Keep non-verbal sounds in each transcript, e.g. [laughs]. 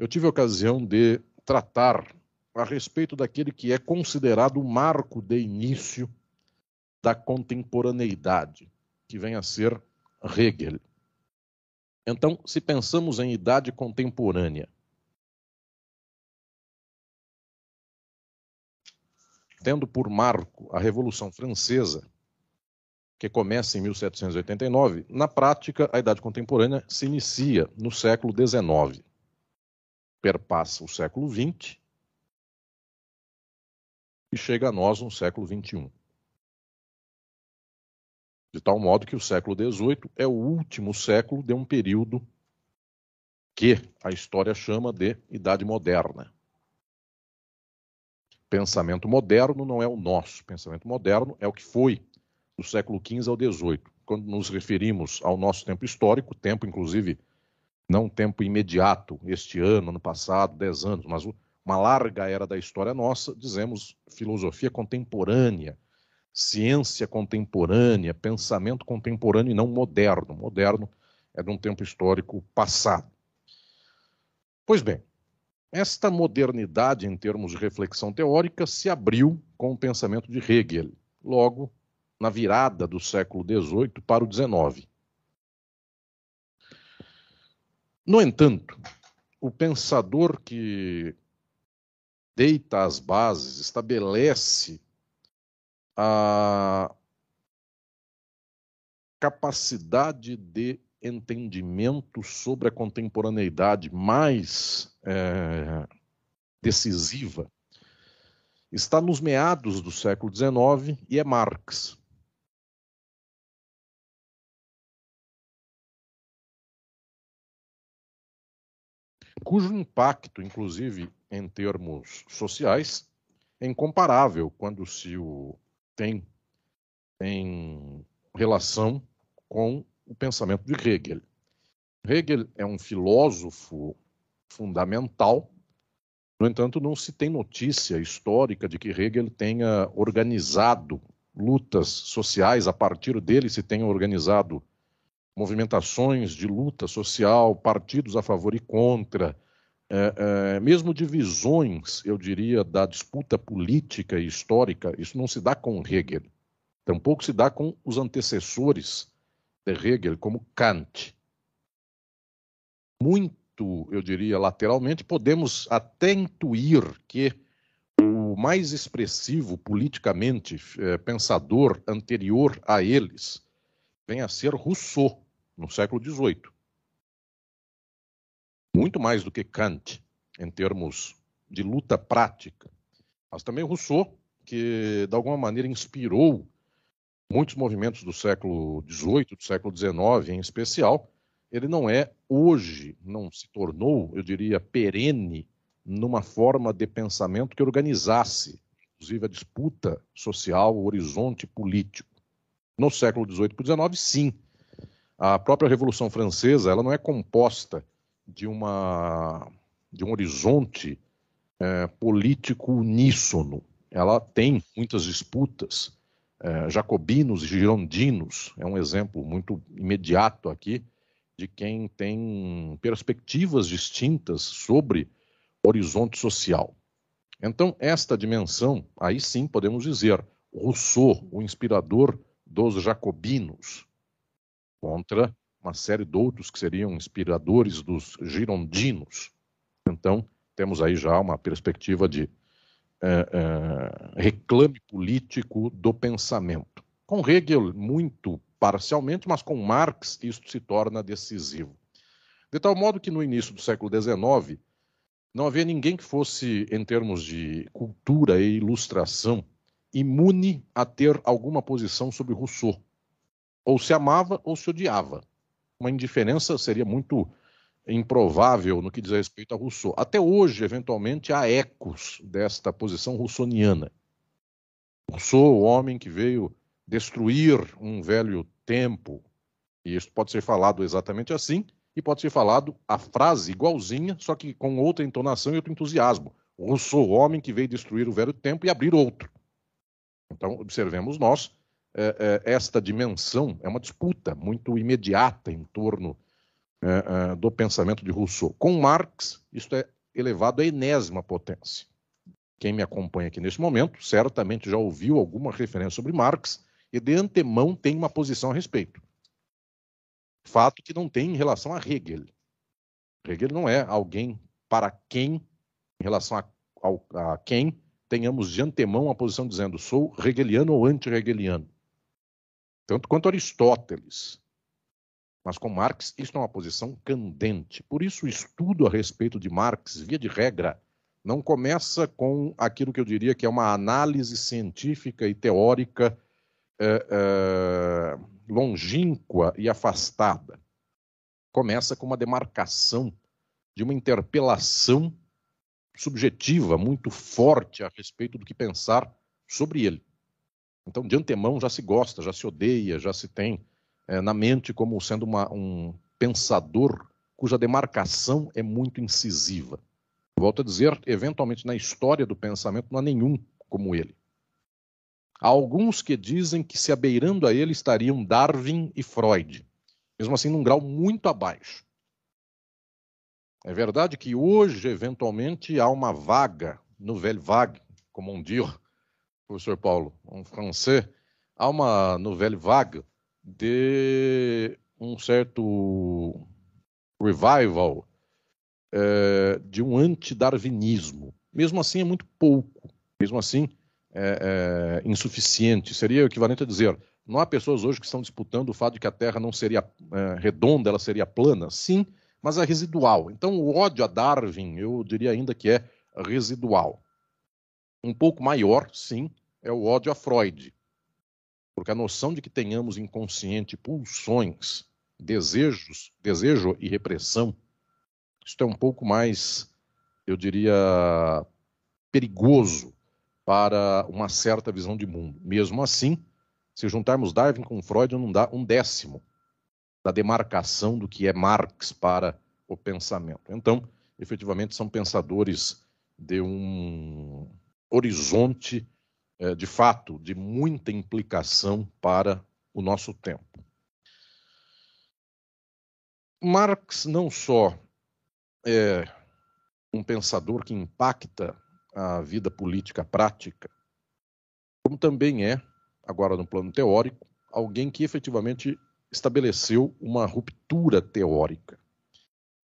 eu tive a ocasião de tratar a respeito daquele que é considerado o marco de início da contemporaneidade, que vem a ser Hegel. Então, se pensamos em idade contemporânea, tendo por marco a Revolução Francesa, que começa em 1789, na prática, a Idade Contemporânea se inicia no século XIX. Perpassa o século XX e chega a nós no século XXI. De tal modo que o século XVIII é o último século de um período que a história chama de Idade Moderna pensamento moderno não é o nosso. Pensamento moderno é o que foi do século XV ao XVIII. Quando nos referimos ao nosso tempo histórico, tempo, inclusive, não tempo imediato, este ano, ano passado, dez anos, mas uma larga era da história nossa, dizemos filosofia contemporânea, ciência contemporânea, pensamento contemporâneo e não moderno. Moderno é de um tempo histórico passado. Pois bem, esta modernidade, em termos de reflexão teórica, se abriu com o pensamento de Hegel, logo na virada do século XVIII para o XIX. No entanto, o pensador que deita as bases, estabelece a capacidade de entendimento sobre a contemporaneidade mais é, decisiva está nos meados do século XIX e é Marx. Cujo impacto, inclusive em termos sociais, é incomparável quando se o tem em relação com o pensamento de Hegel. Hegel é um filósofo fundamental, no entanto, não se tem notícia histórica de que Hegel tenha organizado lutas sociais, a partir dele se tenha organizado movimentações de luta social, partidos a favor e contra, é, é, mesmo divisões, eu diria, da disputa política e histórica, isso não se dá com Hegel. Tampouco se dá com os antecessores de Hegel, como Kant. Muito, eu diria, lateralmente, podemos até intuir que o mais expressivo politicamente eh, pensador anterior a eles vem a ser Rousseau, no século XVIII. Muito mais do que Kant, em termos de luta prática. Mas também Rousseau, que de alguma maneira inspirou muitos movimentos do século XVIII, do século XIX em especial, ele não é hoje, não se tornou, eu diria, perene numa forma de pensamento que organizasse, inclusive, a disputa social, o horizonte político. No século XVIII para XIX, sim. A própria Revolução Francesa ela não é composta de, uma, de um horizonte é, político uníssono. Ela tem muitas disputas é, jacobinos e girondinos, é um exemplo muito imediato aqui de quem tem perspectivas distintas sobre horizonte social. Então, esta dimensão, aí sim podemos dizer, Rousseau, o inspirador dos jacobinos, contra uma série de outros que seriam inspiradores dos girondinos. Então, temos aí já uma perspectiva de é, é, reclame político do pensamento. Com Hegel, muito parcialmente, mas com Marx, isso se torna decisivo. De tal modo que no início do século XIX, não havia ninguém que fosse, em termos de cultura e ilustração, imune a ter alguma posição sobre Rousseau. Ou se amava ou se odiava. Uma indiferença seria muito improvável no que diz respeito a Rousseau. Até hoje, eventualmente, há ecos desta posição russoniana. Rousseau, o homem que veio destruir um velho tempo, e isso pode ser falado exatamente assim, e pode ser falado a frase igualzinha, só que com outra entonação e outro entusiasmo. Rousseau, o homem que veio destruir o velho tempo e abrir outro. Então, observemos nós, é, é, esta dimensão é uma disputa muito imediata em torno é, do pensamento de Rousseau. Com Marx, isso é elevado à enésima potência. Quem me acompanha aqui nesse momento certamente já ouviu alguma referência sobre Marx e de antemão tem uma posição a respeito. Fato que não tem em relação a Hegel. Hegel não é alguém para quem, em relação a, ao, a quem, tenhamos de antemão uma posição dizendo sou hegeliano ou anti-hegeliano. Tanto quanto Aristóteles. Mas com Marx, isso é uma posição candente. Por isso, o estudo a respeito de Marx, via de regra, não começa com aquilo que eu diria que é uma análise científica e teórica é, é, longínqua e afastada. Começa com uma demarcação de uma interpelação subjetiva muito forte a respeito do que pensar sobre ele. Então, de antemão, já se gosta, já se odeia, já se tem é, na mente como sendo uma, um pensador cuja demarcação é muito incisiva. Volto a dizer, eventualmente na história do pensamento não há nenhum como ele. Há alguns que dizem que se abeirando a ele estariam Darwin e Freud, mesmo assim num grau muito abaixo. É verdade que hoje, eventualmente, há uma vaga, nouvelle vague, como um dia, professor Paulo, um francês, há uma nouvelle vague de um certo revival é, de um antidarwinismo. Mesmo assim, é muito pouco. Mesmo assim, é, é, insuficiente. Seria o equivalente a dizer: não há pessoas hoje que estão disputando o fato de que a Terra não seria é, redonda, ela seria plana. Sim, mas é residual. Então, o ódio a Darwin, eu diria ainda que é residual. Um pouco maior, sim, é o ódio a Freud. Porque a noção de que tenhamos inconsciente pulsões, desejos, desejo e repressão isso é um pouco mais, eu diria, perigoso para uma certa visão de mundo. Mesmo assim, se juntarmos Darwin com Freud, não dá um décimo da demarcação do que é Marx para o pensamento. Então, efetivamente, são pensadores de um horizonte, de fato, de muita implicação para o nosso tempo. Marx não só é um pensador que impacta a vida política prática, como também é, agora no plano teórico, alguém que efetivamente estabeleceu uma ruptura teórica.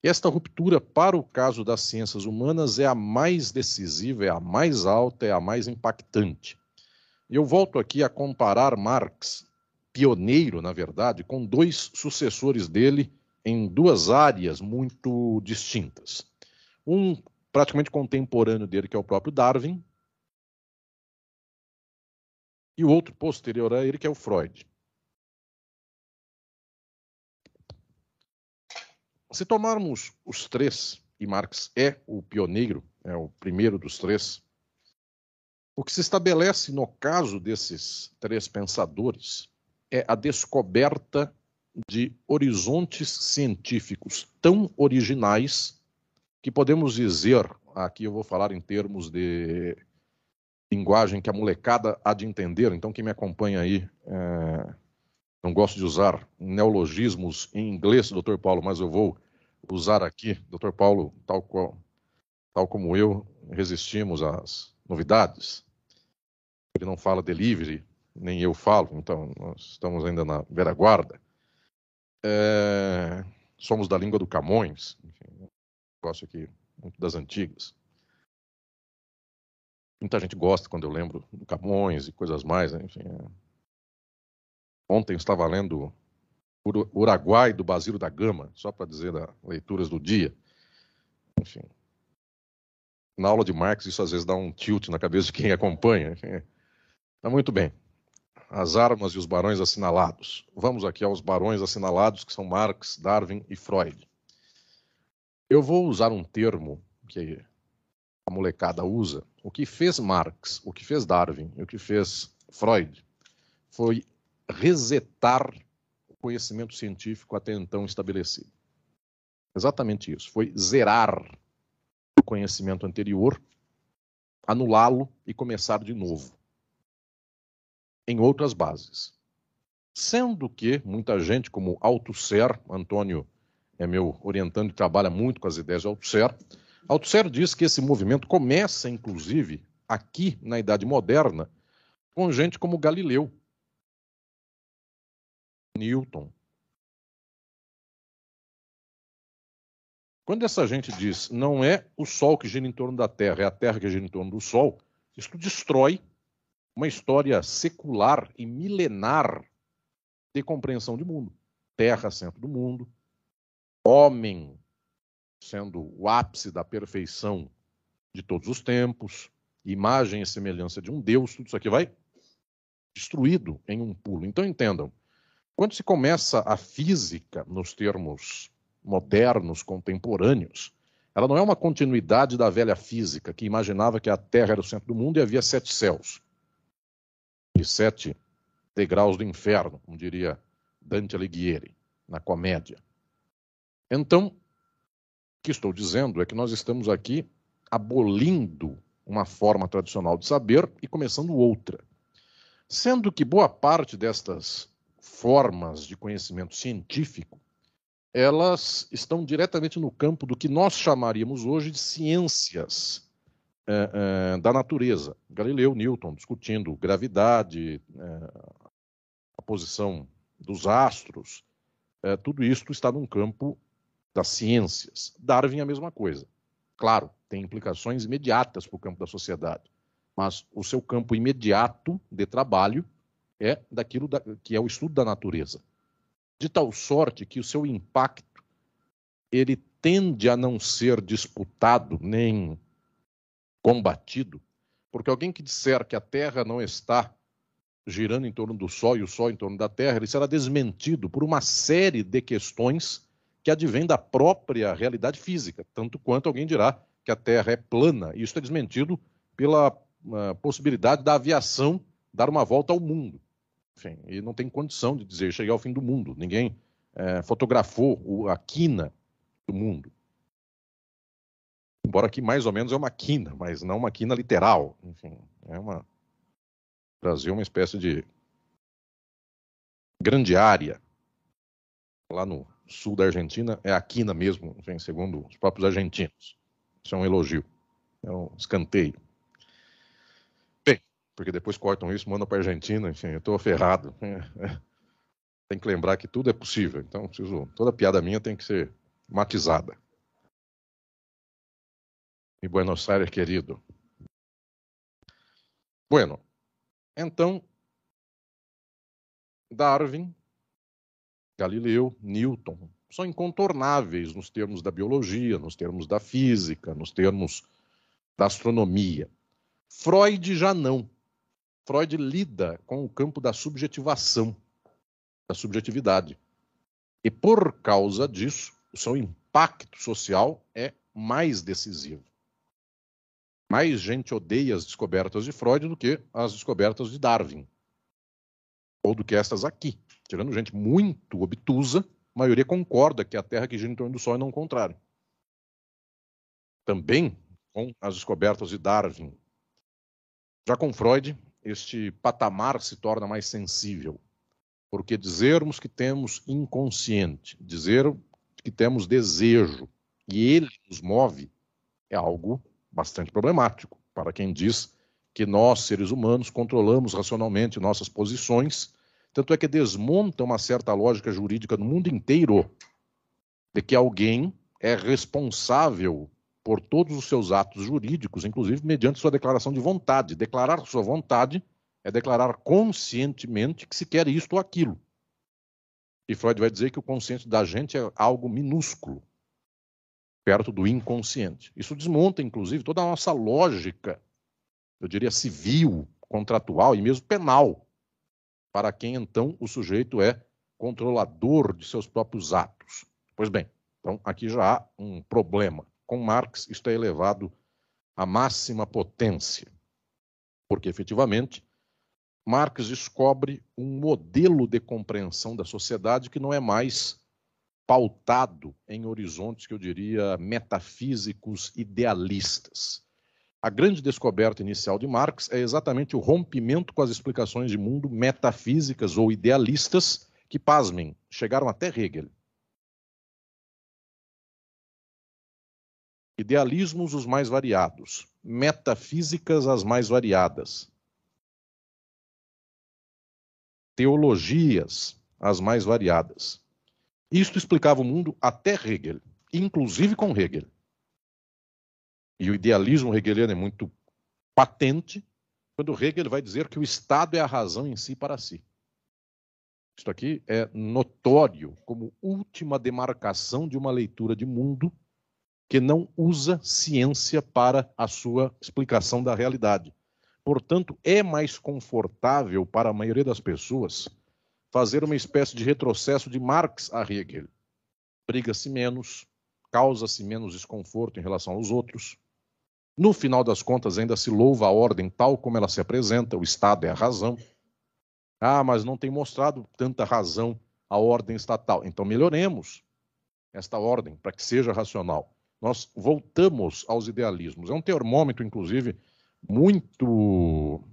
Esta ruptura, para o caso das ciências humanas, é a mais decisiva, é a mais alta, é a mais impactante. Eu volto aqui a comparar Marx, pioneiro, na verdade, com dois sucessores dele em duas áreas muito distintas. Um praticamente contemporâneo dele, que é o próprio Darwin, e o outro posterior a ele, que é o Freud. Se tomarmos os três, e Marx é o pioneiro, é o primeiro dos três, o que se estabelece no caso desses três pensadores é a descoberta de horizontes científicos tão originais que podemos dizer, aqui eu vou falar em termos de linguagem que a molecada há de entender, então quem me acompanha aí, é, não gosto de usar neologismos em inglês, doutor Paulo, mas eu vou usar aqui, doutor Paulo, tal, qual, tal como eu, resistimos às novidades. Ele não fala delivery, nem eu falo, então nós estamos ainda na velha guarda. É, somos da língua do Camões, enfim, negócio aqui muito das antigas. Muita gente gosta quando eu lembro do Camões e coisas mais, né? enfim. É... Ontem estava lendo Uruguai do Basílio da Gama, só para dizer das leituras do dia. Enfim. Na aula de Marx, isso às vezes dá um tilt na cabeça de quem acompanha. Enfim. Muito bem as armas e os barões assinalados. Vamos aqui aos barões assinalados, que são Marx, Darwin e Freud. Eu vou usar um termo que a molecada usa. O que fez Marx, o que fez Darwin e o que fez Freud foi resetar o conhecimento científico até então estabelecido. Exatamente isso. Foi zerar o conhecimento anterior, anulá-lo e começar de novo em outras bases. Sendo que muita gente, como Althusser, Antônio é meu orientando e trabalha muito com as ideias de Althusser. Althusser diz que esse movimento começa, inclusive, aqui na Idade Moderna, com gente como Galileu, Newton. Quando essa gente diz não é o Sol que gira em torno da Terra, é a Terra que gira em torno do Sol, isso destrói uma história secular e milenar de compreensão de mundo. Terra, centro do mundo, homem sendo o ápice da perfeição de todos os tempos, imagem e semelhança de um Deus, tudo isso aqui vai destruído em um pulo. Então entendam, quando se começa a física nos termos modernos, contemporâneos, ela não é uma continuidade da velha física, que imaginava que a Terra era o centro do mundo e havia sete céus sete degraus do inferno, como diria Dante Alighieri, na comédia. Então, o que estou dizendo é que nós estamos aqui abolindo uma forma tradicional de saber e começando outra. Sendo que boa parte destas formas de conhecimento científico, elas estão diretamente no campo do que nós chamaríamos hoje de ciências é, é, da natureza. Galileu, Newton discutindo gravidade, é, a posição dos astros, é, tudo isso está num campo das ciências. Darwin a mesma coisa. Claro, tem implicações imediatas para o campo da sociedade, mas o seu campo imediato de trabalho é daquilo da, que é o estudo da natureza. De tal sorte que o seu impacto ele tende a não ser disputado nem combatido, porque alguém que disser que a Terra não está girando em torno do Sol e o Sol em torno da Terra, ele será desmentido por uma série de questões que advêm da própria realidade física, tanto quanto alguém dirá que a Terra é plana. E isso é desmentido pela uh, possibilidade da aviação dar uma volta ao mundo. Enfim, e não tem condição de dizer chegar ao fim do mundo. Ninguém uh, fotografou a quina do mundo. Embora aqui mais ou menos é uma quina, mas não uma quina literal. Enfim, é uma Brasil é uma espécie de grande área lá no sul da Argentina é a quina mesmo, enfim, segundo os próprios argentinos. Isso é um elogio, é um escanteio. Bem, porque depois cortam isso, mandam para a Argentina, enfim, eu estou ferrado. É. Tem que lembrar que tudo é possível, então preciso, toda piada minha tem que ser matizada. E Buenos Aires, querido. Bueno, então, Darwin, Galileu, Newton são incontornáveis nos termos da biologia, nos termos da física, nos termos da astronomia. Freud já não. Freud lida com o campo da subjetivação, da subjetividade. E por causa disso, o seu impacto social é mais decisivo. Mais gente odeia as descobertas de Freud do que as descobertas de Darwin. Ou do que estas aqui. Tirando gente muito obtusa, a maioria concorda que a Terra que gira em torno do Sol e não o contrário. Também com as descobertas de Darwin. Já com Freud, este patamar se torna mais sensível. Porque dizermos que temos inconsciente, dizer que temos desejo e ele nos move é algo bastante problemático para quem diz que nós, seres humanos, controlamos racionalmente nossas posições, tanto é que desmonta uma certa lógica jurídica no mundo inteiro de que alguém é responsável por todos os seus atos jurídicos, inclusive mediante sua declaração de vontade. Declarar sua vontade é declarar conscientemente que se quer isto ou aquilo. E Freud vai dizer que o consciente da gente é algo minúsculo, perto do inconsciente. Isso desmonta, inclusive, toda a nossa lógica, eu diria civil, contratual e mesmo penal, para quem então o sujeito é controlador de seus próprios atos. Pois bem, então aqui já há um problema. Com Marx, isto é elevado à máxima potência, porque efetivamente Marx descobre um modelo de compreensão da sociedade que não é mais pautado em horizontes que eu diria metafísicos idealistas. A grande descoberta inicial de Marx é exatamente o rompimento com as explicações de mundo metafísicas ou idealistas que, pasmem, chegaram até Hegel. idealismos os mais variados, metafísicas as mais variadas, teologias as mais variadas. Isto explicava o mundo até Hegel, inclusive com Hegel. E o idealismo hegeliano é muito patente quando Hegel vai dizer que o Estado é a razão em si para si. Isto aqui é notório como última demarcação de uma leitura de mundo que não usa ciência para a sua explicação da realidade. Portanto, é mais confortável para a maioria das pessoas fazer uma espécie de retrocesso de Marx a Hegel. Briga-se menos, causa-se menos desconforto em relação aos outros. No final das contas, ainda se louva a ordem tal como ela se apresenta, o Estado é a razão. Ah, mas não tem mostrado tanta razão a ordem estatal. Então melhoremos esta ordem para que seja racional. Nós voltamos aos idealismos. É um termômetro, inclusive, muito,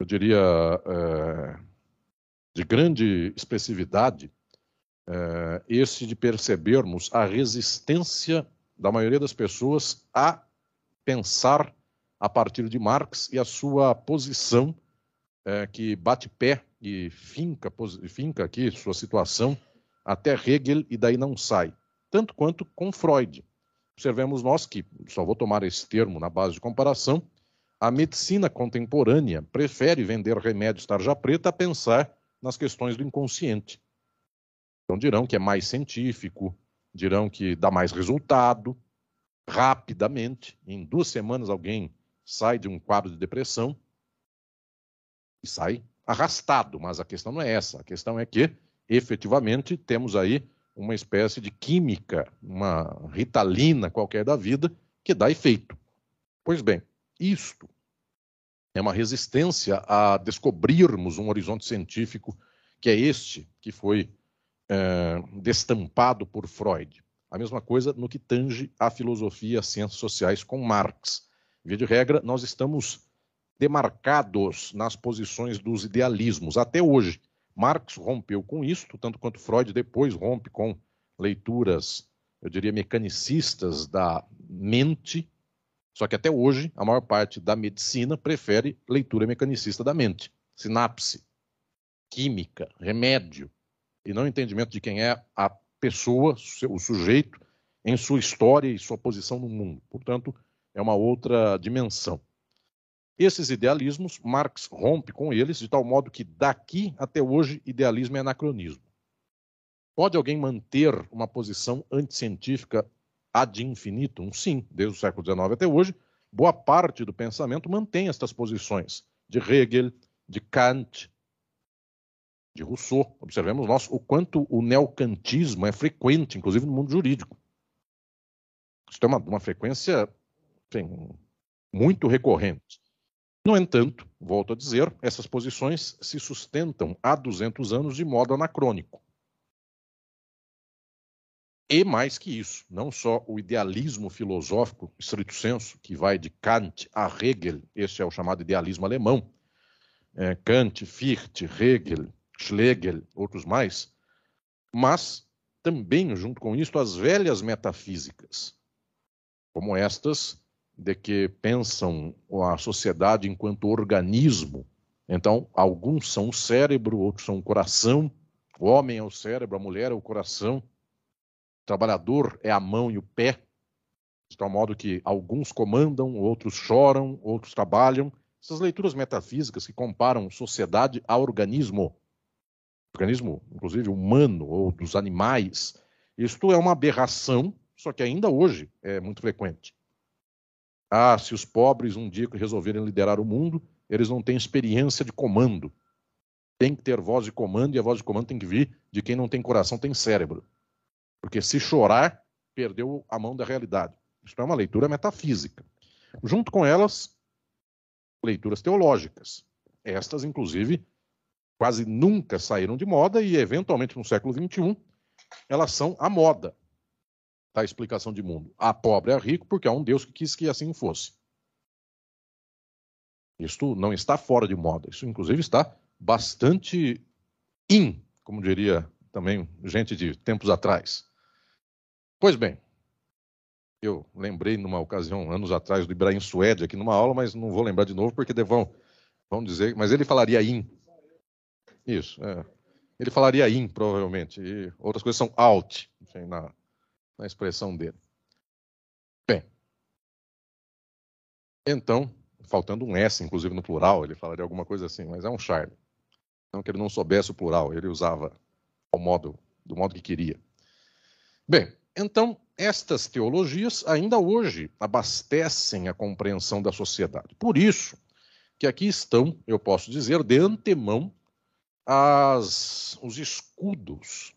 eu diria, é, de grande expressividade, é, esse de percebermos a resistência da maioria das pessoas a pensar a partir de Marx e a sua posição é, que bate pé e finca, finca aqui sua situação até Hegel e daí não sai. Tanto quanto com Freud. Observemos nós que, só vou tomar esse termo na base de comparação, a medicina contemporânea prefere vender remédios tarja preta a pensar nas questões do inconsciente. Então dirão que é mais científico, dirão que dá mais resultado, rapidamente, em duas semanas alguém sai de um quadro de depressão e sai arrastado, mas a questão não é essa, a questão é que efetivamente temos aí uma espécie de química, uma ritalina qualquer da vida que dá efeito. Pois bem, isto é uma resistência a descobrirmos um horizonte científico que é este que foi é, destampado por Freud. A mesma coisa no que tange a filosofia e as ciências sociais com Marx. Via de regra, nós estamos demarcados nas posições dos idealismos até hoje. Marx rompeu com isto, tanto quanto Freud depois rompe com leituras, eu diria, mecanicistas da mente só que até hoje, a maior parte da medicina prefere leitura mecanicista da mente, sinapse, química, remédio, e não entendimento de quem é a pessoa, o sujeito, em sua história e sua posição no mundo. Portanto, é uma outra dimensão. Esses idealismos, Marx rompe com eles, de tal modo que daqui até hoje, idealismo é anacronismo. Pode alguém manter uma posição anticientífica ad infinitum? Sim, desde o século XIX até hoje, boa parte do pensamento mantém estas posições de Hegel, de Kant, de Rousseau. Observemos nós o quanto o neocantismo é frequente, inclusive no mundo jurídico. Isso tem uma, uma frequência enfim, muito recorrente. No entanto, volto a dizer, essas posições se sustentam há 200 anos de modo anacrônico. E mais que isso, não só o idealismo filosófico, estrito senso, que vai de Kant a Hegel, esse é o chamado idealismo alemão, é, Kant, Fichte, Hegel, Schlegel, outros mais, mas também, junto com isso, as velhas metafísicas, como estas de que pensam a sociedade enquanto organismo. Então, alguns são o cérebro, outros são o coração, o homem é o cérebro, a mulher é o coração, trabalhador é a mão e o pé, de tal modo que alguns comandam, outros choram, outros trabalham. Essas leituras metafísicas que comparam sociedade a organismo, organismo, inclusive humano ou dos animais, isto é uma aberração, só que ainda hoje é muito frequente. Ah, se os pobres um dia resolverem liderar o mundo, eles não têm experiência de comando. Tem que ter voz de comando e a voz de comando tem que vir de quem não tem coração, tem cérebro. Porque se chorar, perdeu a mão da realidade. Isso é uma leitura metafísica. Junto com elas, leituras teológicas. Estas, inclusive, quase nunca saíram de moda e, eventualmente, no século XXI, elas são a moda da explicação de mundo. A pobre é rico porque há um Deus que quis que assim fosse. Isto não está fora de moda. Isso, inclusive, está bastante in, como diria também gente de tempos atrás. Pois bem, Eu lembrei numa ocasião, anos atrás, do Ibrahim Suede aqui numa aula, mas não vou lembrar de novo porque vão, vão dizer. Mas ele falaria in. Isso, é. Ele falaria in, provavelmente. E outras coisas são out, enfim, na, na expressão dele. Bem. Então, faltando um S, inclusive no plural, ele falaria alguma coisa assim, mas é um charme. Não que ele não soubesse o plural, ele usava ao modo, do modo que queria. Bem, então, estas teologias ainda hoje abastecem a compreensão da sociedade. Por isso que aqui estão, eu posso dizer, de antemão, as, os escudos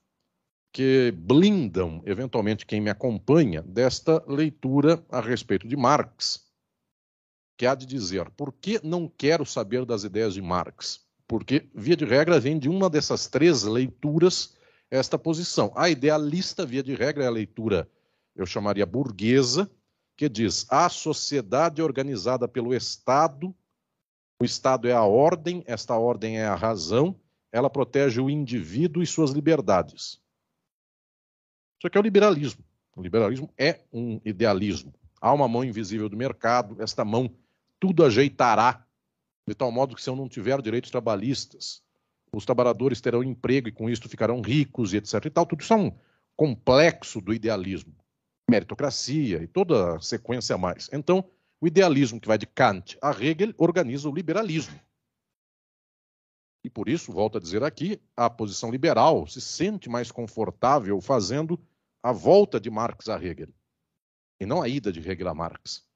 que blindam, eventualmente, quem me acompanha desta leitura a respeito de Marx, que há de dizer, por que não quero saber das ideias de Marx? Porque, via de regra, vem de uma dessas três leituras esta posição. A idealista, via de regra, é a leitura, eu chamaria burguesa, que diz a sociedade organizada pelo Estado, o Estado é a ordem, esta ordem é a razão, ela protege o indivíduo e suas liberdades. Isso aqui é o liberalismo. O liberalismo é um idealismo. Há uma mão invisível do mercado, esta mão tudo ajeitará, de tal modo que se eu não tiver direitos trabalhistas, os trabalhadores terão emprego e com isso ficarão ricos e etc. e tal. Tudo isso é um complexo do idealismo. Meritocracia e toda a sequência a mais. Então, o idealismo que vai de Kant a Hegel organiza o liberalismo. E por isso, volto a dizer aqui, a posição liberal se sente mais confortável fazendo a volta de Marx a Hegel, e não a ida de Hegel a Marx.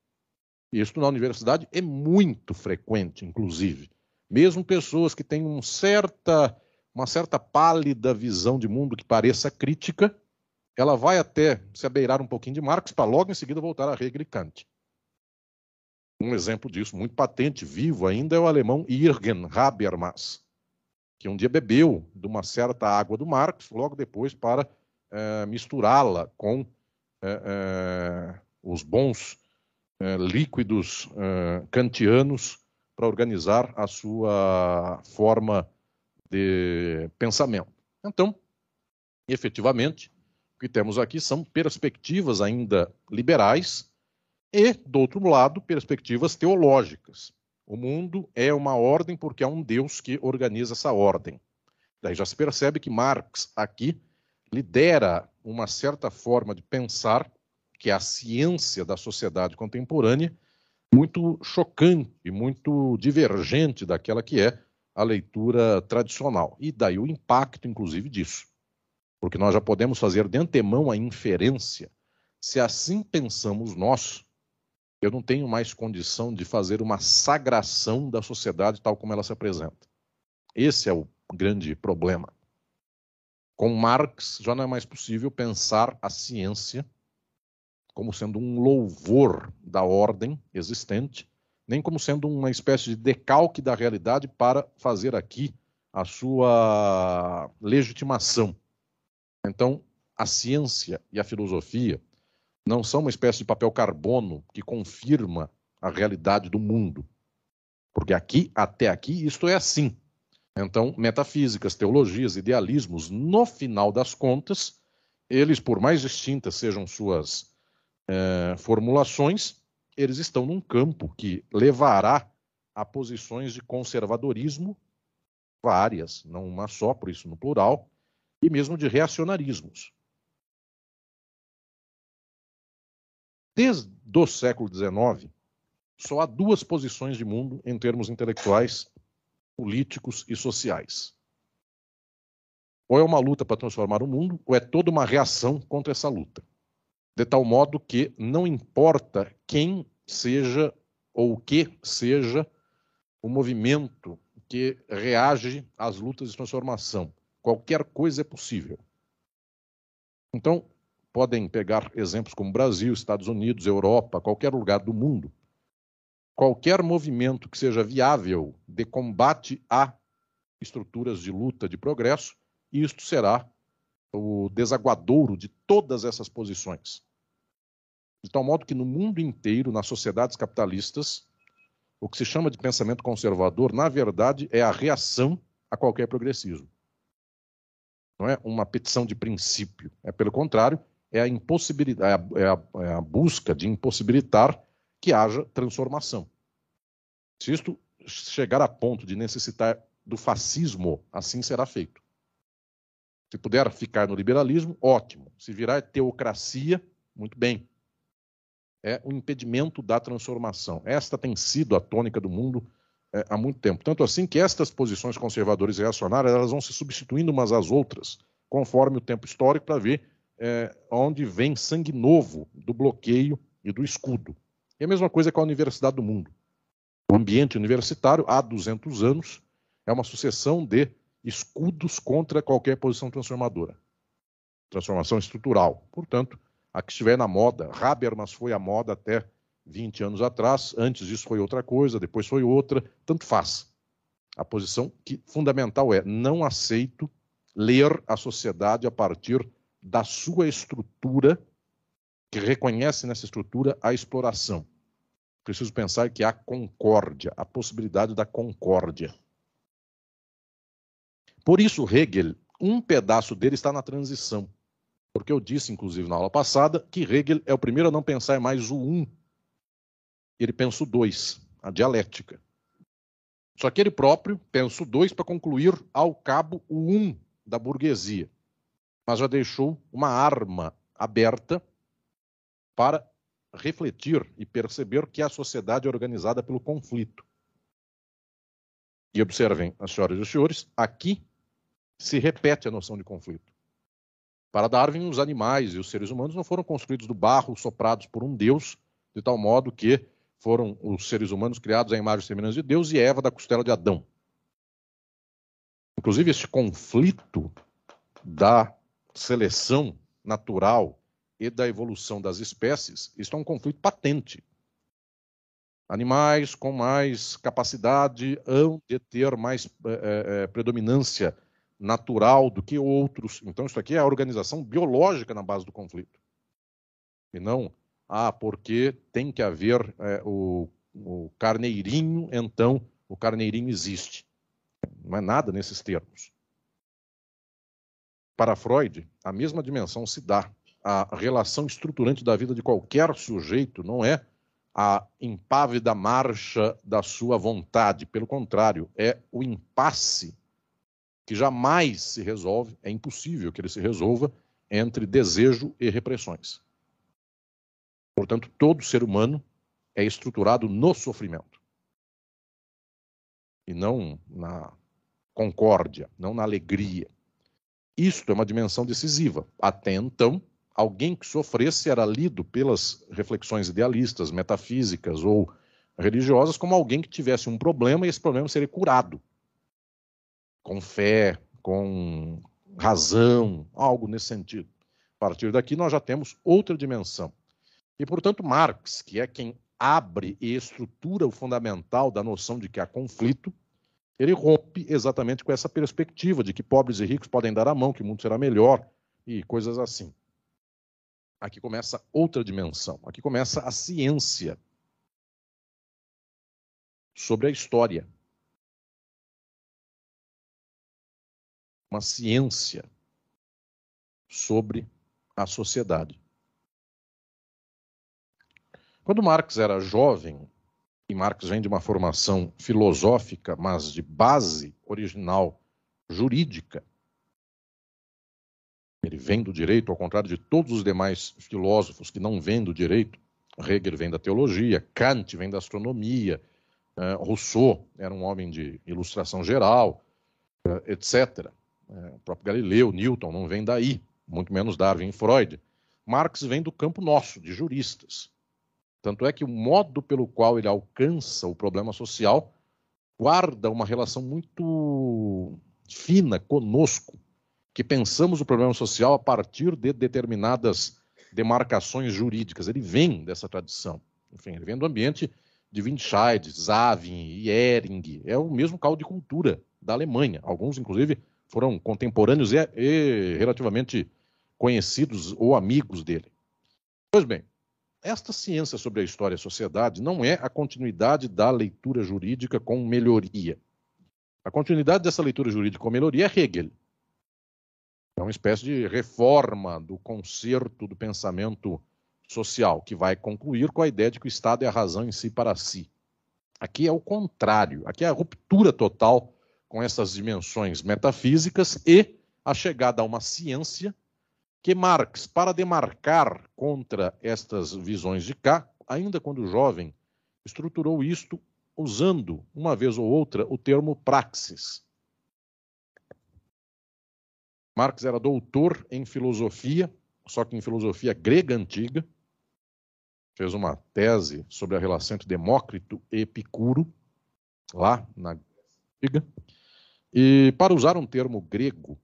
Isso na universidade é muito frequente, inclusive mesmo pessoas que têm um certa, uma certa pálida visão de mundo que pareça crítica, ela vai até se abeirar um pouquinho de Marx para logo em seguida voltar a Hegel e Kant. Um exemplo disso muito patente, vivo ainda, é o alemão Jürgen Habermas, que um dia bebeu de uma certa água do Marx, logo depois para é, misturá-la com é, é, os bons líquidos kantianos para organizar a sua forma de pensamento. Então, efetivamente, o que temos aqui são perspectivas ainda liberais e, do outro lado, perspectivas teológicas. O mundo é uma ordem porque há um Deus que organiza essa ordem. Daí já se percebe que Marx aqui lidera uma certa forma de pensar, que é a ciência da sociedade contemporânea, muito chocante, muito divergente daquela que é a leitura tradicional. E daí o impacto, inclusive, disso. Porque nós já podemos fazer de antemão a inferência. Se assim pensamos nós, eu não tenho mais condição de fazer uma sagração da sociedade tal como ela se apresenta. Esse é o grande problema. Com Marx, já não é mais possível pensar a ciência como sendo um louvor da ordem existente, nem como sendo uma espécie de decalque da realidade para fazer aqui a sua legitimação. Então, a ciência e a filosofia não são uma espécie de papel carbono que confirma a realidade do mundo. Porque aqui, até aqui, isto é assim. Então, metafísicas, teologias, idealismos, no final das contas, eles, por mais distintas sejam suas é, formulações, eles estão num campo que levará a posições de conservadorismo várias, não uma só, por isso no plural, e mesmo de reacionarismos. Desde o século XIX, só há duas posições de mundo em termos intelectuais, políticos e sociais. Ou é uma luta para transformar o mundo, ou é toda uma reação contra essa luta de tal modo que não importa quem seja ou o que seja o movimento que reage às lutas de transformação. Qualquer coisa é possível. Então, podem pegar exemplos como Brasil, Estados Unidos, Europa, qualquer lugar do mundo. Qualquer movimento que seja viável de combate a estruturas de luta de progresso, isto será o desaguadouro de todas essas posições. De tal modo que no mundo inteiro, nas sociedades capitalistas, o que se chama de pensamento conservador, na verdade, é a reação a qualquer progressismo. Não é uma petição de princípio. É, pelo contrário, é a impossibilidade, é a, é a, é busca de impossibilitar que haja transformação. Se isto chegar a ponto de necessitar do fascismo, assim será feito. Se puder ficar no liberalismo, ótimo. Se virar teocracia, muito bem. É o impedimento da transformação. Esta tem sido a tônica do mundo é, há muito tempo. Tanto assim que estas posições conservadoras e reacionárias elas vão se substituindo umas às outras, conforme o tempo histórico, para ver é, onde vem sangue novo do bloqueio e do escudo. E a mesma coisa com a Universidade do Mundo. O ambiente universitário, há 200 anos, é uma sucessão de escudos contra qualquer posição transformadora. Transformação estrutural. Portanto, a que estiver na moda, Habermas foi a moda até 20 anos atrás, antes disso foi outra coisa, depois foi outra, tanto faz. A posição que fundamental é não aceito ler a sociedade a partir da sua estrutura, que reconhece nessa estrutura a exploração. Preciso pensar que há concórdia, a possibilidade da concórdia. Por isso, Hegel, um pedaço dele está na transição. Porque eu disse, inclusive, na aula passada, que Hegel é o primeiro a não pensar mais o um. Ele pensa o dois, a dialética. Só que ele próprio pensa o dois para concluir, ao cabo, o um da burguesia mas já deixou uma arma aberta para refletir e perceber que a sociedade é organizada pelo conflito. E observem, as senhoras e os senhores, aqui se repete a noção de conflito. Para Darwin, os animais e os seres humanos não foram construídos do barro soprados por um Deus, de tal modo que foram os seres humanos criados à imagem e semelhança de Deus e Eva da costela de Adão. Inclusive, esse conflito da seleção natural e da evolução das espécies, isso é um conflito patente. Animais com mais capacidade hão de ter mais é, é, predominância natural do que outros. Então, isso aqui é a organização biológica na base do conflito. E não, ah, porque tem que haver é, o, o carneirinho, então o carneirinho existe. Não é nada nesses termos. Para Freud, a mesma dimensão se dá. A relação estruturante da vida de qualquer sujeito não é a impávida marcha da sua vontade. Pelo contrário, é o impasse que jamais se resolve, é impossível que ele se resolva entre desejo e repressões. Portanto, todo ser humano é estruturado no sofrimento e não na concórdia, não na alegria. Isto é uma dimensão decisiva. Até então, alguém que sofresse era lido pelas reflexões idealistas, metafísicas ou religiosas como alguém que tivesse um problema e esse problema seria curado. Com fé, com razão, algo nesse sentido. A partir daqui, nós já temos outra dimensão. E, portanto, Marx, que é quem abre e estrutura o fundamental da noção de que há conflito, ele rompe exatamente com essa perspectiva de que pobres e ricos podem dar a mão, que o mundo será melhor e coisas assim. Aqui começa outra dimensão. Aqui começa a ciência sobre a história. Uma ciência sobre a sociedade. Quando Marx era jovem, e Marx vem de uma formação filosófica, mas de base original jurídica. Ele vem do direito, ao contrário de todos os demais filósofos que não vêm do direito. Hegel vem da teologia, Kant vem da astronomia, uh, Rousseau era um homem de ilustração geral, eh, etc. Eh, o próprio Galileu, Newton não vem daí, muito menos Darwin e Freud. Marx vem do campo nosso, de juristas. Tanto é que o modo pelo qual ele alcança o problema social guarda uma relação muito fina conosco, que pensamos o problema social a partir de determinadas demarcações jurídicas. Ele vem dessa tradição. Enfim, ele vem do ambiente de Windscheid, Zavin e Ehring. É o mesmo caldo de cultura da Alemanha. Alguns, inclusive, foram contemporâneos e, e relativamente conhecidos ou amigos dele. Pois bem, esta ciência sobre a história e a sociedade não é a continuidade da leitura jurídica com melhoria. A continuidade dessa leitura jurídica com melhoria é Hegel. É uma espécie de reforma do conserto do pensamento social, que vai concluir com a ideia de que o Estado é a razão em si para si. Aqui é o contrário, aqui é a ruptura total com essas dimensões metafísicas e a chegada a uma ciência que Marx, para demarcar contra estas visões de cá, ainda quando jovem, estruturou isto usando, uma vez ou outra, o termo praxis. Marx era doutor em filosofia, só que em filosofia grega antiga, fez uma tese sobre a relação entre Demócrito e Epicuro, lá na Antiga. E, para usar um termo grego,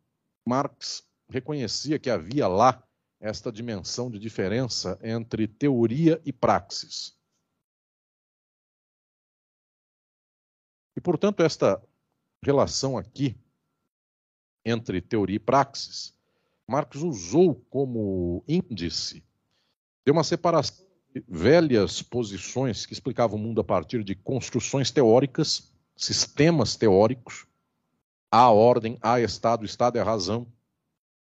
Marx reconhecia que havia lá esta dimensão de diferença entre teoria e praxis. E, portanto, esta relação aqui entre teoria e praxis, Marx usou como índice de uma separação velhas posições que explicavam o mundo a partir de construções teóricas, sistemas teóricos, há ordem, há Estado, o Estado é a razão,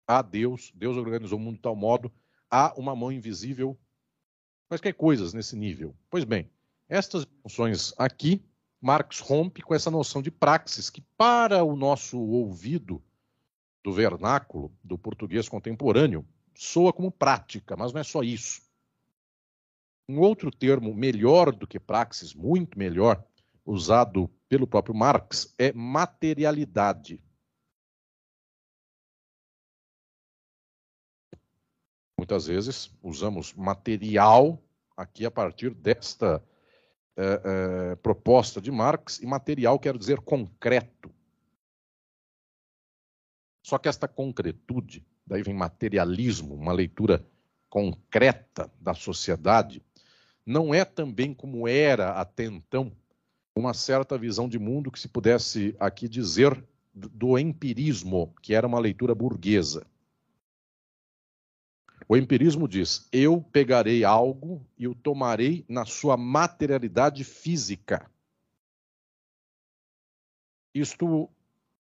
há Deus, Deus organizou o mundo de tal modo, há uma mão invisível, quaisquer coisas nesse nível. Pois bem, estas funções aqui, Marx rompe com essa noção de praxis, que para o nosso ouvido do vernáculo, do português contemporâneo, soa como prática, mas não é só isso. Um outro termo melhor do que praxis, muito melhor, usado pelo próprio Marx, é materialidade. Muitas vezes usamos material aqui a partir desta é, é, proposta de Marx, e material quer dizer concreto. Só que esta concretude, daí vem materialismo, uma leitura concreta da sociedade, não é também como era até então uma certa visão de mundo que se pudesse aqui dizer do empirismo, que era uma leitura burguesa. O empirismo diz: eu pegarei algo e o tomarei na sua materialidade física. Isto,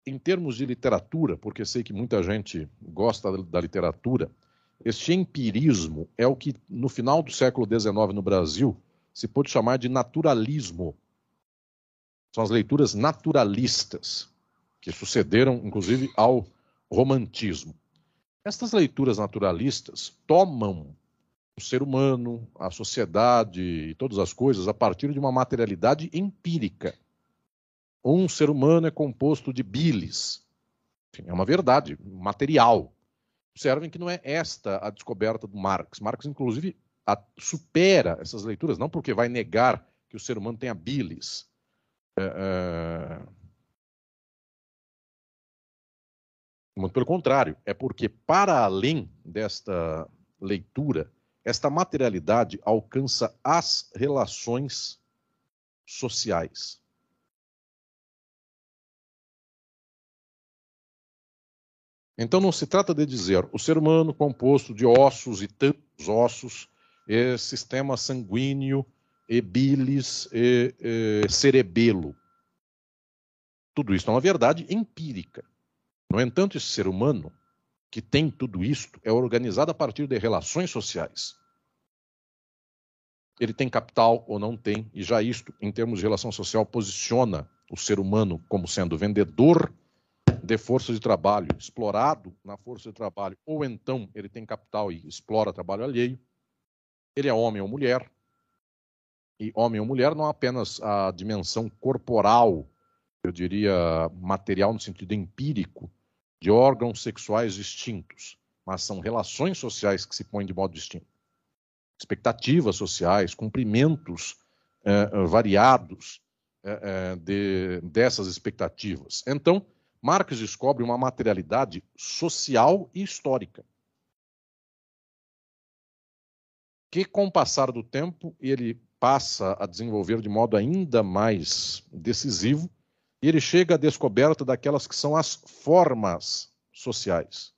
em termos de literatura, porque sei que muita gente gosta da literatura, este empirismo é o que, no final do século XIX no Brasil, se pode chamar de naturalismo. São as leituras naturalistas, que sucederam, inclusive, ao romantismo. Estas leituras naturalistas tomam o ser humano, a sociedade e todas as coisas a partir de uma materialidade empírica. Um ser humano é composto de bilis. Enfim, é uma verdade material observem que não é esta a descoberta do Marx. Marx, inclusive, a, supera essas leituras, não porque vai negar que o ser humano tenha bilis. É. Muito pelo contrário, é porque, para além desta leitura, esta materialidade alcança as relações sociais. Então não se trata de dizer o ser humano composto de ossos e tantos ossos, sistema sanguíneo, e bilis, e, e cerebelo. Tudo isso é uma verdade empírica. No entanto, esse ser humano que tem tudo isto é organizado a partir de relações sociais. Ele tem capital ou não tem, e já isto, em termos de relação social, posiciona o ser humano como sendo vendedor de força de trabalho, explorado na força de trabalho, ou então ele tem capital e explora trabalho alheio, ele é homem ou mulher. E homem ou mulher não é apenas a dimensão corporal, eu diria material no sentido empírico, de órgãos sexuais distintos, mas são relações sociais que se põem de modo distinto. Expectativas sociais, cumprimentos eh, variados eh, eh de, dessas expectativas. Então, Marx descobre uma materialidade social e histórica. Que, com o passar do tempo, ele passa a desenvolver de modo ainda mais decisivo, e ele chega à descoberta daquelas que são as formas sociais,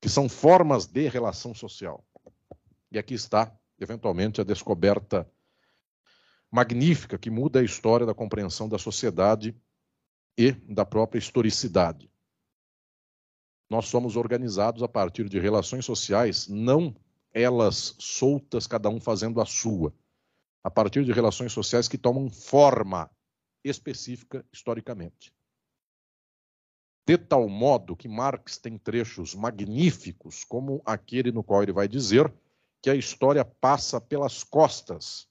que são formas de relação social. E aqui está, eventualmente, a descoberta magnífica que muda a história da compreensão da sociedade e da própria historicidade. nós somos organizados a partir de relações sociais, não elas soltas, cada um fazendo a sua, a partir de relações sociais que tomam forma específica historicamente. De tal modo que Marx tem trechos magníficos, como aquele no qual ele vai dizer que a história passa pelas costas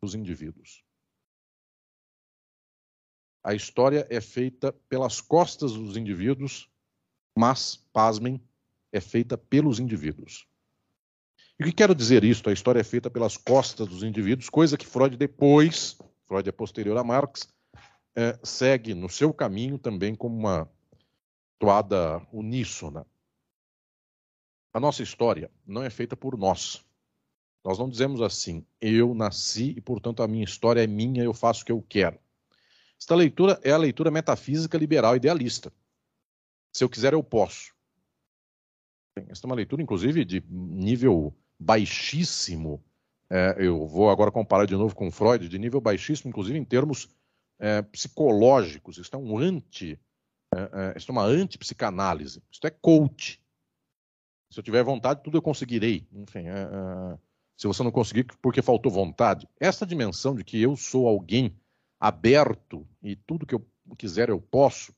dos indivíduos. A história é feita pelas costas dos indivíduos, mas, pasmem, é feita pelos indivíduos. E o que quero dizer isto? A história é feita pelas costas dos indivíduos, coisa que Freud depois, Freud é posterior a Marx, é, segue no seu caminho também como uma toada uníssona. A nossa história não é feita por nós. Nós não dizemos assim, eu nasci e, portanto, a minha história é minha, eu faço o que eu quero. Esta leitura é a leitura metafísica liberal idealista. Se eu quiser, eu posso. Esta é uma leitura, inclusive, de nível baixíssimo. É, eu vou agora comparar de novo com Freud, de nível baixíssimo, inclusive em termos é, psicológicos. Isso é um anti, é, é isso é uma antipsicanálise. Isso é coach. Se eu tiver vontade, tudo eu conseguirei. Enfim, é, é, se você não conseguir, porque faltou vontade. Essa dimensão de que eu sou alguém aberto e tudo que eu quiser eu posso.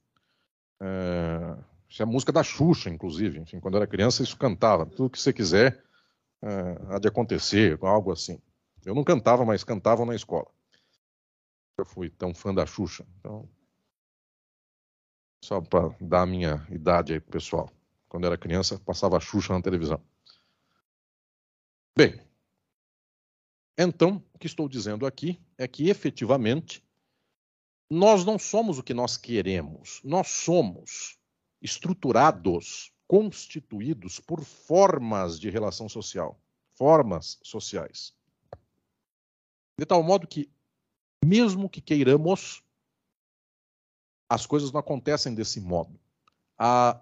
Isso é a música da Xuxa, inclusive. Enfim, quando eu era criança, isso cantava. Tudo que você quiser há de acontecer, algo assim. Eu não cantava, mas cantavam na escola. Eu fui tão fã da Xuxa. Então, só para dar a minha idade aí pro pessoal. Quando era criança, passava a Xuxa na televisão. Bem, então, o que estou dizendo aqui é que efetivamente nós não somos o que nós queremos, nós somos estruturados, constituídos por formas de relação social, formas sociais. De tal modo que, mesmo que queiramos, as coisas não acontecem desse modo. A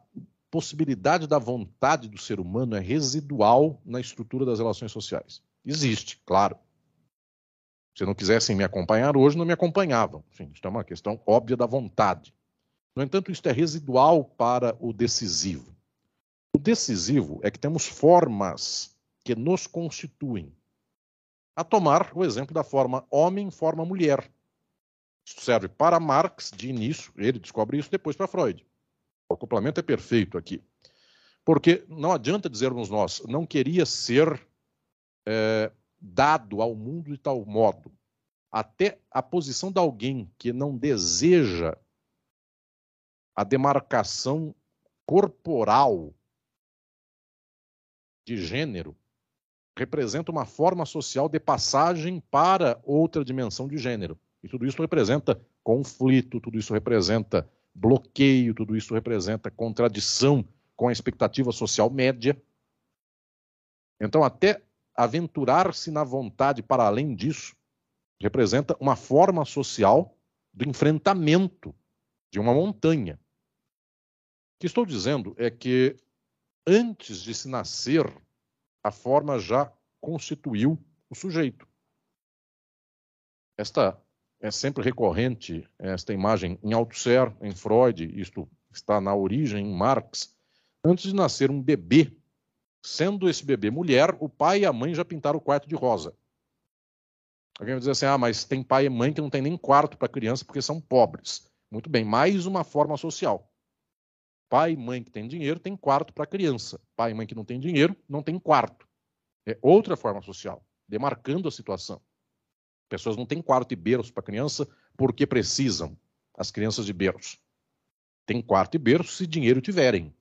possibilidade da vontade do ser humano é residual na estrutura das relações sociais. Existe, claro. Se não quisessem me acompanhar hoje, não me acompanhavam. Enfim, isso é uma questão óbvia da vontade. No entanto, isto é residual para o decisivo. O decisivo é que temos formas que nos constituem. A tomar o exemplo da forma homem, forma mulher. Isso serve para Marx de início, ele descobre isso depois para Freud. O complemento é perfeito aqui. Porque não adianta dizermos nós, não queria ser é, dado ao mundo de tal modo, até a posição de alguém que não deseja a demarcação corporal de gênero representa uma forma social de passagem para outra dimensão de gênero. E tudo isso representa conflito, tudo isso representa bloqueio, tudo isso representa contradição com a expectativa social média. Então, até aventurar-se na vontade para além disso representa uma forma social do enfrentamento de uma montanha. O que estou dizendo é que antes de se nascer, a forma já constituiu o sujeito. Esta é sempre recorrente, esta imagem em Althusser, em Freud, isto está na origem em Marx. Antes de nascer um bebê, sendo esse bebê mulher, o pai e a mãe já pintaram o quarto de rosa. Alguém vai dizer assim: ah, mas tem pai e mãe que não tem nem quarto para criança porque são pobres. Muito bem, mais uma forma social. Pai e mãe que tem dinheiro tem quarto para criança. Pai e mãe que não tem dinheiro não tem quarto. É outra forma social, demarcando a situação. Pessoas não têm quarto e berço para criança porque precisam, as crianças de berço. Tem quarto e berço se dinheiro tiverem.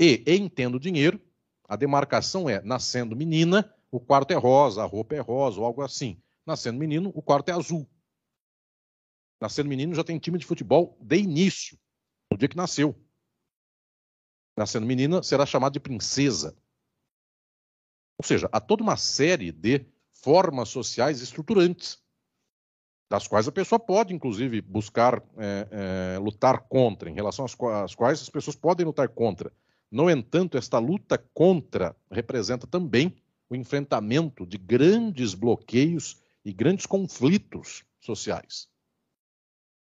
E, em tendo dinheiro, a demarcação é nascendo menina, o quarto é rosa, a roupa é rosa, ou algo assim. Nascendo menino, o quarto é azul. Nascendo menino já tem time de futebol de início, no dia que nasceu nascendo menina, será chamada de princesa. Ou seja, há toda uma série de formas sociais estruturantes, das quais a pessoa pode, inclusive, buscar é, é, lutar contra, em relação às, às quais as pessoas podem lutar contra. No entanto, esta luta contra representa também o enfrentamento de grandes bloqueios e grandes conflitos sociais.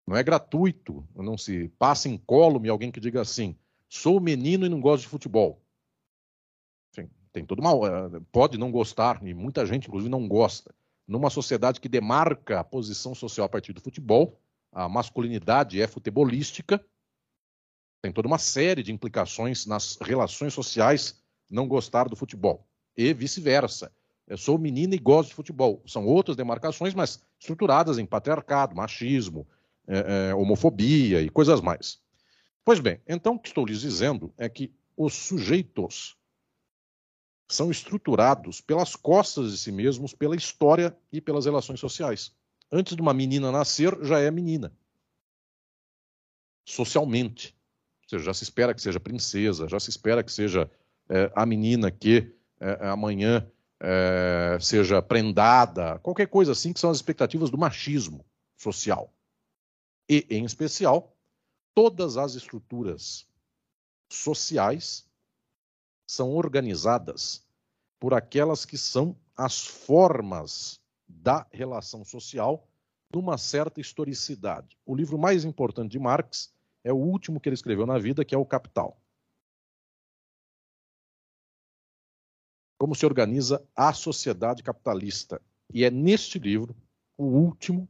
Não é gratuito, não se passa incólume alguém que diga assim: sou menino e não gosto de futebol. Enfim, tem todo mal. Eh, pode não gostar, e muita gente, inclusive, não gosta. Numa sociedade que demarca a posição social a partir do futebol, a masculinidade é futebolística, tem toda uma série de implicações nas relações sociais não gostar do futebol. E vice-versa. Eu sou menina e gosto de futebol. São outras demarcações, mas estruturadas em patriarcado, machismo, é, é, homofobia e coisas mais. Pois bem, então o que estou lhes dizendo é que os sujeitos são estruturados pelas costas de si mesmos, pela história e pelas relações sociais. Antes de uma menina nascer, já é menina. Socialmente. Ou seja, já se espera que seja princesa, já se espera que seja é, a menina que é, amanhã é, seja prendada, qualquer coisa assim, que são as expectativas do machismo social. E, em especial, todas as estruturas sociais são organizadas por aquelas que são as formas da relação social numa certa historicidade. O livro mais importante de Marx é o último que ele escreveu na vida, que é o Capital. Como se organiza a sociedade capitalista. E é neste livro, o último,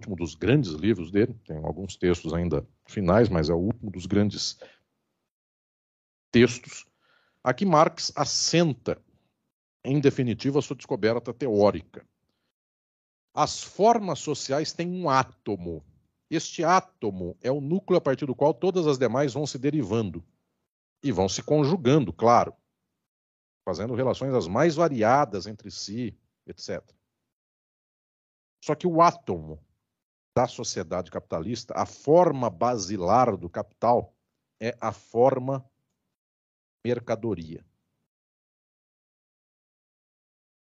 último dos grandes livros dele, tem alguns textos ainda finais, mas é o último dos grandes textos, aqui Marx assenta em definitiva, a sua descoberta teórica. As formas sociais têm um átomo. Este átomo é o núcleo a partir do qual todas as demais vão se derivando e vão se conjugando, claro, fazendo relações as mais variadas entre si, etc. Só que o átomo da sociedade capitalista, a forma basilar do capital, é a forma mercadoria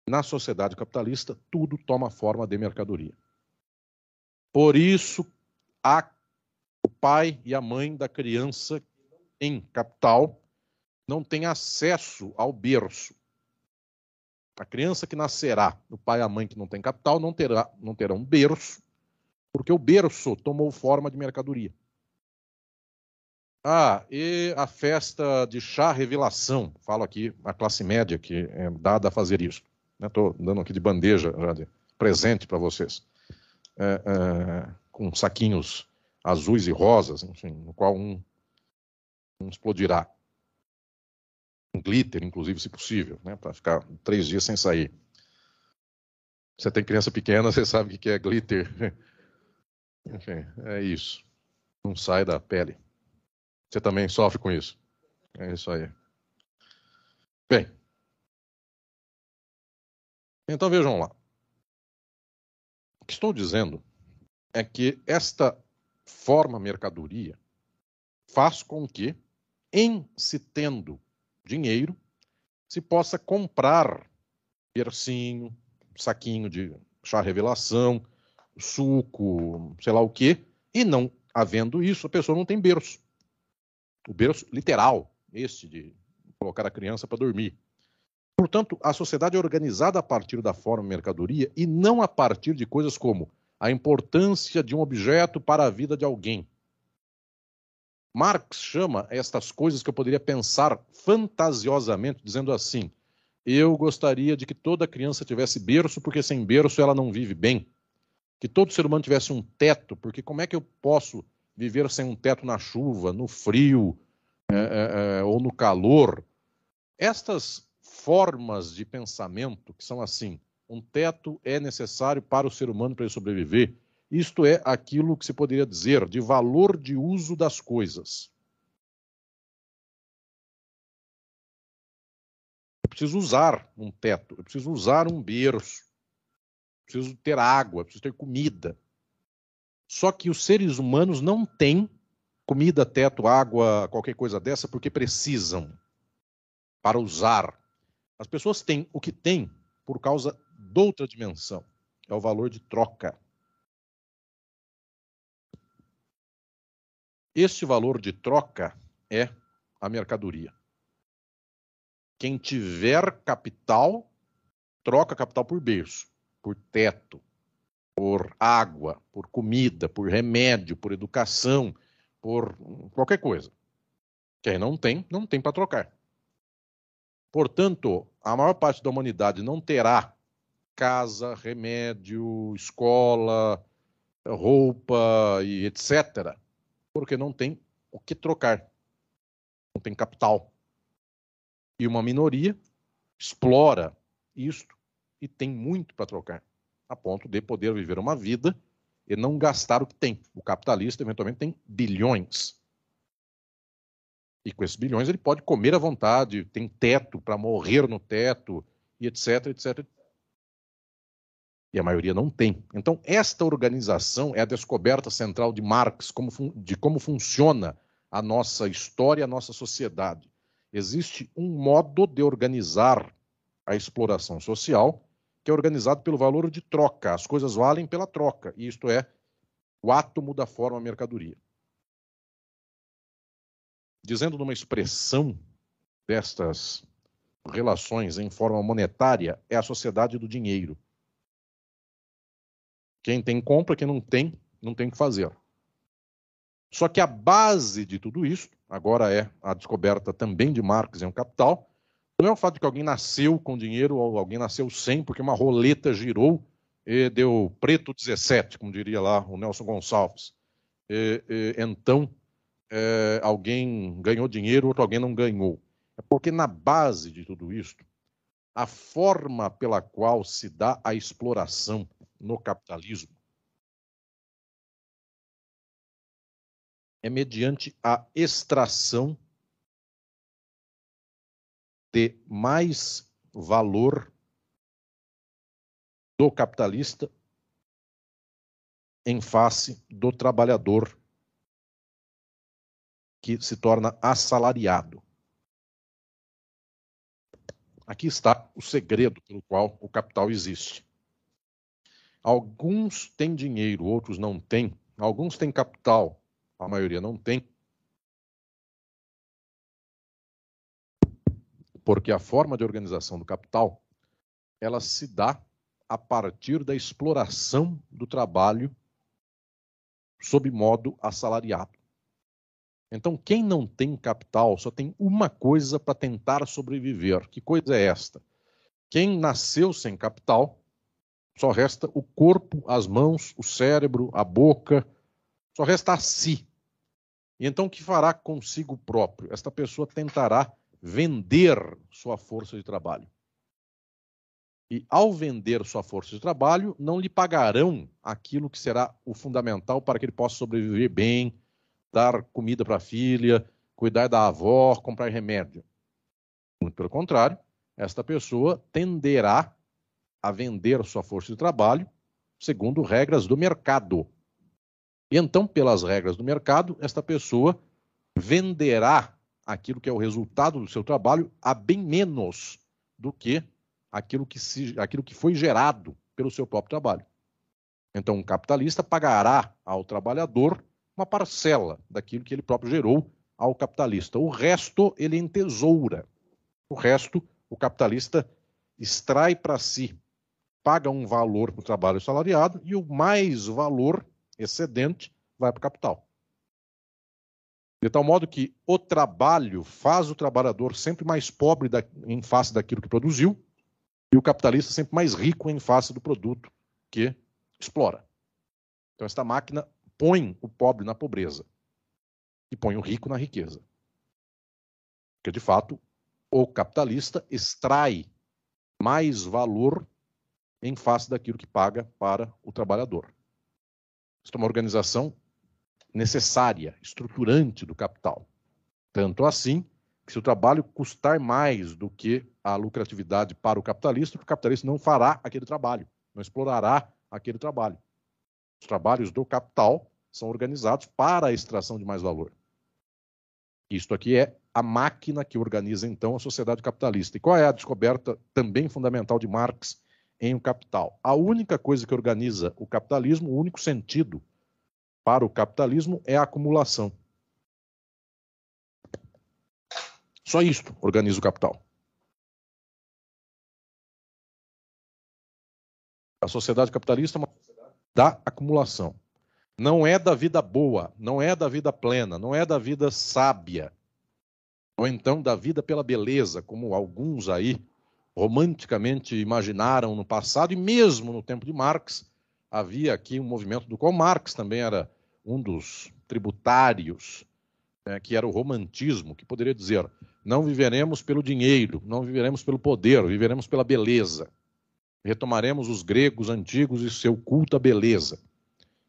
na sociedade capitalista, tudo toma forma de mercadoria. Por isso, o pai e a mãe da criança em capital não têm acesso ao berço. A criança que nascerá, o pai e a mãe que não tem capital, não, terá, não terão berço, porque o berço tomou forma de mercadoria. Ah, e a festa de chá revelação, falo aqui a classe média que é dada a fazer isso. Estou né? dando aqui de bandeja já de presente para vocês. É, é, com saquinhos azuis e rosas, enfim, no qual um, um explodirá. Um glitter, inclusive, se possível, né, para ficar três dias sem sair. Você tem criança pequena, você sabe o que é glitter. Enfim, é isso. Não sai da pele. Você também sofre com isso. É isso aí. Bem, então vejam lá. O que estou dizendo é que esta forma mercadoria faz com que, em se tendo dinheiro, se possa comprar bercinho, saquinho de chá revelação, suco, sei lá o quê, e não havendo isso, a pessoa não tem berço. O berço literal, este de colocar a criança para dormir. Portanto, a sociedade é organizada a partir da forma mercadoria e não a partir de coisas como a importância de um objeto para a vida de alguém. Marx chama estas coisas que eu poderia pensar fantasiosamente, dizendo assim: eu gostaria de que toda criança tivesse berço, porque sem berço ela não vive bem. Que todo ser humano tivesse um teto, porque como é que eu posso viver sem um teto na chuva, no frio é, é, é ou no calor? Estas formas de pensamento que são assim: um teto é necessário para o ser humano para ele sobreviver. Isto é aquilo que se poderia dizer de valor de uso das coisas. Eu preciso usar um teto, eu preciso usar um berço, preciso ter água, preciso ter comida. Só que os seres humanos não têm comida, teto, água, qualquer coisa dessa, porque precisam para usar as pessoas têm o que têm por causa de outra dimensão, é o valor de troca. Este valor de troca é a mercadoria. Quem tiver capital, troca capital por berço, por teto, por água, por comida, por remédio, por educação, por qualquer coisa. Quem não tem, não tem para trocar. Portanto, a maior parte da humanidade não terá casa, remédio, escola, roupa e etc., porque não tem o que trocar. Não tem capital. E uma minoria explora isto e tem muito para trocar, a ponto de poder viver uma vida e não gastar o que tem. O capitalista, eventualmente, tem bilhões. E com esses bilhões ele pode comer à vontade, tem teto para morrer no teto, e etc, etc. E a maioria não tem. Então, esta organização é a descoberta central de Marx como, de como funciona a nossa história, a nossa sociedade. Existe um modo de organizar a exploração social que é organizado pelo valor de troca. As coisas valem pela troca, e isto é o átomo da forma mercadoria. Dizendo numa expressão destas relações em forma monetária, é a sociedade do dinheiro. Quem tem compra, quem não tem, não tem o que fazer. Só que a base de tudo isso, agora é a descoberta também de Marx em um capital, não é o fato de que alguém nasceu com dinheiro ou alguém nasceu sem, porque uma roleta girou e deu preto 17, como diria lá o Nelson Gonçalves. E, e, então, é, alguém ganhou dinheiro, outro alguém não ganhou. É porque na base de tudo isso, a forma pela qual se dá a exploração no capitalismo é mediante a extração de mais valor do capitalista em face do trabalhador que se torna assalariado. Aqui está o segredo pelo qual o capital existe. Alguns têm dinheiro, outros não têm. Alguns têm capital, a maioria não tem. Porque a forma de organização do capital ela se dá a partir da exploração do trabalho sob modo assalariado. Então, quem não tem capital só tem uma coisa para tentar sobreviver. Que coisa é esta? Quem nasceu sem capital, só resta o corpo, as mãos, o cérebro, a boca, só resta a si. E então, o que fará consigo próprio? Esta pessoa tentará vender sua força de trabalho. E ao vender sua força de trabalho, não lhe pagarão aquilo que será o fundamental para que ele possa sobreviver bem, dar comida para a filha, cuidar da avó, comprar remédio. Muito pelo contrário, esta pessoa tenderá a vender sua força de trabalho segundo regras do mercado. E então, pelas regras do mercado, esta pessoa venderá aquilo que é o resultado do seu trabalho a bem menos do que aquilo que, se, aquilo que foi gerado pelo seu próprio trabalho. Então, um capitalista pagará ao trabalhador uma parcela daquilo que ele próprio gerou ao capitalista. O resto ele entesoura. O resto o capitalista extrai para si, paga um valor para o trabalho salariado e o mais valor excedente vai para o capital. De tal modo que o trabalho faz o trabalhador sempre mais pobre da, em face daquilo que produziu e o capitalista sempre mais rico em face do produto que explora. Então, esta máquina põe o pobre na pobreza e põe o rico na riqueza. Porque, de fato, o capitalista extrai mais valor em face daquilo que paga para o trabalhador. Isto é uma organização necessária, estruturante do capital. Tanto assim que se o trabalho custar mais do que a lucratividade para o capitalista, o capitalista não fará aquele trabalho, não explorará aquele trabalho. Os trabalhos do capital são organizados para a extração de mais valor. Isto aqui é a máquina que organiza então a sociedade capitalista. E qual é a descoberta também fundamental de Marx em O Capital? A única coisa que organiza o capitalismo, o único sentido para o capitalismo é a acumulação. Só isto organiza o capital. A sociedade capitalista é uma sociedade da acumulação. não é da vida boa, não é da vida plena, não é da vida sábia, ou então da vida pela beleza, como alguns aí romanticamente imaginaram no passado, e mesmo no tempo de Marx, havia aqui um movimento do qual Marx também era um dos tributários, né, que era o romantismo, que poderia dizer: não viveremos pelo dinheiro, não viveremos pelo poder, viveremos pela beleza. Retomaremos os gregos antigos e seu culto à beleza.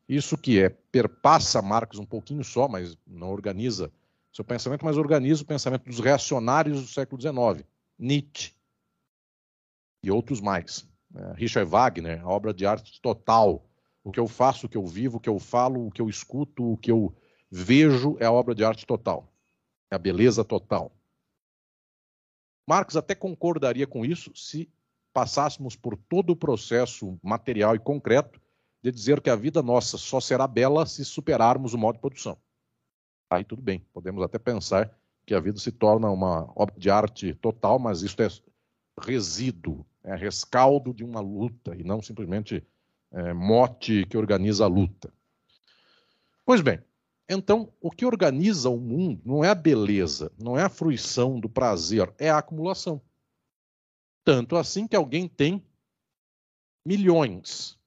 Isso que é, perpassa Marx um pouquinho só, mas não organiza seu pensamento, mas organiza o pensamento dos reacionários do século XIX. Nietzsche e outros mais. É, Richard Wagner, a obra de arte total. O que eu faço, o que eu vivo, o que eu falo, o que eu escuto, o que eu vejo é a obra de arte total. É a beleza total. Marx até concordaria com isso se passássemos por todo o processo material e concreto de dizer que a vida nossa só será bela se superarmos o modo de produção. Aí tudo bem, podemos até pensar que a vida se torna uma obra de arte total, mas isso é resíduo, é rescaldo de uma luta e não simplesmente é, mote que organiza a luta. Pois bem, então o que organiza o mundo não é a beleza, não é a fruição do prazer, é a acumulação. Tanto assim que alguém tem milhões.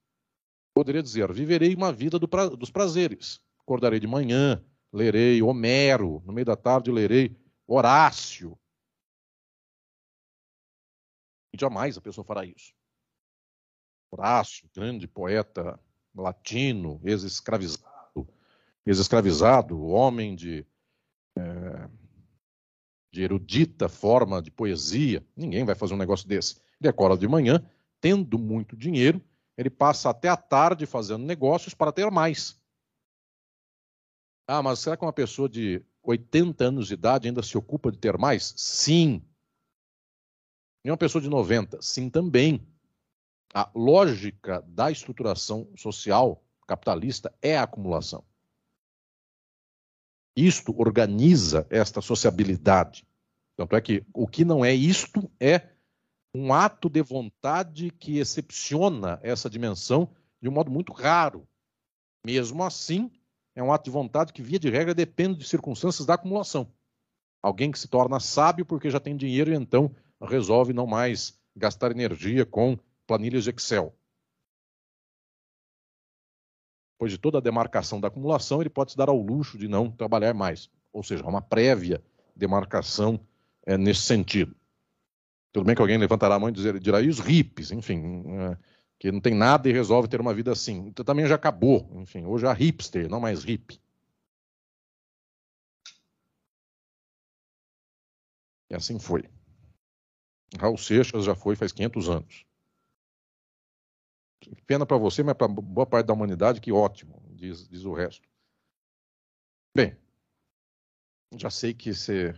Poderia dizer, viverei uma vida do pra, dos prazeres. Acordarei de manhã, lerei Homero, no meio da tarde lerei Horácio. E jamais a pessoa fará isso. Horácio, grande poeta latino, ex-escravizado, ex-escravizado, homem de, é, de erudita forma de poesia, ninguém vai fazer um negócio desse. Ele acorda de manhã, tendo muito dinheiro, ele passa até a tarde fazendo negócios para ter mais. Ah, mas será que uma pessoa de 80 anos de idade ainda se ocupa de ter mais? Sim. E uma pessoa de 90? Sim, também. A lógica da estruturação social capitalista é a acumulação. Isto organiza esta sociabilidade. Tanto é que o que não é isto é um ato de vontade que excepciona essa dimensão de um modo muito raro. Mesmo assim, é um ato de vontade que, via de regra, depende de circunstâncias da acumulação. Alguém que se torna sábio porque já tem dinheiro e então resolve não mais gastar energia com planilhas Excel. Depois de toda a demarcação da acumulação, ele pode se dar ao luxo de não trabalhar mais. Ou seja, uma prévia demarcação é, nesse sentido. Tudo bem que alguém levantará a mão e dizer, dirá, e os hippies, enfim, é, que não tem nada e resolve ter uma vida assim. Então também já acabou. Enfim, hoje é hipster, não mais hippie. E assim foi. Raul Seixas já foi faz 500 anos. Pena para você, mas para boa parte da humanidade, que ótimo, diz, diz o resto. Bem, já sei que você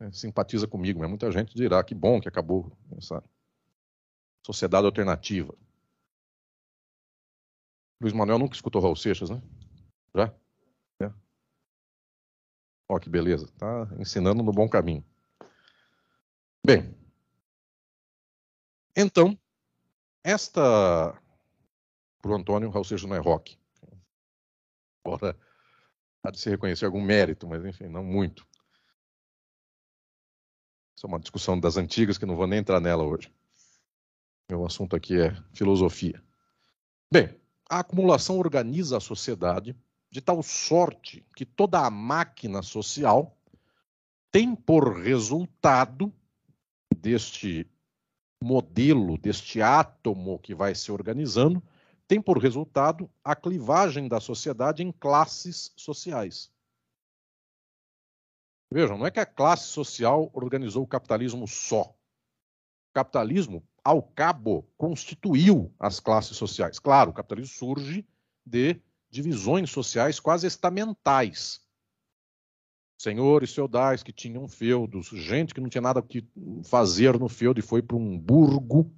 é, simpatiza comigo, mas muita gente dirá que bom que acabou essa sociedade alternativa. Luiz Manuel nunca escutou Raul Seixas, né? Já? É. Ó, que beleza. Tá ensinando no bom caminho. Bem. Então, esta. Para o Antônio, Raul Seixas não é rock. Embora há de se reconhecer algum mérito, mas enfim, não muito. Isso é uma discussão das antigas que não vou nem entrar nela hoje. Meu assunto aqui é filosofia. Bem, a acumulação organiza a sociedade de tal sorte que toda a máquina social tem por resultado deste modelo, deste átomo que vai se organizando, tem por resultado a clivagem da sociedade em classes sociais. Vejam, não é que a classe social organizou o capitalismo só. O capitalismo ao cabo, constituiu as classes sociais. Claro, o capitalismo surge de divisões sociais quase estamentais. Senhores feudais que tinham feudos, gente que não tinha nada que fazer no feudo e foi para um burgo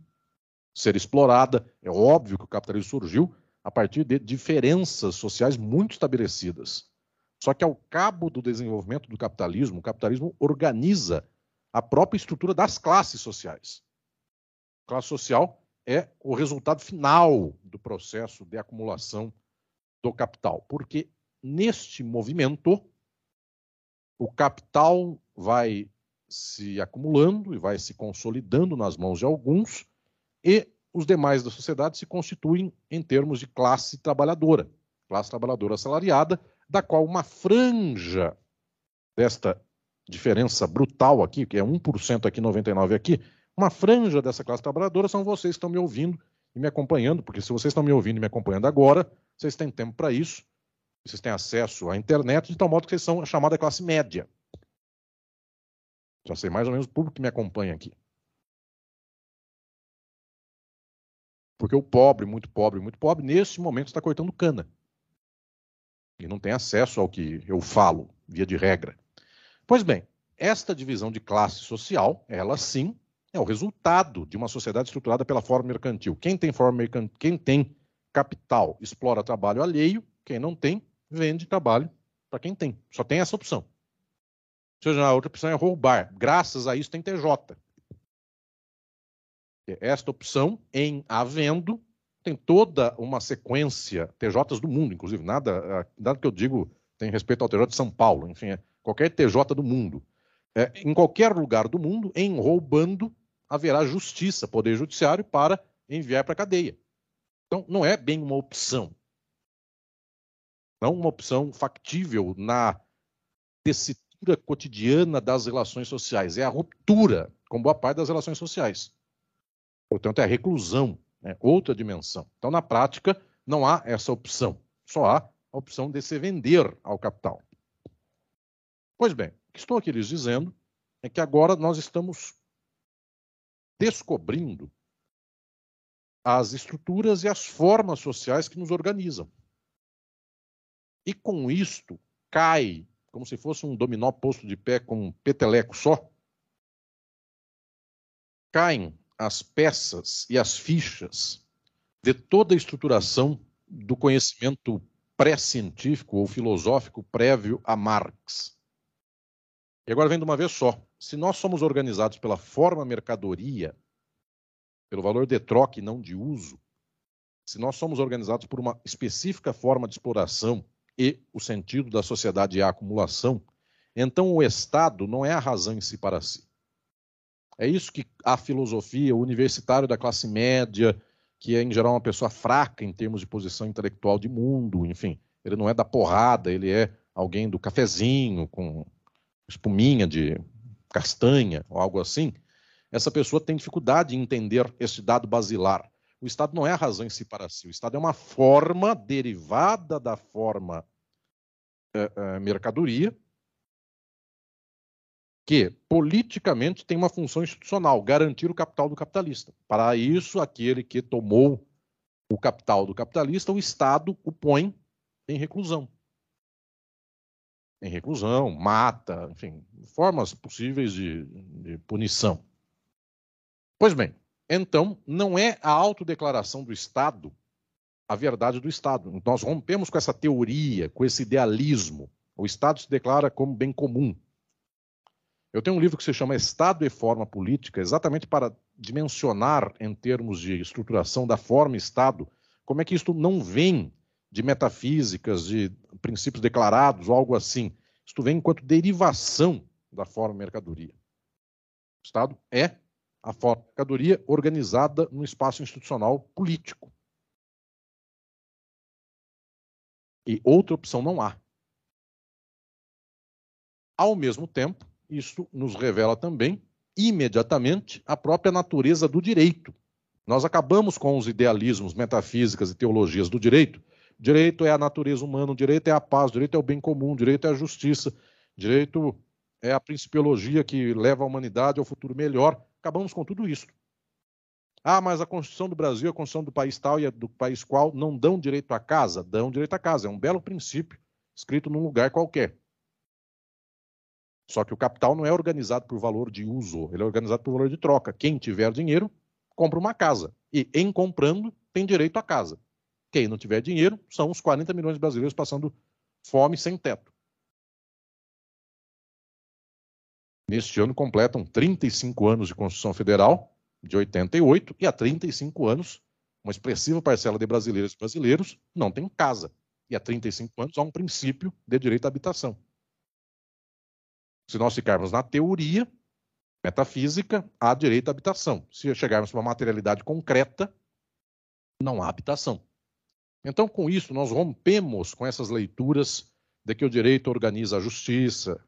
ser explorada. É óbvio que o capitalismo surgiu a partir de diferenças sociais muito estabelecidas. Só que ao cabo do desenvolvimento do capitalismo, o capitalismo organiza a própria estrutura das classes sociais. Classe social é o resultado final do processo de acumulação do capital, porque neste movimento o capital vai se acumulando e vai se consolidando nas mãos de alguns e os demais da sociedade se constituem em termos de classe trabalhadora, classe trabalhadora assalariada, da qual uma franja desta diferença brutal aqui, que é 1% aqui, 99% aqui, uma franja dessa classe trabalhadora são vocês que estão me ouvindo e me acompanhando, porque se vocês estão me ouvindo e me acompanhando agora, vocês têm tempo para isso, vocês têm acesso à internet, de tal modo que vocês são a chamada classe média. Já sei mais ou menos o público que me acompanha aqui. Porque o pobre, muito pobre, muito pobre, nesse momento está cortando cana. E não tem acesso ao que eu falo, via de regra. Pois bem, esta divisão de classe social, ela sim, é o resultado de uma sociedade estruturada pela forma mercantil. Quem tem forma mercantil, quem tem capital, explora trabalho alheio, quem não tem, vende trabalho para quem tem. Só tem essa opção. Ou seja, a outra opção é roubar. Graças a isso tem TJ. Esta opção, em havendo, tem toda uma sequência, TJs do mundo, inclusive, nada, ah, nada que eu digo tem respeito ao TJ de São Paulo, enfim, é qualquer TJ do mundo. É, em qualquer lugar do mundo, em roubando, haverá justiça, poder judiciário, para enviar para a cadeia. Então, não é bem uma opção. Não uma opção factível na ruptura cotidiana das relações sociais, é a ruptura com boa parte das relações sociais. Portanto, é a reclusão, né? outra dimensão. Então, na prática, não há essa opção, só há a opção de se vender ao capital. Pois bem, o que estou aqui lhes dizendo é que agora nós estamos descobrindo as estruturas e as formas sociais que nos organizam. E com isto cai como se fosse um dominó posto de pé com um peteleco só, caem as peças e as fichas de toda a estruturação do conhecimento pré-científico ou filosófico prévio a Marx. E agora vem de uma vez só. Se nós somos organizados pela forma mercadoria, pelo valor de troca e não de uso, se nós somos organizados por uma específica forma de exploração e o sentido da sociedade é a acumulação, então o Estado não é a razão em si para si. É isso que a filosofia, o universitário da classe média, que é em geral uma pessoa fraca em termos de posição intelectual de mundo, enfim, ele não é da porrada, ele é alguém do cafezinho com espuminha de castanha ou algo assim. Essa pessoa tem dificuldade em entender esse dado basilar. O Estado não é a razão em si para si. O Estado é uma forma derivada da forma é, é, mercadoria que politicamente tem uma função institucional, garantir o capital do capitalista. Para isso, aquele que tomou o capital do capitalista, o Estado o põe em reclusão. Em reclusão, mata, enfim, formas possíveis de, de punição. Pois bem, então, não é a autodeclaração do Estado a verdade do Estado. Nós rompemos com essa teoria, com esse idealismo. O Estado se declara como bem comum. Eu tenho um livro que se chama Estado e Forma Política, exatamente para dimensionar, em termos de estruturação da forma Estado, como é que isto não vem de metafísicas, de princípios declarados ou algo assim. Isto vem enquanto derivação da forma mercadoria. O Estado é a mercadoria organizada no espaço institucional político. E outra opção não há. Ao mesmo tempo, isso nos revela também, imediatamente, a própria natureza do direito. Nós acabamos com os idealismos, metafísicas e teologias do direito. Direito é a natureza humana, direito é a paz, direito é o bem comum, direito é a justiça, direito é a principiologia que leva a humanidade ao futuro melhor acabamos com tudo isso. Ah, mas a Constituição do Brasil, a Constituição do país tal e a do país qual não dão direito à casa? Dão direito à casa. É um belo princípio escrito num lugar qualquer. Só que o capital não é organizado por valor de uso, ele é organizado por valor de troca. Quem tiver dinheiro, compra uma casa. E em comprando, tem direito à casa. Quem não tiver dinheiro, são os 40 milhões de brasileiros passando fome sem teto. Neste ano completam 35 anos de Constituição Federal, de 88, e há 35 anos, uma expressiva parcela de brasileiras e brasileiros não tem casa. e há 35 anos há um princípio de direito à habitação. Se nós ficarmos na teoria metafísica, há direito à habitação. Se chegarmos para uma materialidade concreta, não há habitação. Então, com isso, nós rompemos com essas leituras de que o direito organiza a justiça,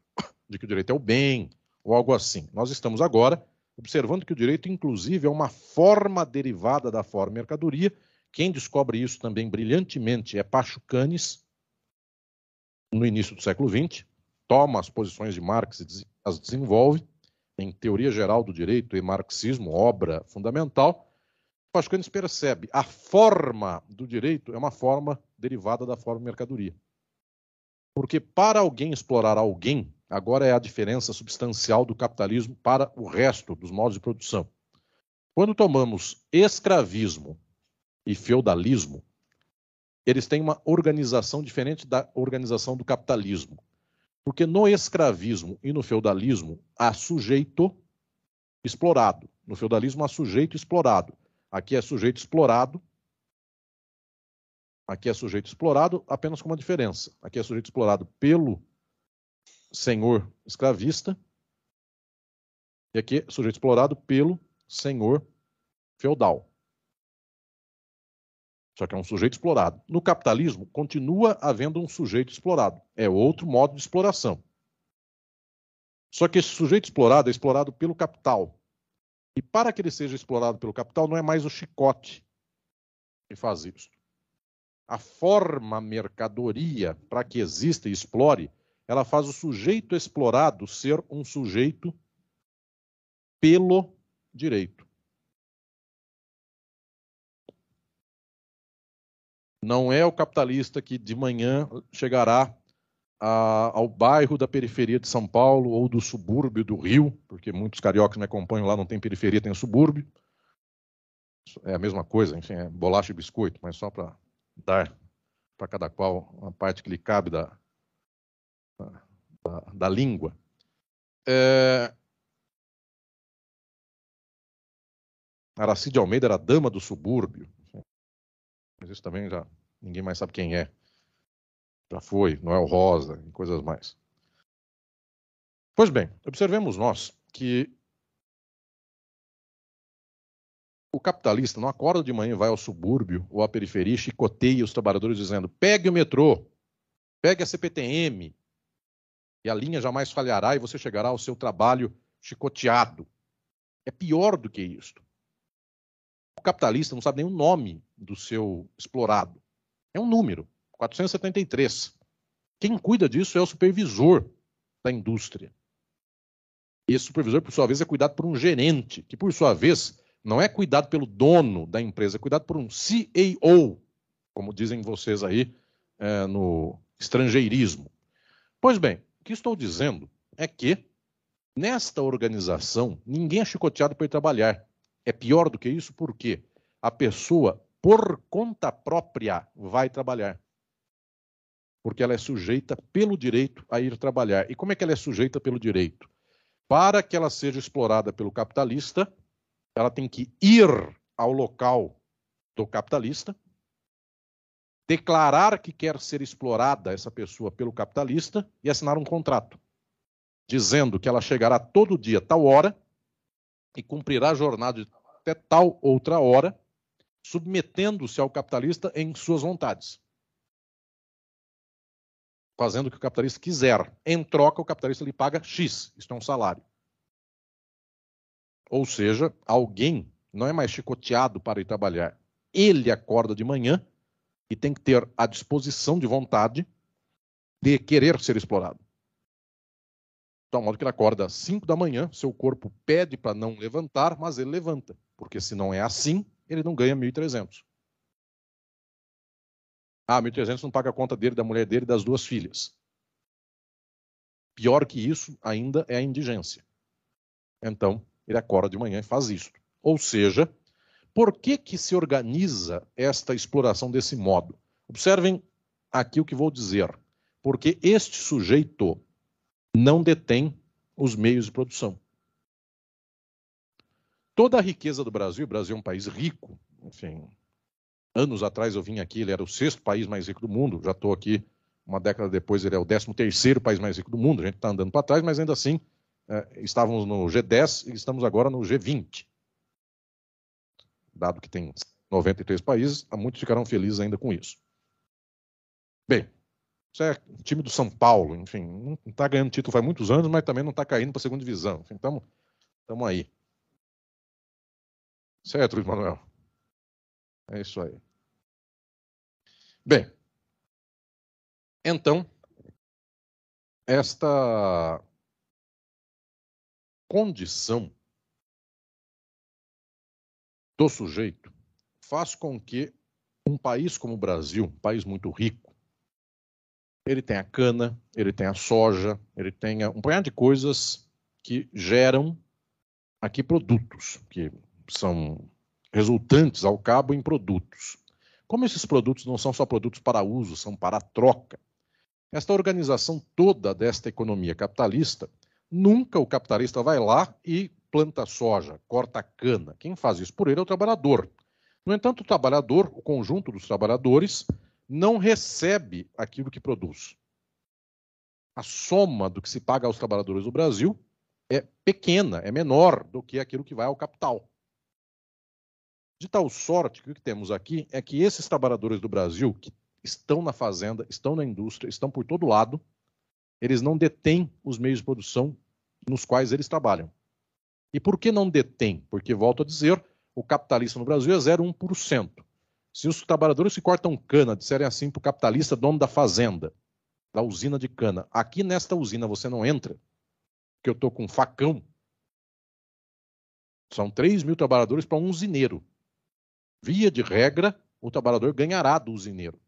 de que o direito é o bem, ou algo assim. Nós estamos agora observando que o direito, inclusive, é uma forma derivada da forma mercadoria. Quem descobre isso também brilhantemente é Pachucanes, no início do século XX, toma as posições de Marx e as desenvolve em Teoria Geral do Direito e Marxismo, obra fundamental. Pachucanes percebe a forma do direito é uma forma derivada da forma mercadoria. Porque para alguém explorar alguém, agora é a diferença substancial do capitalismo para o resto dos modos de produção. Quando tomamos escravismo e feudalismo, eles têm uma organização diferente da organização do capitalismo. Porque no escravismo e no feudalismo há sujeito explorado. No feudalismo há sujeito explorado. Aqui é sujeito explorado. Aqui é sujeito explorado apenas com uma diferença. Aqui é sujeito explorado pelo senhor escravista. E aqui é sujeito explorado pelo senhor feudal. Só que é um sujeito explorado. No capitalismo, continua havendo um sujeito explorado. É outro modo de exploração. Só que esse sujeito explorado é explorado pelo capital. E para que ele seja explorado pelo capital, não é mais o chicote que faz isso. A forma mercadoria, para que exista e explore, ela faz o sujeito explorado ser um sujeito pelo direito. Não é o capitalista que de manhã chegará a, ao bairro da periferia de São Paulo ou do subúrbio do Rio, porque muitos cariocas me acompanham lá, não tem periferia, tem subúrbio. É a mesma coisa, enfim, é bolacha e biscoito, mas só para dar para cada qual uma parte que lhe cabe da, da, da língua. É... Aracide Almeida era dama do subúrbio. Mas isso também já ninguém mais sabe quem é. Já foi, Noel Rosa e coisas mais. Pois bem, observemos nós que o capitalista não acorda de manhã, vai ao subúrbio ou à periferia e chicoteia os trabalhadores dizendo: pegue o metrô, pegue a CPTM, e a linha jamais falhará e você chegará ao seu trabalho chicoteado. É pior do que isto. O capitalista não sabe nem o nome do seu explorado. É um número, 473. Quem cuida disso é o supervisor da indústria. Esse supervisor, por sua vez, é cuidado por um gerente, que, por sua vez, não é cuidado pelo dono da empresa, é cuidado por um CEO, como dizem vocês aí é, no estrangeirismo. Pois bem, o que estou dizendo é que, nesta organização, ninguém é chicoteado por ir trabalhar. É pior do que isso porque a pessoa, por conta própria, vai trabalhar. Porque ela é sujeita pelo direito a ir trabalhar. E como é que ela é sujeita pelo direito? Para que ela seja explorada pelo capitalista, ela tem que ir ao local do capitalista, declarar que quer ser explorada essa pessoa pelo capitalista e assinar um contrato, dizendo que ela chegará todo dia, tal hora, e cumprirá a jornada até tal outra hora, submetendo-se ao capitalista em suas vontades. Fazendo o que o capitalista quiser. Em troca, o capitalista lhe paga X, isto é um salário. Ou seja, alguém não é mais chicoteado para ir trabalhar. Ele acorda de manhã e tem que ter a disposição de vontade de querer ser explorado. Então, modo que ele acorda às 5 da manhã, seu corpo pede para não levantar, mas ele levanta. Porque se não é assim, ele não ganha 1.300. Ah, 1.300 não paga a conta dele, da mulher dele das duas filhas. Pior que isso ainda é a indigência. Então, ele acorda de manhã e faz isso. Ou seja, por que, que se organiza esta exploração desse modo? Observem aqui o que vou dizer. Porque este sujeito não detém os meios de produção toda a riqueza do Brasil, o Brasil é um país rico, enfim, anos atrás eu vim aqui, ele era o sexto país mais rico do mundo, já estou aqui uma década depois, ele é o décimo terceiro país mais rico do mundo, a gente está andando para trás, mas ainda assim é, estávamos no G10 e estamos agora no G20. Dado que tem 93 países, muitos ficarão felizes ainda com isso. Bem, isso é time do São Paulo, enfim, não está ganhando título faz muitos anos, mas também não está caindo para a segunda divisão. Estamos aí. Certo, Luiz Manuel? É isso aí. Bem, então, esta condição do sujeito faz com que um país como o Brasil, um país muito rico, ele tenha cana, ele tenha soja, ele tenha um punhado de coisas que geram aqui produtos, que são resultantes ao cabo em produtos. Como esses produtos não são só produtos para uso, são para troca, esta organização toda desta economia capitalista, nunca o capitalista vai lá e planta soja, corta cana. Quem faz isso por ele é o trabalhador. No entanto, o trabalhador, o conjunto dos trabalhadores, não recebe aquilo que produz. A soma do que se paga aos trabalhadores do Brasil é pequena, é menor do que aquilo que vai ao capital. De tal sorte que o que temos aqui é que esses trabalhadores do Brasil, que estão na fazenda, estão na indústria, estão por todo lado, eles não detêm os meios de produção nos quais eles trabalham. E por que não detêm? Porque, volto a dizer, o capitalista no Brasil é 0,1%. Se os trabalhadores que cortam cana disserem assim para o capitalista, dono da fazenda, da usina de cana, aqui nesta usina você não entra, porque eu estou com um facão, são 3 mil trabalhadores para um usineiro. Via de regra, o trabalhador ganhará do usineiro.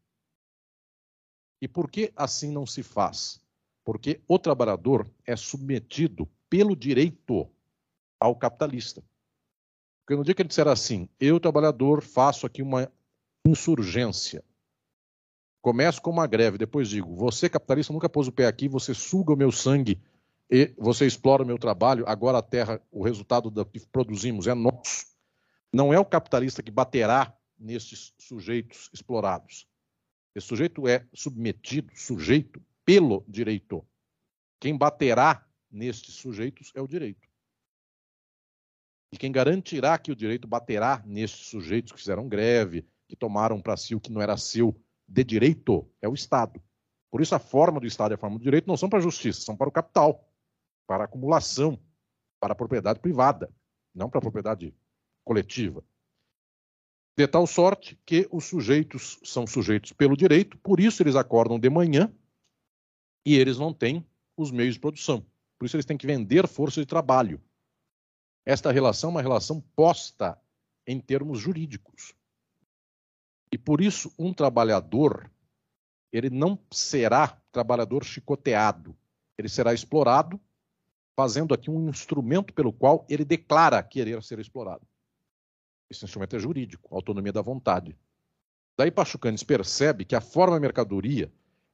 E por que assim não se faz? Porque o trabalhador é submetido pelo direito ao capitalista. Porque no dia que ele disser assim, eu, trabalhador, faço aqui uma insurgência, começo com uma greve, depois digo, você, capitalista, nunca pôs o pé aqui, você suga o meu sangue e você explora o meu trabalho, agora a terra, o resultado do que produzimos é nosso. Não é o capitalista que baterá nesses sujeitos explorados. Esse sujeito é submetido, sujeito, pelo direito. Quem baterá nestes sujeitos é o direito. E quem garantirá que o direito baterá nestes sujeitos que fizeram greve, que tomaram para si o que não era seu de direito, é o Estado. Por isso, a forma do Estado e a forma do direito não são para a justiça, são para o capital, para a acumulação, para a propriedade privada, não para a propriedade coletiva. De tal sorte que os sujeitos são sujeitos pelo direito, por isso eles acordam de manhã e eles não têm os meios de produção. Por isso eles têm que vender força de trabalho. Esta relação é uma relação posta em termos jurídicos. E por isso um trabalhador, ele não será trabalhador chicoteado, ele será explorado, fazendo aqui um instrumento pelo qual ele declara querer ser explorado. Esse instrumento é jurídico, autonomia da vontade. Daí Pachucanes percebe que a forma mercadoria,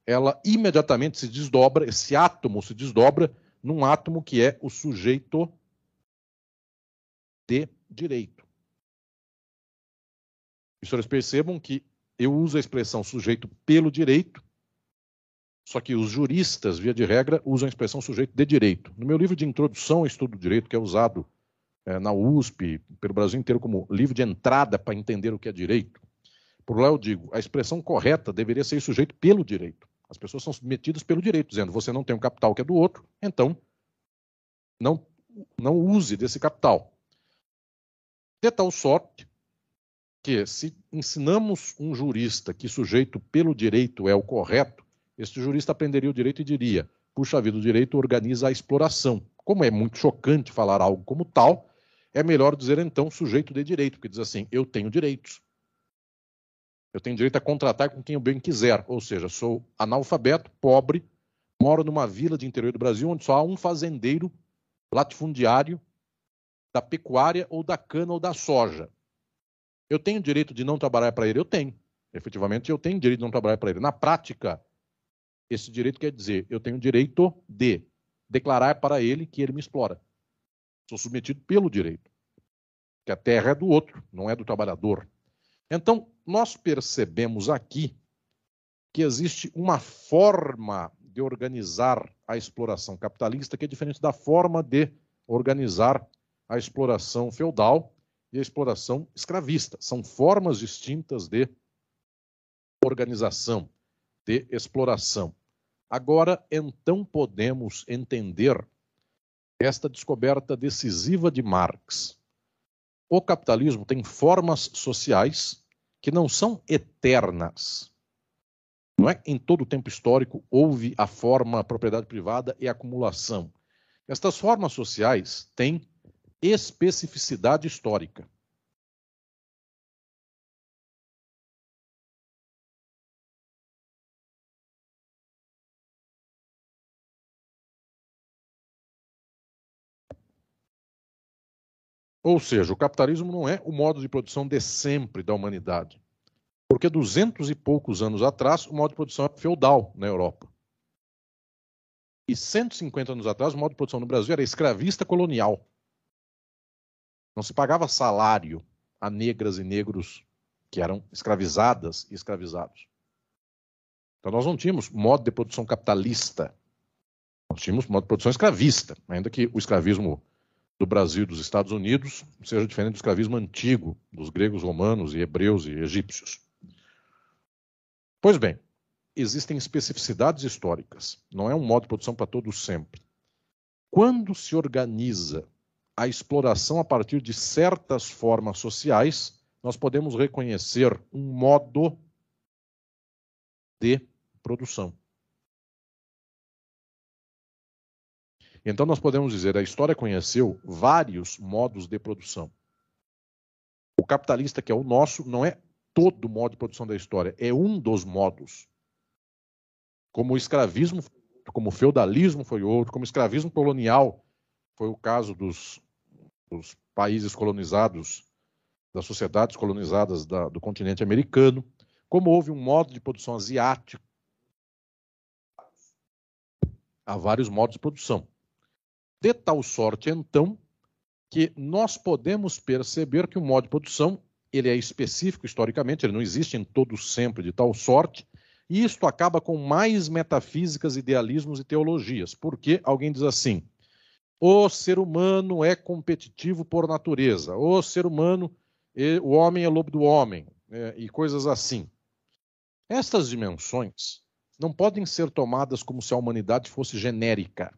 ela imediatamente se desdobra, esse átomo se desdobra num átomo que é o sujeito de direito. E senhores percebam que eu uso a expressão sujeito pelo direito, só que os juristas, via de regra, usam a expressão sujeito de direito. No meu livro de introdução ao estudo do direito, que é usado é, na USP, pelo Brasil inteiro, como livro de entrada para entender o que é direito. Por lá eu digo, a expressão correta deveria ser sujeito pelo direito. As pessoas são submetidas pelo direito, dizendo você não tem um capital que é do outro, então não, não use desse capital. De tal sorte que, se ensinamos um jurista que sujeito pelo direito é o correto, este jurista aprenderia o direito e diria: puxa vida, o direito organiza a exploração. Como é muito chocante falar algo como tal, é melhor dizer então sujeito de direito, porque diz assim: eu tenho direitos. Eu tenho direito a contratar com quem eu bem quiser, ou seja, sou analfabeto, pobre, moro numa vila de interior do Brasil onde só há um fazendeiro latifundiário da pecuária ou da cana ou da soja. Eu tenho direito de não trabalhar para ele? Eu tenho. Efetivamente, eu tenho direito de não trabalhar para ele. Na prática, esse direito quer dizer, eu tenho direito de declarar para ele que ele me explora. Sou submetido pelo direito. Que a terra é do outro, não é do trabalhador. Então, nós percebemos aqui que existe uma forma de organizar a exploração capitalista que é diferente da forma de organizar a exploração feudal e a exploração escravista. São formas distintas de organização, de exploração. Agora, então, podemos entender esta descoberta decisiva de Marx. O capitalismo tem formas sociais que não são eternas. Não é em todo o tempo histórico houve a forma propriedade privada e acumulação. Estas formas sociais têm especificidade histórica. Ou seja, o capitalismo não é o modo de produção de sempre da humanidade. Porque duzentos e poucos anos atrás, o modo de produção era feudal na Europa. E 150 anos atrás, o modo de produção no Brasil era escravista colonial. Não se pagava salário a negras e negros que eram escravizadas e escravizados. Então nós não tínhamos modo de produção capitalista. Nós tínhamos modo de produção escravista, ainda que o escravismo do Brasil e dos Estados Unidos seja diferente do escravismo antigo dos gregos, romanos e hebreus e egípcios. Pois bem, existem especificidades históricas. Não é um modo de produção para todos sempre. Quando se organiza a exploração a partir de certas formas sociais, nós podemos reconhecer um modo de produção. Então nós podemos dizer, a história conheceu vários modos de produção. O capitalista, que é o nosso, não é todo o modo de produção da história, é um dos modos. Como o escravismo, como o feudalismo foi outro, como o escravismo colonial foi o caso dos, dos países colonizados, das sociedades colonizadas da, do continente americano, como houve um modo de produção asiático, há vários modos de produção. De tal sorte, então, que nós podemos perceber que o modo de produção ele é específico historicamente, ele não existe em todo sempre de tal sorte, e isto acaba com mais metafísicas, idealismos e teologias, porque alguém diz assim: o ser humano é competitivo por natureza, o ser humano, o homem é lobo do homem, é, e coisas assim. Estas dimensões não podem ser tomadas como se a humanidade fosse genérica.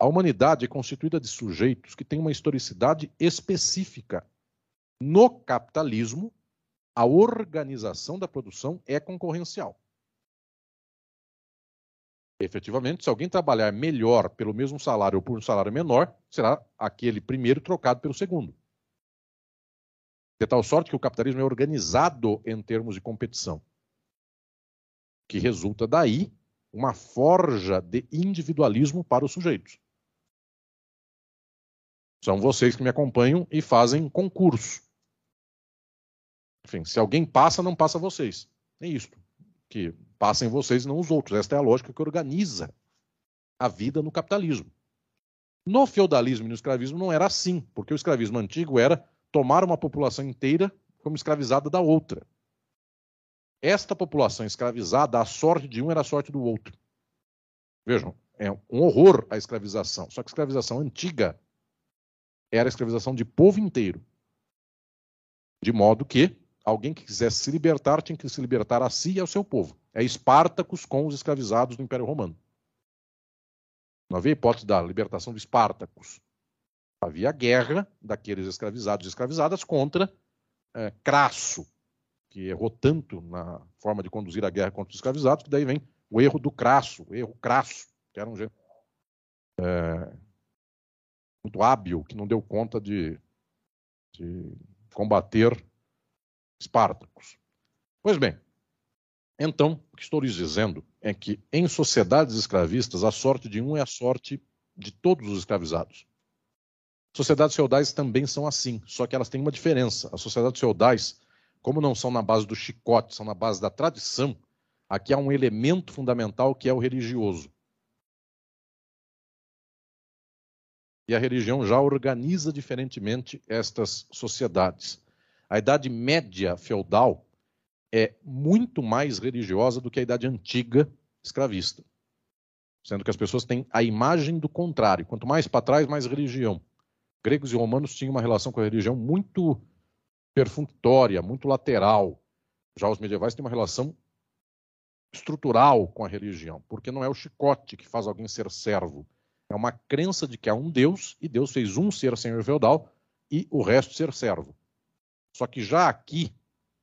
A humanidade é constituída de sujeitos que têm uma historicidade específica. No capitalismo, a organização da produção é concorrencial. Efetivamente, se alguém trabalhar melhor pelo mesmo salário ou por um salário menor, será aquele primeiro trocado pelo segundo. De tal sorte que o capitalismo é organizado em termos de competição, que resulta daí uma forja de individualismo para os sujeitos. São vocês que me acompanham e fazem concurso. Enfim, se alguém passa, não passa vocês. É isto. Que passem vocês e não os outros. Esta é a lógica que organiza a vida no capitalismo. No feudalismo e no escravismo não era assim, porque o escravismo antigo era tomar uma população inteira como escravizada da outra. Esta população escravizada, a sorte de um era a sorte do outro. Vejam, é um horror a escravização. Só que escravização antiga era a escravização de povo inteiro. De modo que alguém que quisesse se libertar tinha que se libertar a si e ao seu povo. É Espartacus com os escravizados do Império Romano. Não havia hipótese da libertação de Espartacus. Havia a guerra daqueles escravizados e escravizadas contra é, Crasso, que errou tanto na forma de conduzir a guerra contra os escravizados, que daí vem o erro do Crasso, o erro Crasso, que era um é, muito hábil, que não deu conta de, de combater Espartacos. Pois bem, então, o que estou lhes dizendo é que em sociedades escravistas, a sorte de um é a sorte de todos os escravizados. Sociedades feudais também são assim, só que elas têm uma diferença. As sociedades feudais, como não são na base do chicote, são na base da tradição, aqui há um elemento fundamental que é o religioso. E a religião já organiza diferentemente estas sociedades. A Idade Média feudal é muito mais religiosa do que a Idade Antiga escravista. Sendo que as pessoas têm a imagem do contrário. Quanto mais para trás, mais religião. Gregos e romanos tinham uma relação com a religião muito perfunctória, muito lateral. Já os medievais têm uma relação estrutural com a religião, porque não é o chicote que faz alguém ser servo. É uma crença de que há um Deus e Deus fez um ser senhor feudal e o resto ser servo. Só que já aqui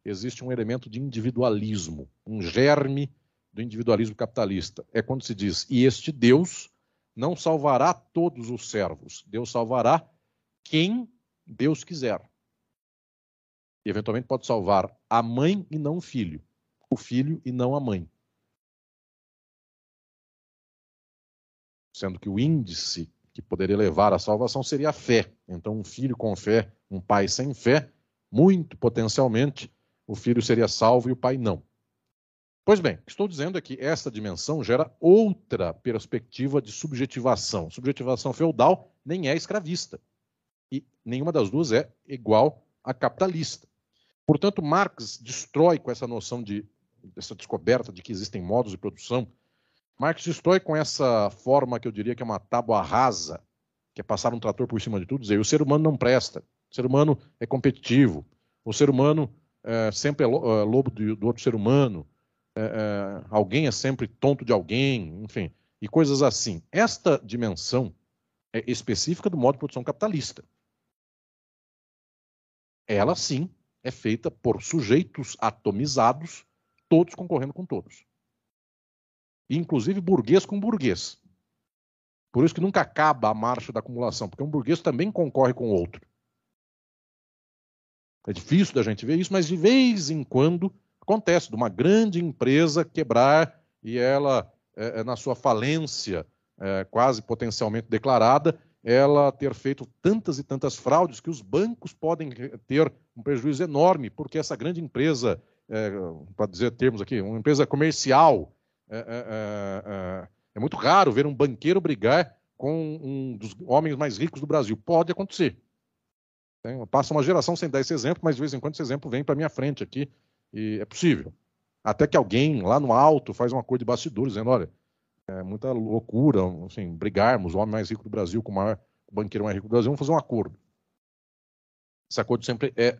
existe um elemento de individualismo, um germe do individualismo capitalista. É quando se diz: e este Deus não salvará todos os servos, Deus salvará quem Deus quiser. E eventualmente pode salvar a mãe e não o filho, o filho e não a mãe. Sendo que o índice que poderia levar à salvação seria a fé. Então, um filho com fé, um pai sem fé, muito potencialmente, o filho seria salvo e o pai não. Pois bem, estou dizendo é que essa dimensão gera outra perspectiva de subjetivação. Subjetivação feudal nem é escravista. E nenhuma das duas é igual a capitalista. Portanto, Marx destrói com essa noção de essa descoberta de que existem modos de produção. Marx destrói com essa forma que eu diria que é uma tábua rasa, que é passar um trator por cima de tudo, dizer o ser humano não presta, o ser humano é competitivo, o ser humano é, sempre é, é lobo do, do outro ser humano, é, é, alguém é sempre tonto de alguém, enfim, e coisas assim. Esta dimensão é específica do modo de produção capitalista. Ela sim é feita por sujeitos atomizados, todos concorrendo com todos. Inclusive burguês com burguês. Por isso que nunca acaba a marcha da acumulação, porque um burguês também concorre com outro. É difícil da gente ver isso, mas de vez em quando acontece de uma grande empresa quebrar e ela, é, é na sua falência é, quase potencialmente declarada, ela ter feito tantas e tantas fraudes que os bancos podem ter um prejuízo enorme, porque essa grande empresa, é, para dizer termos aqui, uma empresa comercial, é, é, é, é, muito raro ver um banqueiro brigar com um dos homens mais ricos do Brasil. Pode acontecer. Passa uma geração sem dar esse exemplo, mas de vez em quando esse exemplo vem para minha frente aqui, e é possível. Até que alguém lá no alto faz uma coisa de bastidores, dizendo, olha, é muita loucura, assim, brigarmos, o homem mais rico do Brasil com o maior banqueiro mais rico do Brasil, vamos fazer um acordo. Esse acordo sempre é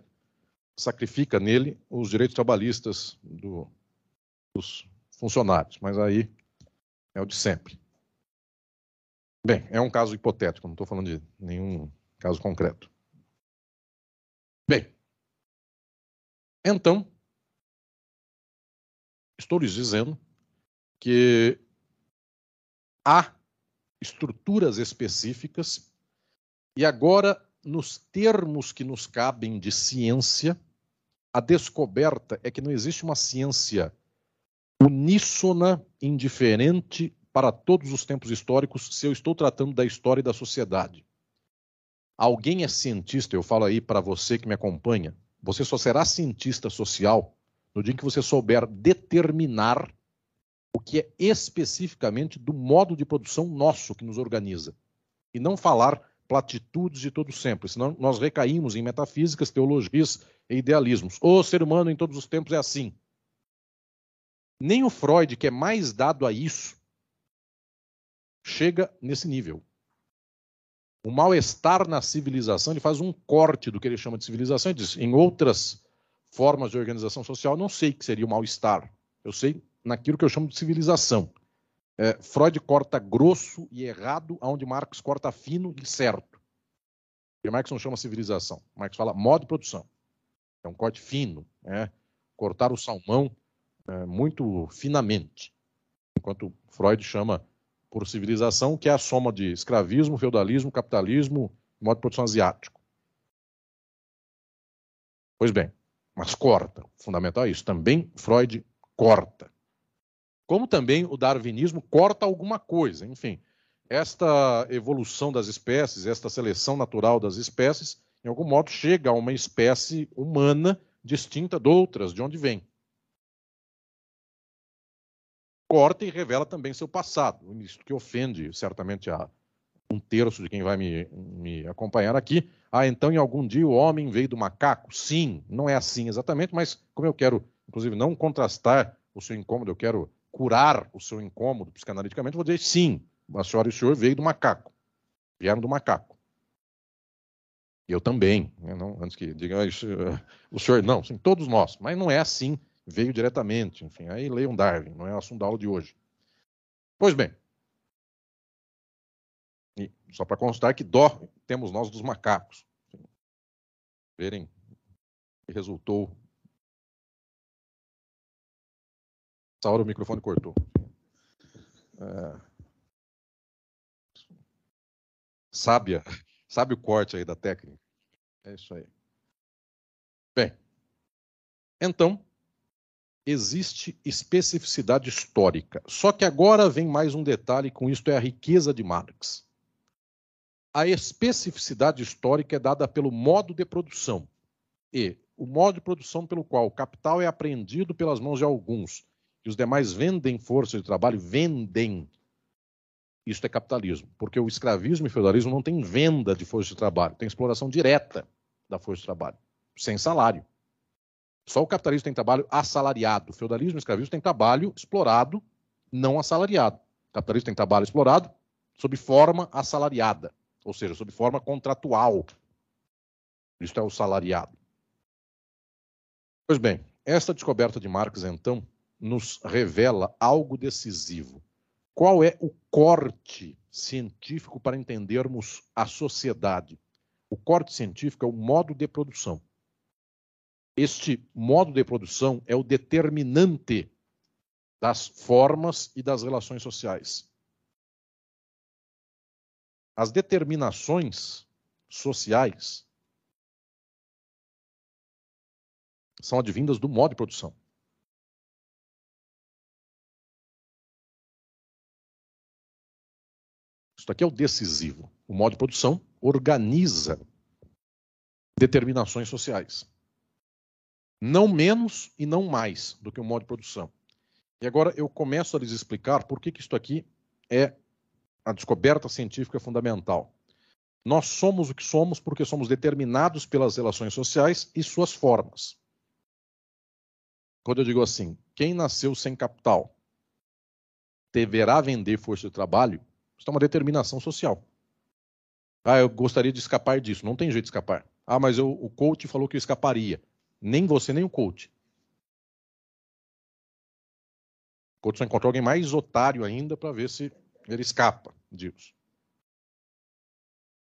sacrifica nele os direitos trabalhistas do, dos funcionários, mas aí é o de sempre. Bem, é um caso hipotético, não estou falando de nenhum caso concreto. Bem, então, estou lhes dizendo que há estruturas específicas, e agora, nos termos que nos cabem de ciência, a descoberta é que não existe uma ciência uníssona, indiferente para todos os tempos históricos, se eu estou tratando da história e da sociedade. Alguém é cientista, eu falo aí para você que me acompanha, você só será cientista social no dia em que você souber determinar o que é especificamente do modo de produção nosso que nos organiza. E não falar platitudes de todo sempre, senão nós recaímos em metafísicas, teologias e idealismos. O ser humano em todos os tempos é assim. Nem o Freud, que é mais dado a isso, chega nesse nível. O mal-estar na civilização, ele faz um corte do que ele chama de civilização e diz: em outras formas de organização social, não sei o que seria o mal-estar. Eu sei naquilo que eu chamo de civilização. É, Freud corta grosso e errado, onde Marx corta fino e certo. E Marx não chama civilização. Marx fala modo de produção. É um corte fino, é cortar o salmão é, muito finamente. Enquanto Freud chama por civilização, que é a soma de escravismo, feudalismo, capitalismo, modo de produção asiático. Pois bem, mas corta. O fundamental é isso. Também Freud corta como também o darwinismo corta alguma coisa. Enfim, esta evolução das espécies, esta seleção natural das espécies, em algum modo chega a uma espécie humana distinta de outras, de onde vem. Corta e revela também seu passado, isso que ofende certamente a, um terço de quem vai me, me acompanhar aqui. Ah, então em algum dia o homem veio do macaco? Sim, não é assim exatamente, mas como eu quero, inclusive, não contrastar o seu incômodo, eu quero curar o seu incômodo psicanaliticamente, vou dizer sim, a senhora e o senhor veio do macaco. Vieram do macaco. Eu também, né? não, antes que diga o senhor, não, sim, todos nós, mas não é assim, veio diretamente, enfim, aí leiam Darwin, não é o assunto da aula de hoje. Pois bem, e só para constar que dó temos nós dos macacos. Verem que resultou. Essa hora o microfone cortou. É... Sábia, sabe o corte aí da técnica? É isso aí. Bem, então, existe especificidade histórica. Só que agora vem mais um detalhe, com isto é a riqueza de Marx a especificidade histórica é dada pelo modo de produção. E o modo de produção pelo qual o capital é apreendido pelas mãos de alguns e os demais vendem força de trabalho, vendem. Isso é capitalismo, porque o escravismo e o feudalismo não tem venda de força de trabalho, tem exploração direta da força de trabalho, sem salário. Só o capitalismo tem trabalho assalariado. O feudalismo e o escravismo tem trabalho explorado, não assalariado. O capitalismo tem trabalho explorado sob forma assalariada ou seja, sob forma contratual. Isto é o salariado. Pois bem, esta descoberta de Marx, então, nos revela algo decisivo. Qual é o corte científico para entendermos a sociedade? O corte científico é o modo de produção. Este modo de produção é o determinante das formas e das relações sociais. As determinações sociais são advindas do modo de produção. Isso aqui é o decisivo. O modo de produção organiza determinações sociais. Não menos e não mais do que o modo de produção. E agora eu começo a lhes explicar por que, que isto aqui é a descoberta científica fundamental. Nós somos o que somos porque somos determinados pelas relações sociais e suas formas. Quando eu digo assim, quem nasceu sem capital deverá vender força de trabalho, isso é uma determinação social. Ah, eu gostaria de escapar disso. Não tem jeito de escapar. Ah, mas eu, o coach falou que eu escaparia. Nem você, nem o coach. O coach só encontrou alguém mais otário ainda para ver se ele escapa disso.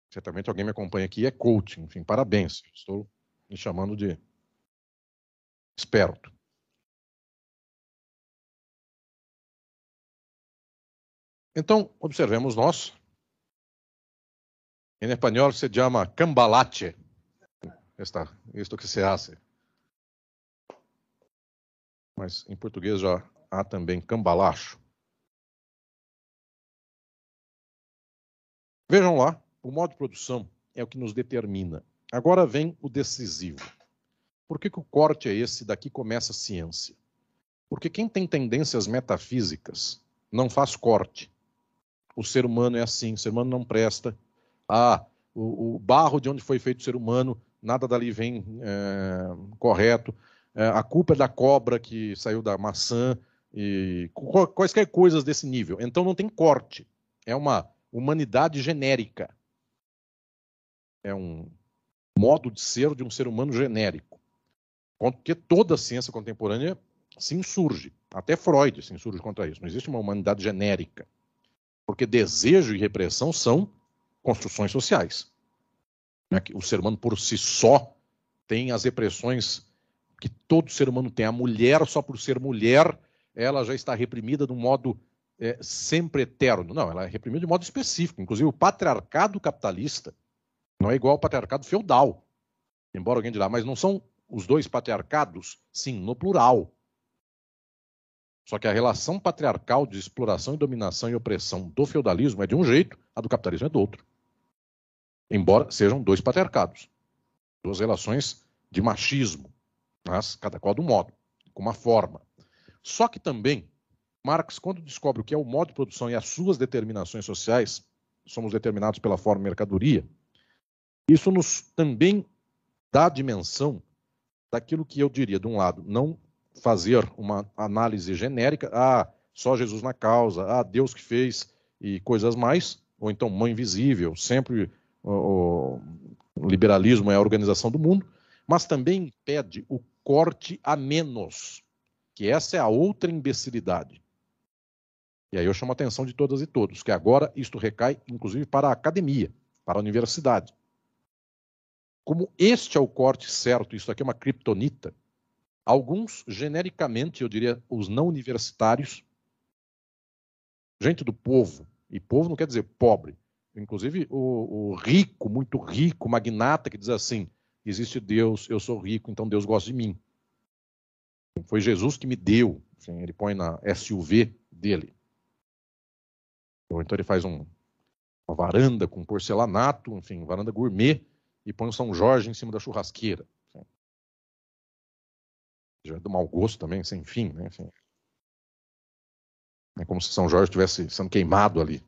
Certamente alguém me acompanha aqui é coaching, enfim, parabéns. Estou me chamando de esperto. Então, observemos nós. Em espanhol se chama cambalache. Esta, isto que se hace. Mas em português já há também cambalacho. Vejam lá, o modo de produção é o que nos determina. Agora vem o decisivo. Por que, que o corte é esse? Daqui começa a ciência. Porque quem tem tendências metafísicas não faz corte. O ser humano é assim, o ser humano não presta. Ah, o, o barro de onde foi feito o ser humano, nada dali vem é, correto. É, a culpa é da cobra que saiu da maçã e quaisquer coisas desse nível. Então não tem corte. É uma humanidade genérica. É um modo de ser de um ser humano genérico. Porque toda a ciência contemporânea se insurge. Até Freud se insurge contra isso. Não existe uma humanidade genérica. Porque desejo e repressão são construções sociais. É o ser humano por si só tem as repressões que todo ser humano tem. A mulher, só por ser mulher, ela já está reprimida de um modo é, sempre eterno. Não, ela é reprimida de modo específico. Inclusive, o patriarcado capitalista não é igual ao patriarcado feudal. Embora alguém diga, mas não são os dois patriarcados? Sim, no plural. Só que a relação patriarcal de exploração e dominação e opressão do feudalismo é de um jeito, a do capitalismo é do outro. Embora sejam dois patriarcados, duas relações de machismo, mas cada qual de um modo, com uma forma. Só que também Marx, quando descobre o que é o modo de produção e as suas determinações sociais, somos determinados pela forma mercadoria, isso nos também dá dimensão daquilo que eu diria, de um lado, não fazer uma análise genérica, ah, só Jesus na causa, ah, Deus que fez e coisas mais, ou então mãe invisível, sempre o, o liberalismo é a organização do mundo, mas também impede o corte a menos, que essa é a outra imbecilidade. E aí eu chamo a atenção de todas e todos, que agora isto recai, inclusive, para a academia, para a universidade. Como este é o corte certo, isso aqui é uma criptonita, alguns, genericamente, eu diria, os não universitários, gente do povo, e povo não quer dizer pobre, inclusive o, o rico, muito rico, magnata, que diz assim: existe Deus, eu sou rico, então Deus gosta de mim. Foi Jesus que me deu, assim, ele põe na SUV dele. Ou então ele faz um, uma varanda com porcelanato, enfim, varanda gourmet, e põe o São Jorge em cima da churrasqueira. Assim. Já é do mau gosto também, sem fim, né? Assim. É como se São Jorge estivesse sendo queimado ali.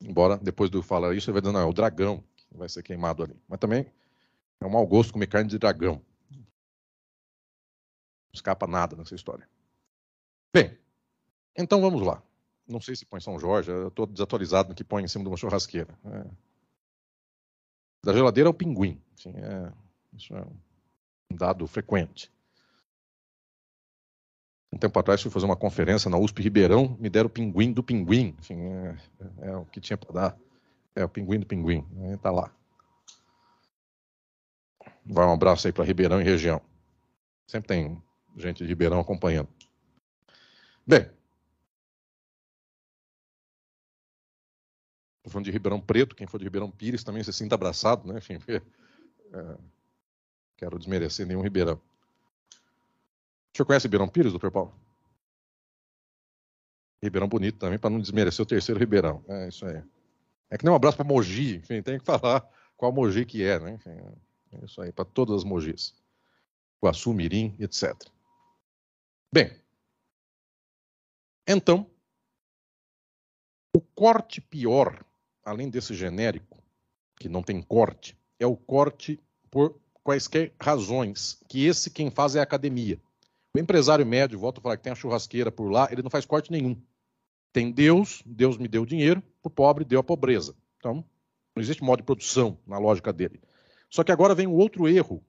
Embora depois do falar isso, ele vai dizendo, não, é o dragão vai ser queimado ali. Mas também é um mau gosto comer carne de dragão. Não escapa nada nessa história. Bem, então vamos lá. Não sei se põe São Jorge, eu estou desatualizado no que põe em cima de uma churrasqueira. É. Da geladeira é o pinguim. Assim, é, isso é um dado frequente. Um tempo atrás fui fazer uma conferência na USP Ribeirão, me deram o pinguim do pinguim. Enfim, é, é, é o que tinha para dar. É o pinguim do pinguim. Está lá. Vai um abraço aí para Ribeirão e região. Sempre tem gente de Ribeirão acompanhando. Bem, Estou falando de Ribeirão Preto, quem for de Ribeirão Pires também se sinta abraçado, né? Enfim, [laughs] é, quero desmerecer nenhum Ribeirão. O senhor conhece Ribeirão Pires, doutor Paulo? Ribeirão bonito também, para não desmerecer o terceiro Ribeirão. É isso aí. É que nem um abraço para Mogi, enfim, tem que falar qual Mogi que é, né? Enfim, é isso aí, para todas as Mogis. Guaçu, Mirim, etc. Bem, então, o corte pior além desse genérico, que não tem corte, é o corte por quaisquer razões, que esse quem faz é a academia. O empresário médio, volta a falar que tem a churrasqueira por lá, ele não faz corte nenhum. Tem Deus, Deus me deu dinheiro, o pobre deu a pobreza. Então, não existe modo de produção na lógica dele. Só que agora vem um outro erro,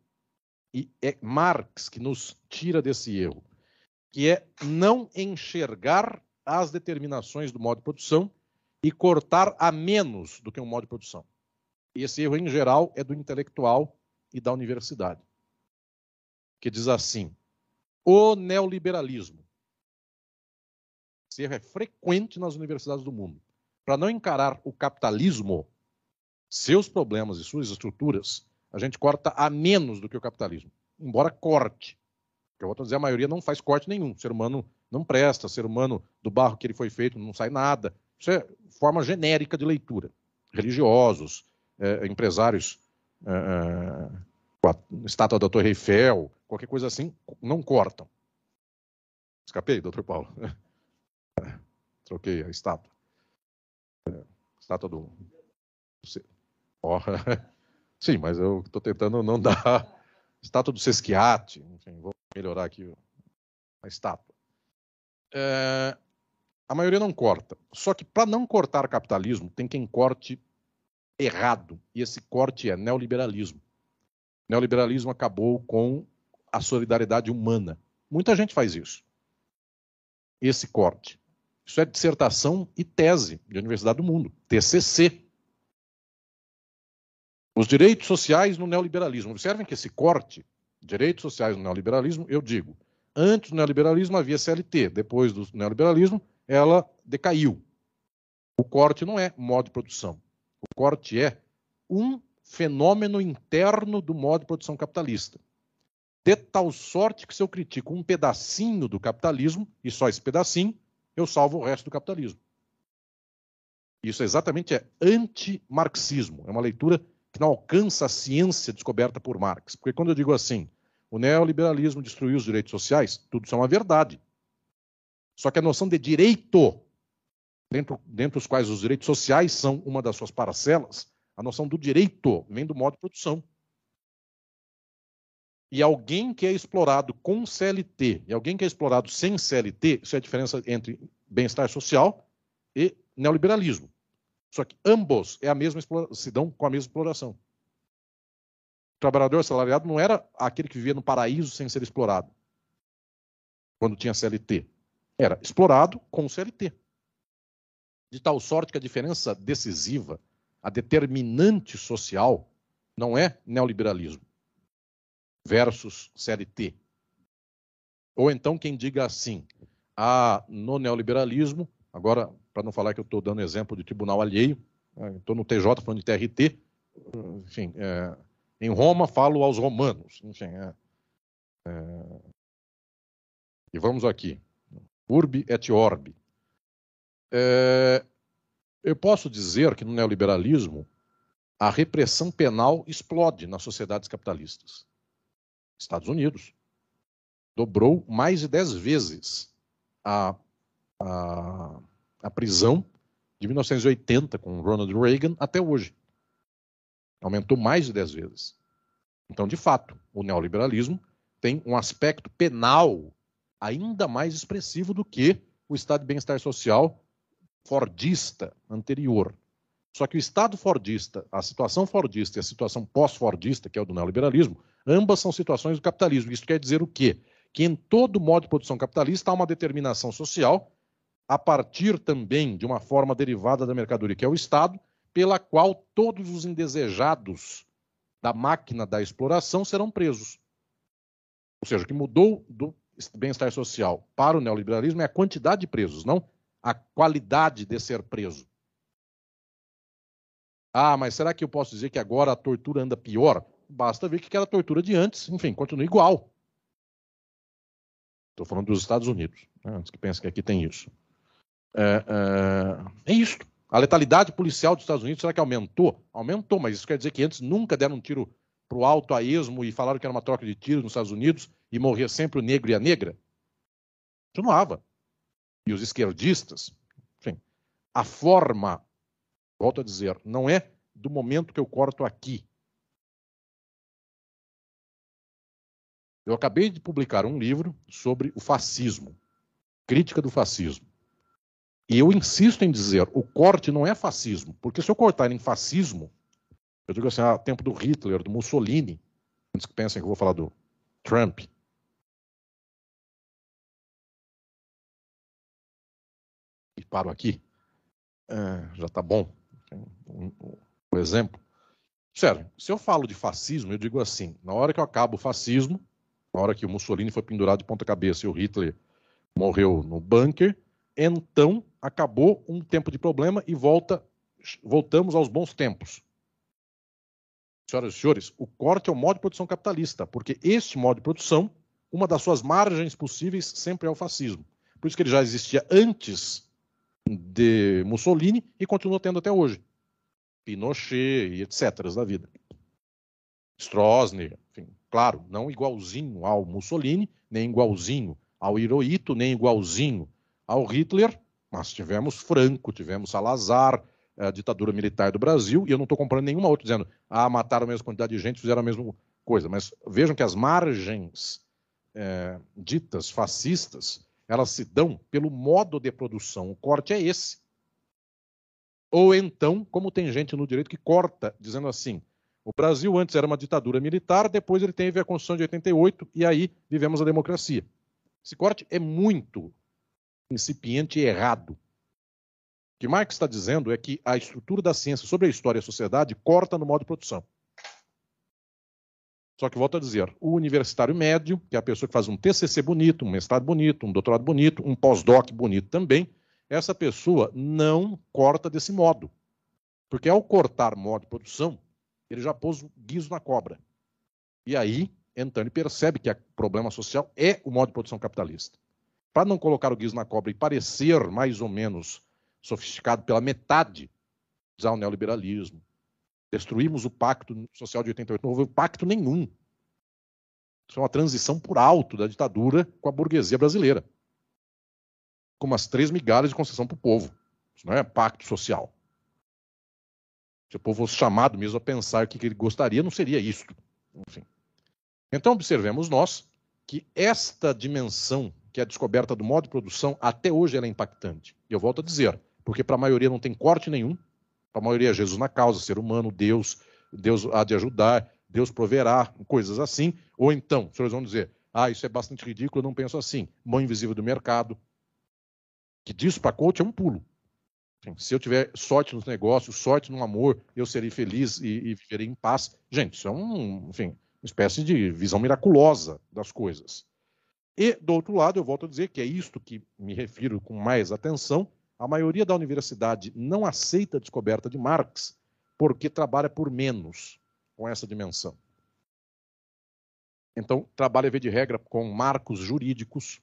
e é Marx que nos tira desse erro, que é não enxergar as determinações do modo de produção e cortar a menos do que um modo de produção. E esse erro, em geral, é do intelectual e da universidade, que diz assim: o neoliberalismo. Esse erro é frequente nas universidades do mundo. Para não encarar o capitalismo, seus problemas e suas estruturas, a gente corta a menos do que o capitalismo, embora corte. Eu vou dizer, a maioria não faz corte nenhum. O ser humano não presta, o ser humano do barro que ele foi feito não sai nada. Isso é forma genérica de leitura. Religiosos, é, empresários, é, é a estátua da Torre Eiffel, qualquer coisa assim, não cortam. Escapei, doutor Paulo? Troquei a estátua. É, estátua do. Oh, [laughs] sim, mas eu estou tentando não dar. [laughs] Estátua do Sesquiate. Enfim, vou melhorar aqui a estátua. É, a maioria não corta. Só que para não cortar capitalismo, tem quem corte errado. E esse corte é neoliberalismo. Neoliberalismo acabou com a solidariedade humana. Muita gente faz isso. Esse corte. Isso é dissertação e tese de Universidade do Mundo, TCC. Os direitos sociais no neoliberalismo. Observem que esse corte, direitos sociais no neoliberalismo, eu digo, antes do neoliberalismo havia CLT, depois do neoliberalismo ela decaiu. O corte não é modo de produção. O corte é um fenômeno interno do modo de produção capitalista. De tal sorte que se eu critico um pedacinho do capitalismo, e só esse pedacinho, eu salvo o resto do capitalismo. Isso exatamente é anti-marxismo. É uma leitura que não alcança a ciência descoberta por Marx. Porque quando eu digo assim, o neoliberalismo destruiu os direitos sociais, tudo isso é uma verdade. Só que a noção de direito dentro, dentro dos quais os direitos sociais são uma das suas parcelas, a noção do direito vem do modo de produção. E alguém que é explorado com CLT e alguém que é explorado sem CLT, isso é a diferença entre bem-estar social e neoliberalismo. Só que ambos é a mesma se dão com a mesma exploração. O trabalhador assalariado não era aquele que vivia no paraíso sem ser explorado, quando tinha CLT. Era explorado com CLT. De tal sorte que a diferença decisiva, a determinante social, não é neoliberalismo versus CLT. Ou então quem diga assim, ah, no neoliberalismo, agora, para não falar que eu estou dando exemplo de tribunal alheio, estou no TJ falando de TRT, enfim, é, em Roma falo aos romanos, enfim, é, é, e vamos aqui, urbi et orbi. É, eu posso dizer que no neoliberalismo a repressão penal explode nas sociedades capitalistas. Estados Unidos. Dobrou mais de dez vezes a, a, a prisão de 1980 com Ronald Reagan até hoje. Aumentou mais de dez vezes. Então, de fato, o neoliberalismo tem um aspecto penal ainda mais expressivo do que o estado de bem-estar social fordista anterior. Só que o estado fordista, a situação fordista e a situação pós-fordista, que é o do neoliberalismo, Ambas são situações do capitalismo. Isso quer dizer o quê? Que em todo modo de produção capitalista há uma determinação social, a partir também de uma forma derivada da mercadoria, que é o Estado, pela qual todos os indesejados da máquina da exploração serão presos. Ou seja, o que mudou do bem-estar social para o neoliberalismo é a quantidade de presos, não a qualidade de ser preso. Ah, mas será que eu posso dizer que agora a tortura anda pior? Basta ver que era tortura de antes, enfim, continua igual. Estou falando dos Estados Unidos, né, antes que pense que aqui tem isso. É, é, é isso. A letalidade policial dos Estados Unidos, será que aumentou? Aumentou, mas isso quer dizer que antes nunca deram um tiro para o alto a esmo e falaram que era uma troca de tiros nos Estados Unidos e morria sempre o negro e a negra? Continuava. E os esquerdistas, enfim, a forma, volto a dizer, não é do momento que eu corto aqui, Eu acabei de publicar um livro sobre o fascismo, crítica do fascismo. E eu insisto em dizer, o corte não é fascismo, porque se eu cortar em fascismo, eu digo assim, ah, tempo do Hitler, do Mussolini, antes que pensem que eu vou falar do Trump. E paro aqui. É, já está bom. Um, um, exemplo. Sério, se eu falo de fascismo, eu digo assim: na hora que eu acabo o fascismo, na hora que o Mussolini foi pendurado de ponta cabeça e o Hitler morreu no bunker, então acabou um tempo de problema e volta, voltamos aos bons tempos. Senhoras e senhores, o corte é o modo de produção capitalista, porque este modo de produção, uma das suas margens possíveis sempre é o fascismo. Por isso que ele já existia antes de Mussolini e continua tendo até hoje. Pinochet e etc. da vida. Stroessner, claro, não igualzinho ao Mussolini, nem igualzinho ao Hirohito, nem igualzinho ao Hitler, mas tivemos Franco, tivemos Salazar, a ditadura militar do Brasil, e eu não estou comprando nenhuma outra dizendo, ah, mataram a mesma quantidade de gente, fizeram a mesma coisa. Mas vejam que as margens é, ditas fascistas, elas se dão pelo modo de produção. O corte é esse. Ou então, como tem gente no direito que corta, dizendo assim, o Brasil antes era uma ditadura militar, depois ele teve a Constituição de 88 e aí vivemos a democracia. Esse corte é muito incipiente e errado. O que Marx está dizendo é que a estrutura da ciência sobre a história e a sociedade corta no modo de produção. Só que volto a dizer, o universitário médio, que é a pessoa que faz um TCC bonito, um mestrado bonito, um doutorado bonito, um pós-doc bonito também, essa pessoa não corta desse modo. Porque ao cortar modo de produção, ele já pôs o guiso na cobra. E aí, então, ele percebe que o problema social é o modo de produção capitalista. Para não colocar o guiso na cobra e parecer mais ou menos sofisticado pela metade, usar o neoliberalismo. Destruímos o pacto social de 88, não houve pacto nenhum. Isso é uma transição por alto da ditadura com a burguesia brasileira. Com umas três migalhas de concessão para o povo. Isso não é pacto social. Se o povo fosse chamado mesmo a pensar o que ele gostaria, não seria isto. Enfim. Então, observemos nós que esta dimensão, que é a descoberta do modo de produção, até hoje ela é impactante. E eu volto a dizer, porque para a maioria não tem corte nenhum, para a maioria é Jesus na causa, ser humano, Deus, Deus há de ajudar, Deus proverá, coisas assim. Ou então, os senhores vão dizer, ah, isso é bastante ridículo, eu não penso assim. Mão invisível do mercado, que disso para coach é um pulo. Se eu tiver sorte nos negócios, sorte no amor, eu serei feliz e, e viverei em paz. Gente, isso é um, enfim, uma espécie de visão miraculosa das coisas. E, do outro lado, eu volto a dizer que é isto que me refiro com mais atenção. A maioria da universidade não aceita a descoberta de Marx porque trabalha por menos com essa dimensão. Então, trabalha, via de regra, com marcos jurídicos,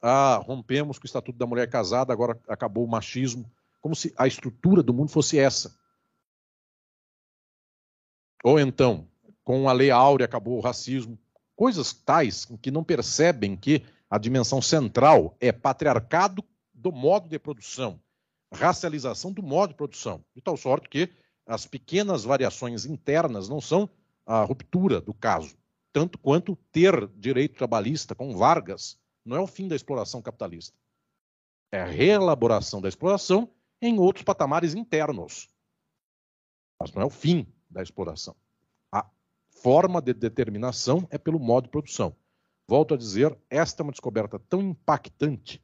ah, rompemos com o Estatuto da Mulher Casada, agora acabou o machismo, como se a estrutura do mundo fosse essa. Ou então, com a Lei Áurea acabou o racismo. Coisas tais que não percebem que a dimensão central é patriarcado do modo de produção, racialização do modo de produção, de tal sorte que as pequenas variações internas não são a ruptura do caso, tanto quanto ter direito trabalhista com Vargas não é o fim da exploração capitalista. É a reelaboração da exploração em outros patamares internos. Mas não é o fim da exploração. A forma de determinação é pelo modo de produção. Volto a dizer, esta é uma descoberta tão impactante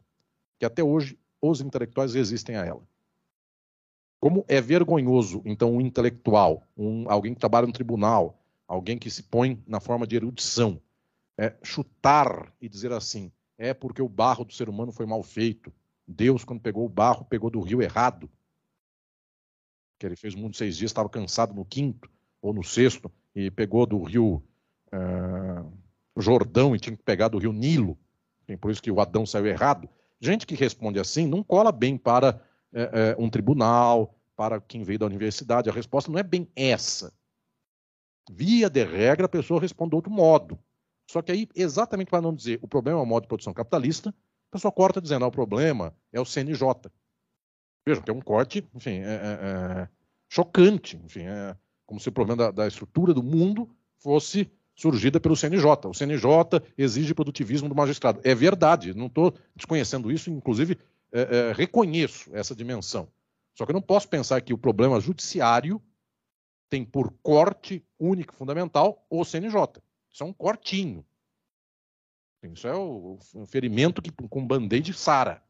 que até hoje os intelectuais resistem a ela. Como é vergonhoso, então, um intelectual, um, alguém que trabalha no tribunal, alguém que se põe na forma de erudição, é, chutar e dizer assim: é porque o barro do ser humano foi mal feito. Deus, quando pegou o barro, pegou do rio errado. Que ele fez muitos seis dias, estava cansado no quinto ou no sexto, e pegou do rio uh, Jordão e tinha que pegar do rio Nilo. E por isso que o Adão saiu errado. Gente que responde assim não cola bem para uh, uh, um tribunal, para quem veio da universidade. A resposta não é bem essa. Via de regra, a pessoa responde de outro modo. Só que aí, exatamente para não dizer o problema é o modo de produção capitalista, a pessoa corta dizendo, ah, o problema é o CNJ. Veja, que é um corte, enfim, é, é, é chocante, enfim, é como se o problema da, da, estrutura do mundo fosse surgida pelo CNJ. O CNJ exige produtivismo do magistrado. É verdade, não estou desconhecendo isso, inclusive é, é, reconheço essa dimensão. Só que eu não posso pensar que o problema judiciário tem por corte único fundamental o CNJ. Isso é um cortinho. Isso é o ferimento que, com band-aid sara.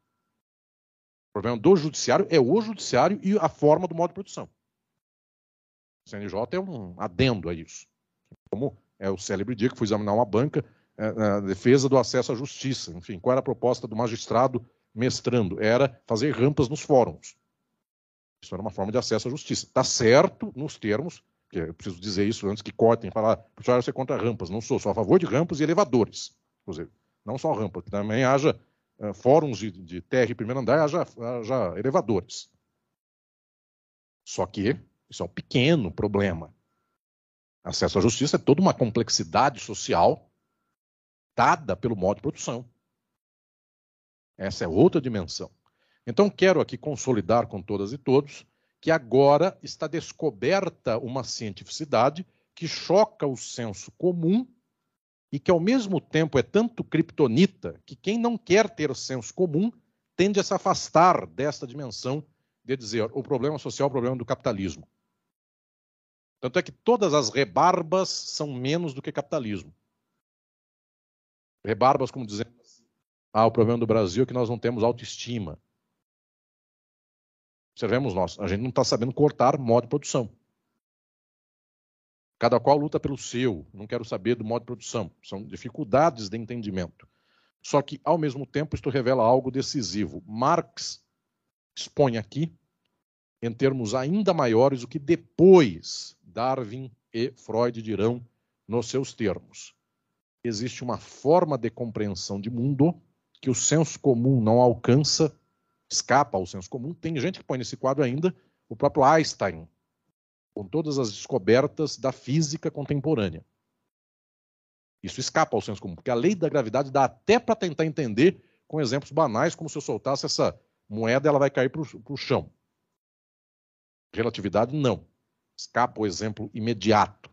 O problema do judiciário é o judiciário e a forma do modo de produção. O CNJ é um adendo a isso. Como é o célebre dia que fui examinar uma banca é, na defesa do acesso à justiça. Enfim, qual era a proposta do magistrado mestrando? Era fazer rampas nos fóruns. Isso era uma forma de acesso à justiça. Está certo nos termos que eu preciso dizer isso antes que cortem falar, professor, você é contra rampas. Não sou, sou a favor de rampas e elevadores, inclusive. Não só rampas, que também haja uh, fóruns de, de terra e primeiro andar, haja, haja elevadores. Só que isso é um pequeno problema. Acesso à justiça é toda uma complexidade social dada pelo modo de produção. Essa é outra dimensão. Então, quero aqui consolidar com todas e todos que agora está descoberta uma cientificidade que choca o senso comum e que, ao mesmo tempo, é tanto criptonita que quem não quer ter senso comum tende a se afastar desta dimensão de dizer o problema social é o problema do capitalismo. Tanto é que todas as rebarbas são menos do que capitalismo. Rebarbas, como dizendo assim, ah, o problema do Brasil é que nós não temos autoestima. Observemos nós, a gente não está sabendo cortar modo de produção. Cada qual luta pelo seu, não quero saber do modo de produção. São dificuldades de entendimento. Só que, ao mesmo tempo, isto revela algo decisivo. Marx expõe aqui, em termos ainda maiores, o que depois Darwin e Freud dirão nos seus termos. Existe uma forma de compreensão de mundo que o senso comum não alcança escapa ao senso comum. Tem gente que põe nesse quadro ainda o próprio Einstein, com todas as descobertas da física contemporânea. Isso escapa ao senso comum, porque a lei da gravidade dá até para tentar entender com exemplos banais, como se eu soltasse essa moeda ela vai cair para o chão. Relatividade, não. Escapa o exemplo imediato.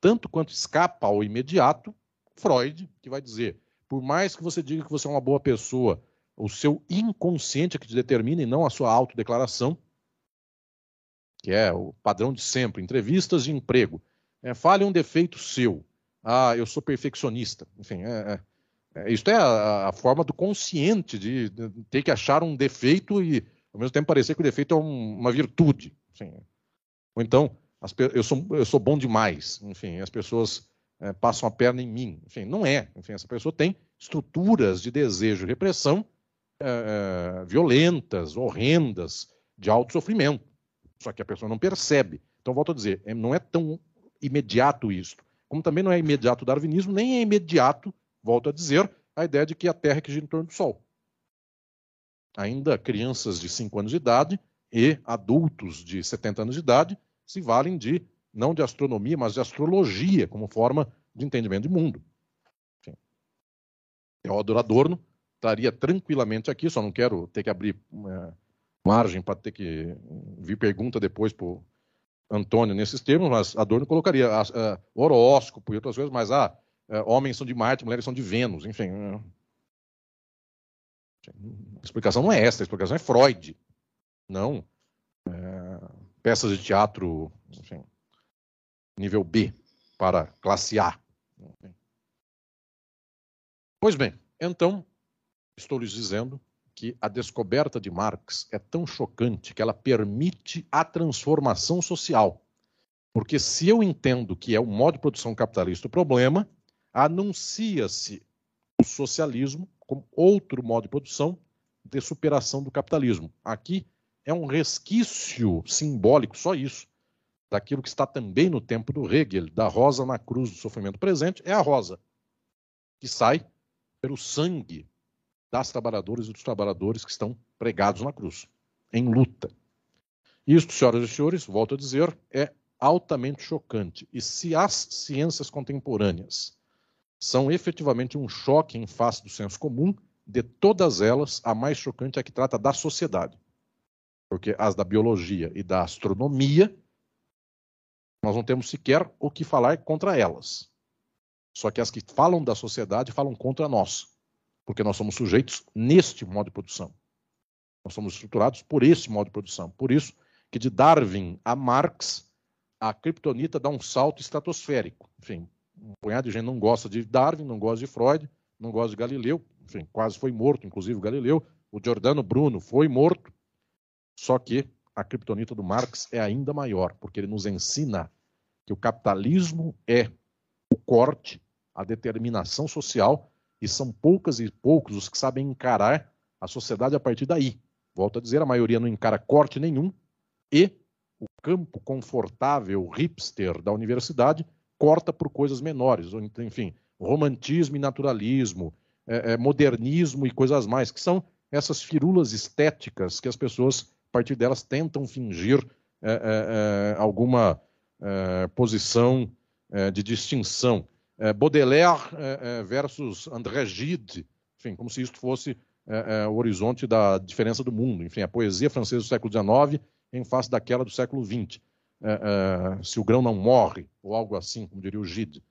Tanto quanto escapa ao imediato, Freud, que vai dizer: por mais que você diga que você é uma boa pessoa, o seu inconsciente é que te determina e não a sua autodeclaração, que é o padrão de sempre, entrevistas de emprego. É, fale um defeito seu. Ah, eu sou perfeccionista. Enfim, é, é, é isso é a, a, forma do consciente de, de, ter que achar um defeito e, ao mesmo tempo, parecer que o defeito é um, uma virtude. Enfim. Ou então, as, eu, sou, eu sou bom demais. Enfim, as pessoas é, passam a perna em mim. Enfim, não é. Enfim, essa pessoa tem estruturas de desejo e repressão é, é violentas, horrendas, de alto sofrimento. Só que a pessoa não percebe. Então, volto a dizer, é, não é tão imediato isso. Como também não é imediato o darwinismo, nem é imediato, volto a dizer, a ideia de que a Terra é que gira em torno do Sol. Ainda crianças de 5 anos de idade e adultos de 70 anos de idade se valem de, não de astronomia, mas de astrologia como forma de entendimento de mundo. Enfim. Teodoro Adorno estaria tranquilamente aqui, só não quero ter que abrir é, margem para ter que vir pergunta depois para Antônio nesses termos, mas Adorno colocaria a, a, horóscopo e outras coisas, mas ah, é, homens são de Marte, mulheres são de Vênus, enfim. É. A explicação não é essa, a explicação é Freud. Não. É, peças de teatro, enfim, nível B para classe A. Pois bem, então, estou lhes dizendo que a descoberta de Marx é tão chocante que ela permite a transformação social. Porque se eu entendo que é o modo de produção capitalista o problema, anuncia-se o socialismo como outro modo de produção de superação do capitalismo. Aqui é um resquício simbólico, só isso, daquilo que está também no tempo do Hegel, da rosa na cruz do sofrimento presente, é a rosa, que sai pelo sangue das trabalhadoras e dos trabalhadores que estão pregados na cruz, em luta. Isto, senhoras e senhores, volto a dizer, é altamente chocante. E se as ciências contemporâneas são efetivamente um choque em face do senso comum, de todas elas, a mais chocante é a que trata da sociedade. Porque as da biologia e da astronomia, nós não temos sequer o que falar contra elas. Só que as que falam da sociedade falam contra nós porque nós somos sujeitos neste modo de produção. Nós somos estruturados por esse modo de produção. Por isso que de Darwin a Marx, a criptonita dá um salto estratosférico. Enfim, um punhado de gente não gosta de Darwin, não gosta de Freud, não gosta de Galileu, enfim, quase foi morto, inclusive Galileu. O Giordano Bruno foi morto. Só que a criptonita do Marx é ainda maior, porque ele nos ensina que o capitalismo é o corte, a determinação social e são poucas e poucos os que sabem encarar a sociedade a partir daí. Volto a dizer, a maioria não encara corte nenhum e o campo confortável hipster da universidade corta por coisas menores, enfim, romantismo e naturalismo, é, é, modernismo e coisas mais, que são essas firulas estéticas que as pessoas, a partir delas, tentam fingir é, é, é alguma é, posição de distinção Baudelaire é, é, versus André Gide, enfim, como se isso fosse o horizonte da diferença do mundo. Enfim, a poesia francesa do século XIX em face daquela do século XX. se o grão não morre, ou algo assim, como diria o Gide.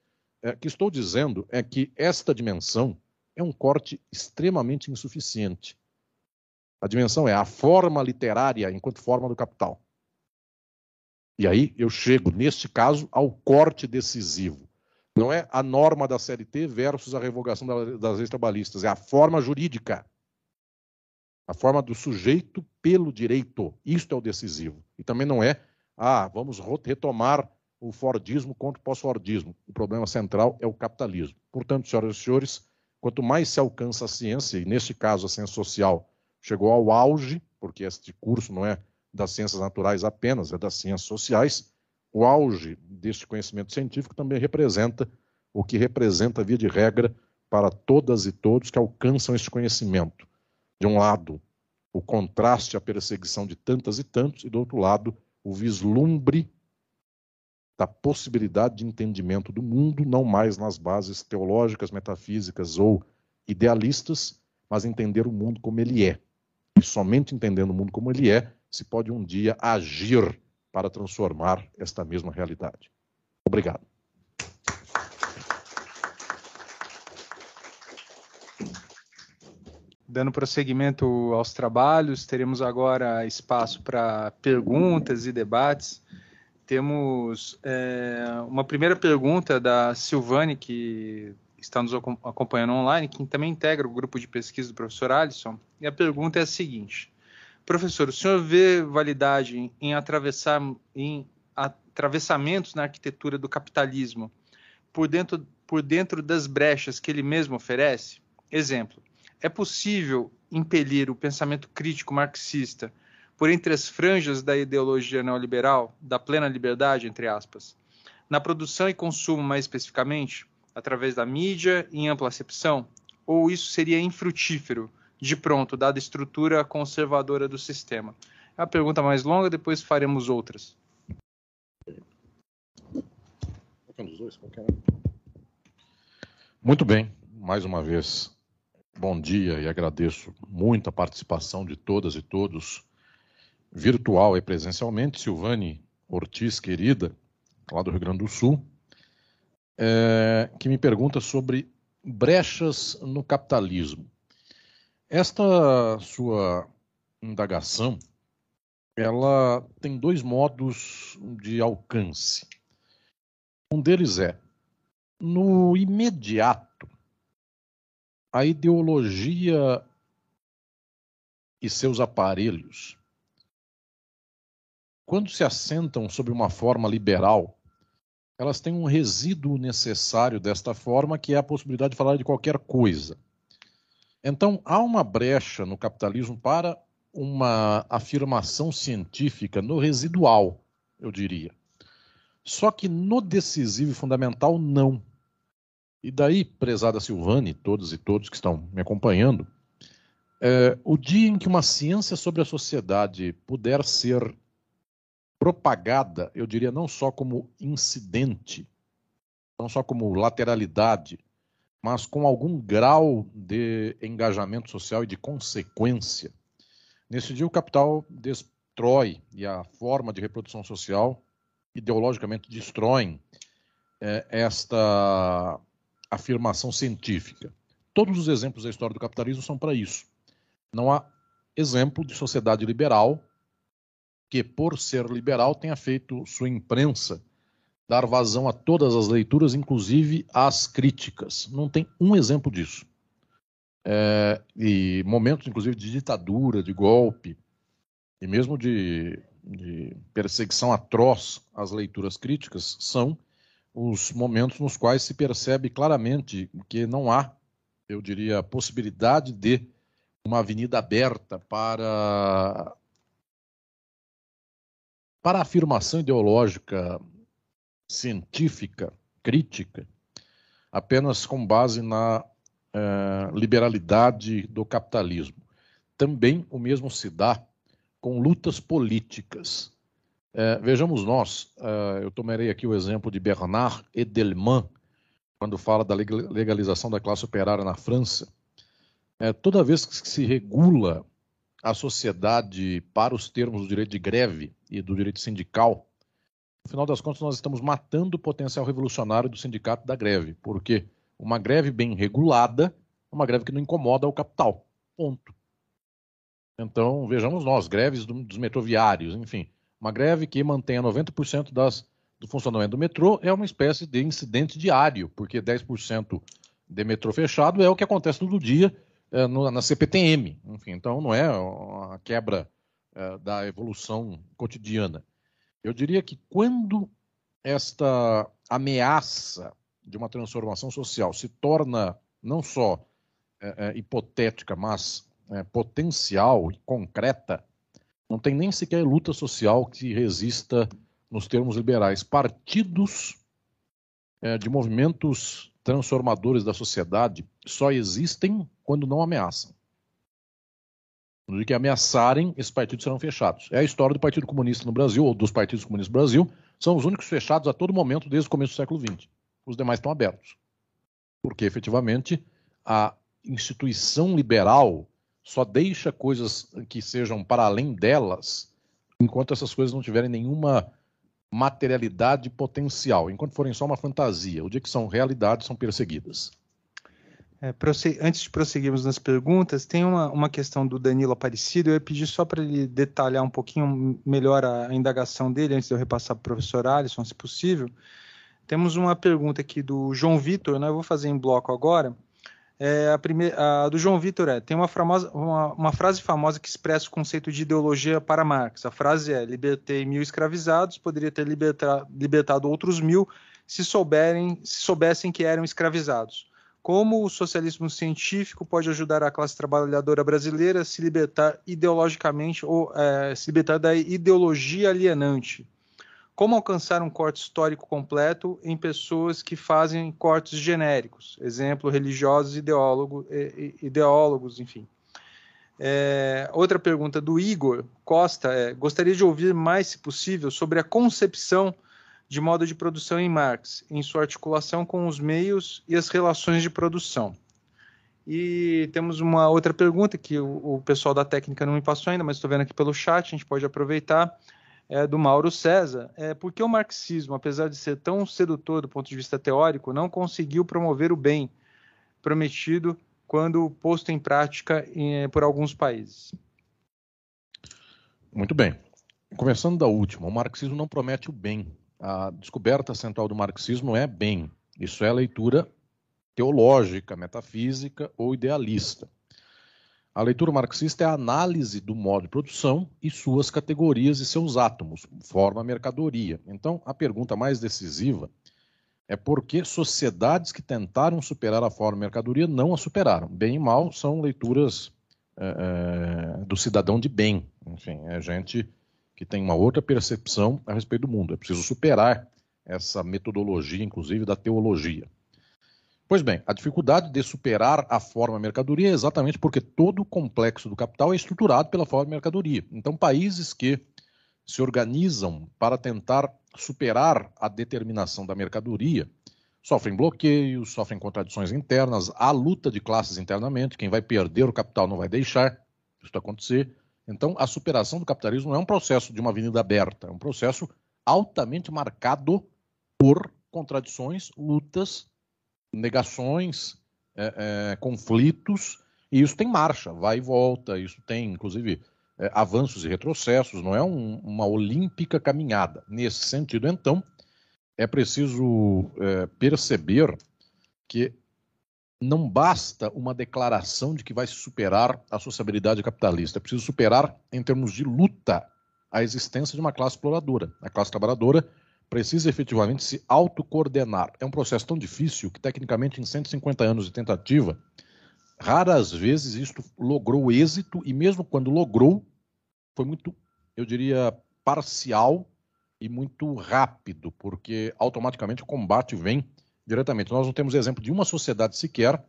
O que estou dizendo é que esta dimensão é um corte extremamente insuficiente. A dimensão é a forma literária enquanto forma do capital. E aí eu chego, neste caso, ao corte decisivo. Não é a norma da CLT versus a revogação das leis trabalhistas, é a forma jurídica. A forma do sujeito pelo direito. Isto é o decisivo. E também não é, ah, vamos retomar o Fordismo contra o pós-Fordismo. O problema central é o capitalismo. Portanto, senhoras e senhores, quanto mais se alcança a ciência, e neste caso a ciência social chegou ao auge, porque este curso não é das ciências naturais apenas, é das ciências sociais, o auge deste conhecimento científico também representa o que representa, via de regra, para todas e todos que alcançam este conhecimento. De um lado, o contraste à perseguição de tantas e tantos, e do outro lado, o vislumbre da possibilidade de entendimento do mundo, não mais nas bases teológicas, metafísicas ou idealistas, mas entender o mundo como ele é. E somente entendendo o mundo como ele é, se pode um dia agir para transformar esta mesma realidade. Obrigado. Dando prosseguimento aos trabalhos, teremos agora espaço para perguntas e debates. Temos é, uma primeira pergunta da Silvane, que está nos acompanhando online, que também integra o grupo de pesquisa do professor Alisson. E a pergunta é a seguinte: Professor, o senhor vê validade em atravessar em atravessamentos na arquitetura do capitalismo por dentro, por dentro das brechas que ele mesmo oferece? Exemplo: é possível impelir o pensamento crítico marxista por entre as franjas da ideologia neoliberal, da plena liberdade, entre aspas, na produção e consumo mais especificamente, através da mídia em ampla acepção? Ou isso seria infrutífero, de pronto, dada a estrutura conservadora do sistema? É a pergunta mais longa, depois faremos outras. Muito bem, mais uma vez, bom dia e agradeço muito a participação de todas e todos, virtual e presencialmente. Silvane Ortiz, querida, lá do Rio Grande do Sul, é, que me pergunta sobre brechas no capitalismo. Esta sua indagação, ela tem dois modos de alcance. Um deles é, no imediato, a ideologia e seus aparelhos, quando se assentam sob uma forma liberal, elas têm um resíduo necessário desta forma, que é a possibilidade de falar de qualquer coisa. Então, há uma brecha no capitalismo para uma afirmação científica no residual, eu diria. Só que no decisivo e fundamental, não. E daí, prezada Silvane, todos e todos que estão me acompanhando, é, o dia em que uma ciência sobre a sociedade puder ser propagada, eu diria não só como incidente, não só como lateralidade, mas com algum grau de engajamento social e de consequência. Nesse dia, o capital destrói e a forma de reprodução social ideologicamente destroem é, esta afirmação científica. Todos os exemplos da história do capitalismo são para isso. Não há exemplo de sociedade liberal que, por ser liberal, tenha feito sua imprensa dar vazão a todas as leituras, inclusive às críticas. Não tem um exemplo disso. É, e momentos, inclusive, de ditadura, de golpe, e mesmo de, de perseguição atroz às leituras críticas, são os momentos nos quais se percebe claramente que não há, eu diria, possibilidade de uma avenida aberta para para a afirmação ideológica científica, crítica, apenas com base na eh, liberalidade do capitalismo. Também o mesmo se dá com lutas políticas. Eh, vejamos nós, eh, eu tomarei aqui o exemplo de Bernard Edelman, quando fala da legalização da classe operária na França. toda vez que se regula a sociedade para os termos do direito de greve e do direito sindical, no final das contas, nós estamos matando o potencial revolucionário do sindicato da greve, porque uma greve bem regulada é uma greve que não incomoda o capital. Ponto. Então, vejamos nós, greves dos metroviários, enfim, uma greve que mantenha 90% das, do funcionamento do metrô é uma espécie de incidente diário, porque 10% de metrô fechado é o que acontece todo dia é, no, na CPTM. Enfim, então não é uma quebra é, da evolução cotidiana. Eu diria que quando esta ameaça de uma transformação social se torna não só é, é, hipotética, mas é, potencial e concreta, não tem nem sequer luta social que resista nos termos liberais. Partidos é, de movimentos transformadores da sociedade só existem quando não ameaçam de que ameaçarem, esses partidos serão fechados. É a história do Partido Comunista no Brasil, ou dos partidos comunistas no Brasil, são os únicos fechados a todo momento desde o começo do século XX. Os demais estão abertos. Porque, efetivamente, a instituição liberal só deixa coisas que sejam para além delas, enquanto essas coisas não tiverem nenhuma materialidade potencial, enquanto forem só uma fantasia. O dia que são realidade, são perseguidas. É, antes de prosseguirmos nas perguntas, tem uma, uma questão do Danilo Aparecido. Eu ia pedir só para ele detalhar um pouquinho melhor a, indagação dele, antes de eu repassar para o professor Alisson, se possível. Temos uma pergunta aqui do João Vitor, né? eu vou fazer em bloco agora. É, a, primeira, a do João Vitor é: tem uma, famosa, uma, uma, frase famosa que expressa o conceito de ideologia para Marx. A frase é: libertei mil escravizados, poderia ter liberta, libertado outros mil se, souberem, se soubessem que eram escravizados. Como o socialismo científico pode ajudar a classe trabalhadora brasileira a se libertar ideologicamente ou é, se libertar da ideologia alienante? Como alcançar um corte histórico completo em pessoas que fazem cortes genéricos? Exemplo, religiosos, ideólogo, ideólogos, enfim. É, outra pergunta do Igor Costa é: gostaria de ouvir mais, se possível, sobre a concepção de modo de produção em Marx, em sua articulação com os meios e as relações de produção. E temos uma outra pergunta que o, o pessoal da técnica não me passou ainda, mas estou vendo aqui pelo chat, a gente pode aproveitar é, do Mauro César, é, por que o marxismo, apesar de ser tão sedutor do ponto de vista teórico, não conseguiu promover o bem prometido quando posto em prática em, por alguns países? Muito bem. Começando da última, o marxismo não promete o bem. A descoberta central do marxismo é bem. Isso é a leitura teológica, metafísica ou idealista. A leitura marxista é a análise do modo de produção e suas categorias e seus átomos, forma mercadoria. Então, a pergunta mais decisiva é por que sociedades que tentaram superar a forma mercadoria não a superaram. Bem e mal são leituras é, do cidadão de bem. Enfim, é gente que tem uma outra percepção a respeito do mundo. É preciso superar essa metodologia, inclusive, da teologia. Pois bem, a dificuldade de superar a forma mercadoria é exatamente porque todo o complexo do capital é estruturado pela forma mercadoria. Então, países que se organizam para tentar superar a determinação da mercadoria sofrem bloqueios, sofrem contradições internas, há luta de classes internamente, quem vai perder o capital não vai deixar isso acontecer. Então, a superação do capitalismo não é um processo de uma avenida aberta, é um processo altamente marcado por contradições, lutas negações, é, é, conflitos, e isso tem marcha, vai e volta, isso tem, inclusive, é, avanços e retrocessos, não é um, uma olímpica caminhada. Nesse sentido, então, é preciso é, perceber que não basta uma declaração de que vai superar a sociabilidade capitalista, é preciso superar, em termos de luta, a existência de uma classe exploradora. A classe trabalhadora precisa efetivamente se autocoordenar. É um processo tão difícil que, tecnicamente, em 150 anos de tentativa, raras vezes isto logrou êxito, e mesmo quando logrou, foi muito, eu diria, parcial e muito rápido, porque automaticamente o combate vem diretamente. Nós não temos exemplo de uma sociedade sequer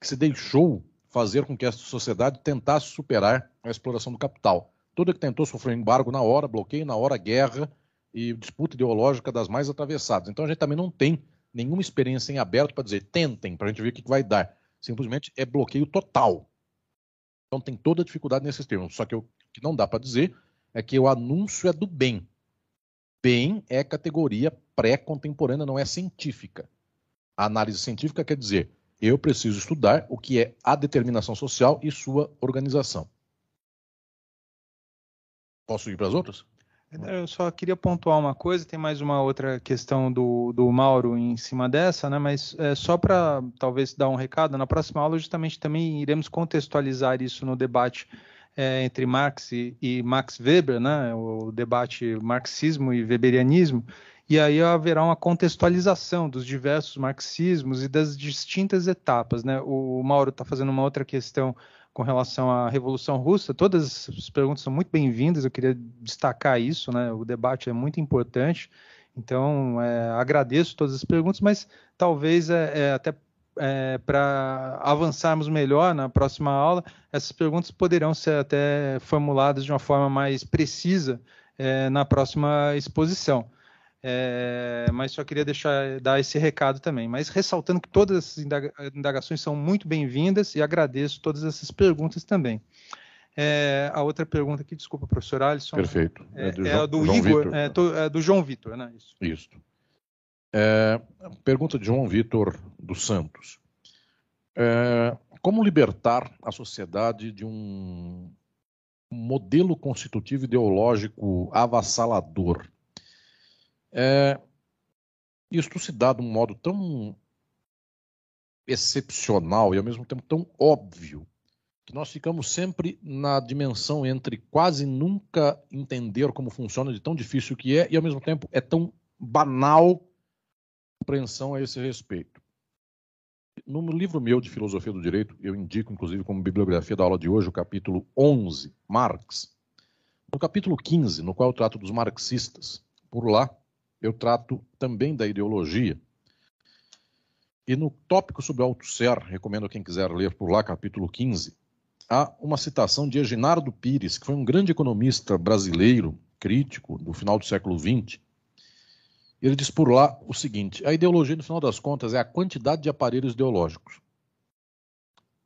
que se deixou fazer com que essa sociedade tentasse superar a exploração do capital. Toda que tentou sofreu embargo na hora, bloqueio na hora, guerra, e disputa ideológica das mais atravessadas. Então a gente também não tem nenhuma experiência em aberto para dizer tentem, para a gente ver o que vai dar. Simplesmente é bloqueio total. Então tem toda a dificuldade nesses termos. Só que o que não dá para dizer é que o anúncio é do bem. Bem é categoria pré-contemporânea, não é científica. Análise científica quer dizer eu preciso estudar o que é a determinação social e sua organização. Posso ir para as outras? Eu só queria pontuar uma coisa, tem mais uma outra questão do, do Mauro em cima dessa, né? mas é, só para talvez dar um recado, na próxima aula justamente também iremos contextualizar isso no debate é, entre Marx e, e, Max Weber, né? o debate marxismo e weberianismo, e aí haverá uma contextualização dos diversos marxismos e das distintas etapas. Né? O Mauro está fazendo uma outra questão com relação à Revolução Russa. Todas as perguntas são muito bem-vindas, eu queria destacar isso, né? O debate é muito importante, então é, agradeço todas as perguntas, mas talvez é, é até é, para avançarmos melhor na próxima aula, essas perguntas poderão ser até formuladas de uma forma mais precisa é, na próxima exposição. É, mas só queria deixar dar esse recado também. Mas ressaltando que todas essas indagações são muito bem-vindas e agradeço todas essas perguntas também. É, a outra pergunta aqui, desculpa, professor Alisson. Perfeito. É, é do, é do João Igor, é, é, do João Vitor, né? Isso. Isso. É, pergunta de João Vitor dos Santos. Como libertar a sociedade de um modelo constitutivo ideológico avassalador? É, isto se dá de um modo tão excepcional e ao mesmo tempo tão óbvio que nós ficamos sempre na dimensão entre quase nunca entender como funciona, de tão difícil que é, e ao mesmo tempo é tão banal a compreensão a esse respeito. No livro meu de Filosofia do Direito, eu indico, inclusive, como bibliografia da aula de hoje, o capítulo 11, Marx. No capítulo 15, no qual eu trato dos marxistas, por lá eu trato também da ideologia. E no tópico sobre Althusser, recomendo a quem quiser ler por lá, capítulo 15, há uma citação de Eginardo Pires, que foi um grande economista brasileiro, crítico, do final do século XX. Ele diz por lá o seguinte: a ideologia, no final das contas, é a quantidade de aparelhos ideológicos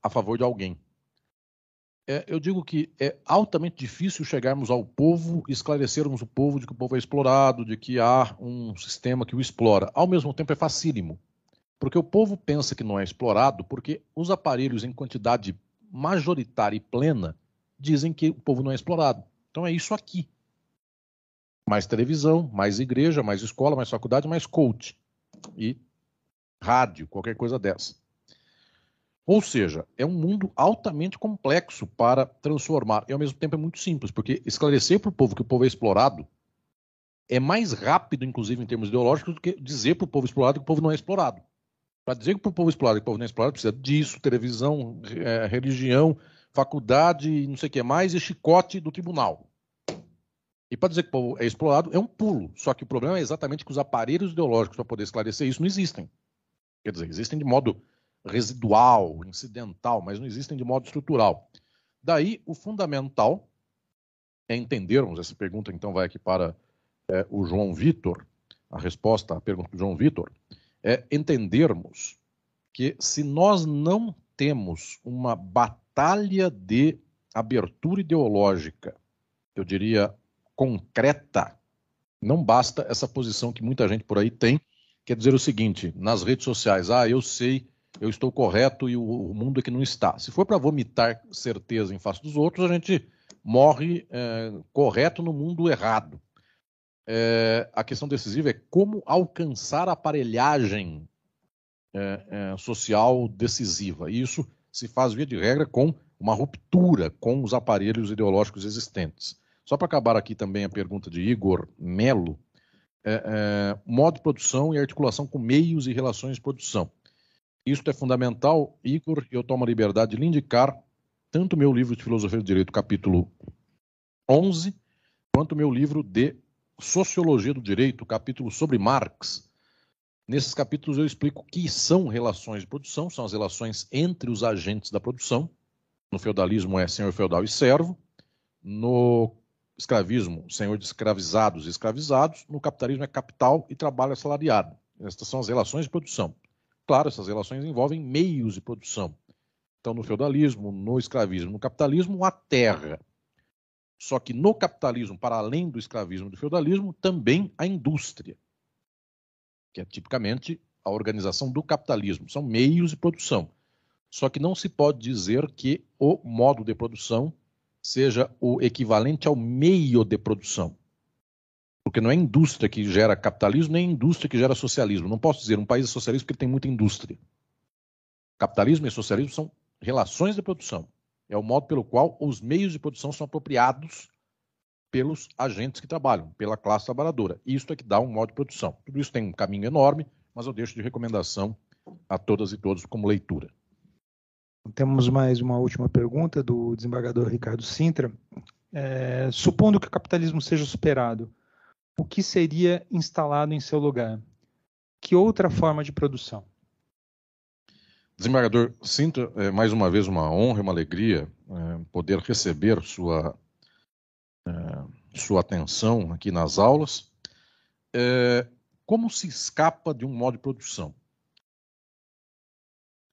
a favor de alguém. É, eu digo que é altamente difícil chegarmos ao povo esclarecermos o povo de que o povo é explorado, de que há um sistema que o explora. Ao mesmo tempo, é facílimo, porque o povo pensa que não é explorado porque os aparelhos em quantidade majoritária e plena dizem que o povo não é explorado. Então é isso aqui. Mais televisão, mais igreja, mais escola, mais faculdade, mais coach. E rádio, qualquer coisa dessa. Ou seja, é um mundo altamente complexo para transformar. E ao mesmo tempo é muito simples, porque esclarecer para o povo que o povo é explorado é mais rápido, inclusive em termos ideológicos, do que dizer para o povo explorado que o povo não é explorado. Para dizer para o povo explorado que o povo não é explorado, precisa disso, televisão, é, religião, faculdade, não sei o que mais, e chicote do tribunal. E para dizer que o povo é explorado é um pulo. Só que o problema é exatamente que os aparelhos ideológicos para poder esclarecer isso não existem. Quer dizer, existem de modo residual, incidental, mas não existem de modo estrutural. Daí, o fundamental é entendermos, essa pergunta então vai aqui para é, o João Vitor, a resposta à pergunta do João Vitor, é entendermos que se nós não temos uma batalha de abertura ideológica, eu diria concreta, não basta essa posição que muita gente por aí tem, quer dizer o seguinte, nas redes sociais, ah, eu sei, eu estou correto e o, mundo é que não está. Se for para vomitar certeza em face dos outros, a gente morre é, correto no mundo errado é, a questão decisiva é como alcançar a aparelhagem é, é, social decisiva. E isso se faz, via de regra, com uma ruptura com os aparelhos ideológicos existentes. Só para acabar aqui também a pergunta de Igor Melo, é, é, modo de produção e articulação com meios e relações de produção. Isso é fundamental, Igor, eu tomo a liberdade de lhe indicar tanto meu livro de Filosofia do Direito, capítulo 11, quanto meu livro de Sociologia do Direito, capítulo sobre Marx. Nesses capítulos eu explico o que são relações de produção, são as relações entre os agentes da produção. No feudalismo é senhor feudal e servo. No escravismo, senhor de escravizados e escravizados. No capitalismo é capital e trabalho assalariado. Estas são as relações de produção. Claro, essas relações envolvem meios de produção. Então, no feudalismo, no escravismo, no capitalismo, a terra só que no capitalismo, para além do escravismo e do feudalismo, também a indústria, que é tipicamente a organização do capitalismo. São meios de produção. Só que não se pode dizer que o modo de produção seja o equivalente ao meio de produção. Porque não é indústria que gera capitalismo, nem indústria que gera socialismo. Não posso dizer um país é socialista porque tem muita indústria. Capitalismo e socialismo são relações de produção. É o modo pelo qual os meios de produção são apropriados pelos agentes que trabalham, pela classe trabalhadora. Isso é que dá um modo de produção. Tudo isso tem um caminho enorme, mas eu deixo de recomendação a todas e todos como leitura. Temos mais uma última pergunta do desembargador Ricardo Sintra. É, supondo que o capitalismo seja superado, o que seria instalado em seu lugar? Que outra forma de produção? Desembargador, sinto é, mais uma vez uma honra e uma alegria é, poder receber sua, é, sua atenção aqui nas aulas. é, como se escapa de um modo de produção?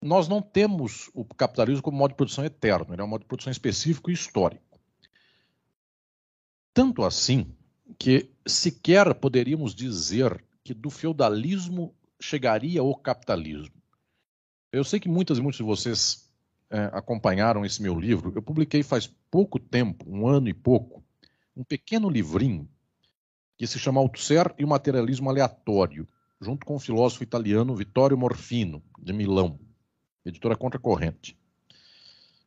Nós não temos o capitalismo como modo de produção eterno, ele é um modo de produção específico e histórico. Tanto assim que sequer poderíamos dizer que do feudalismo chegaria o capitalismo. Eu sei que muitas e muitos de vocês é, acompanharam esse meu livro. Eu publiquei faz pouco tempo, um ano e pouco, um pequeno livrinho que se chama Althusser e o Materialismo Aleatório, junto com o filósofo italiano Vittorio Morfino, de Milão, editora Contracorrente.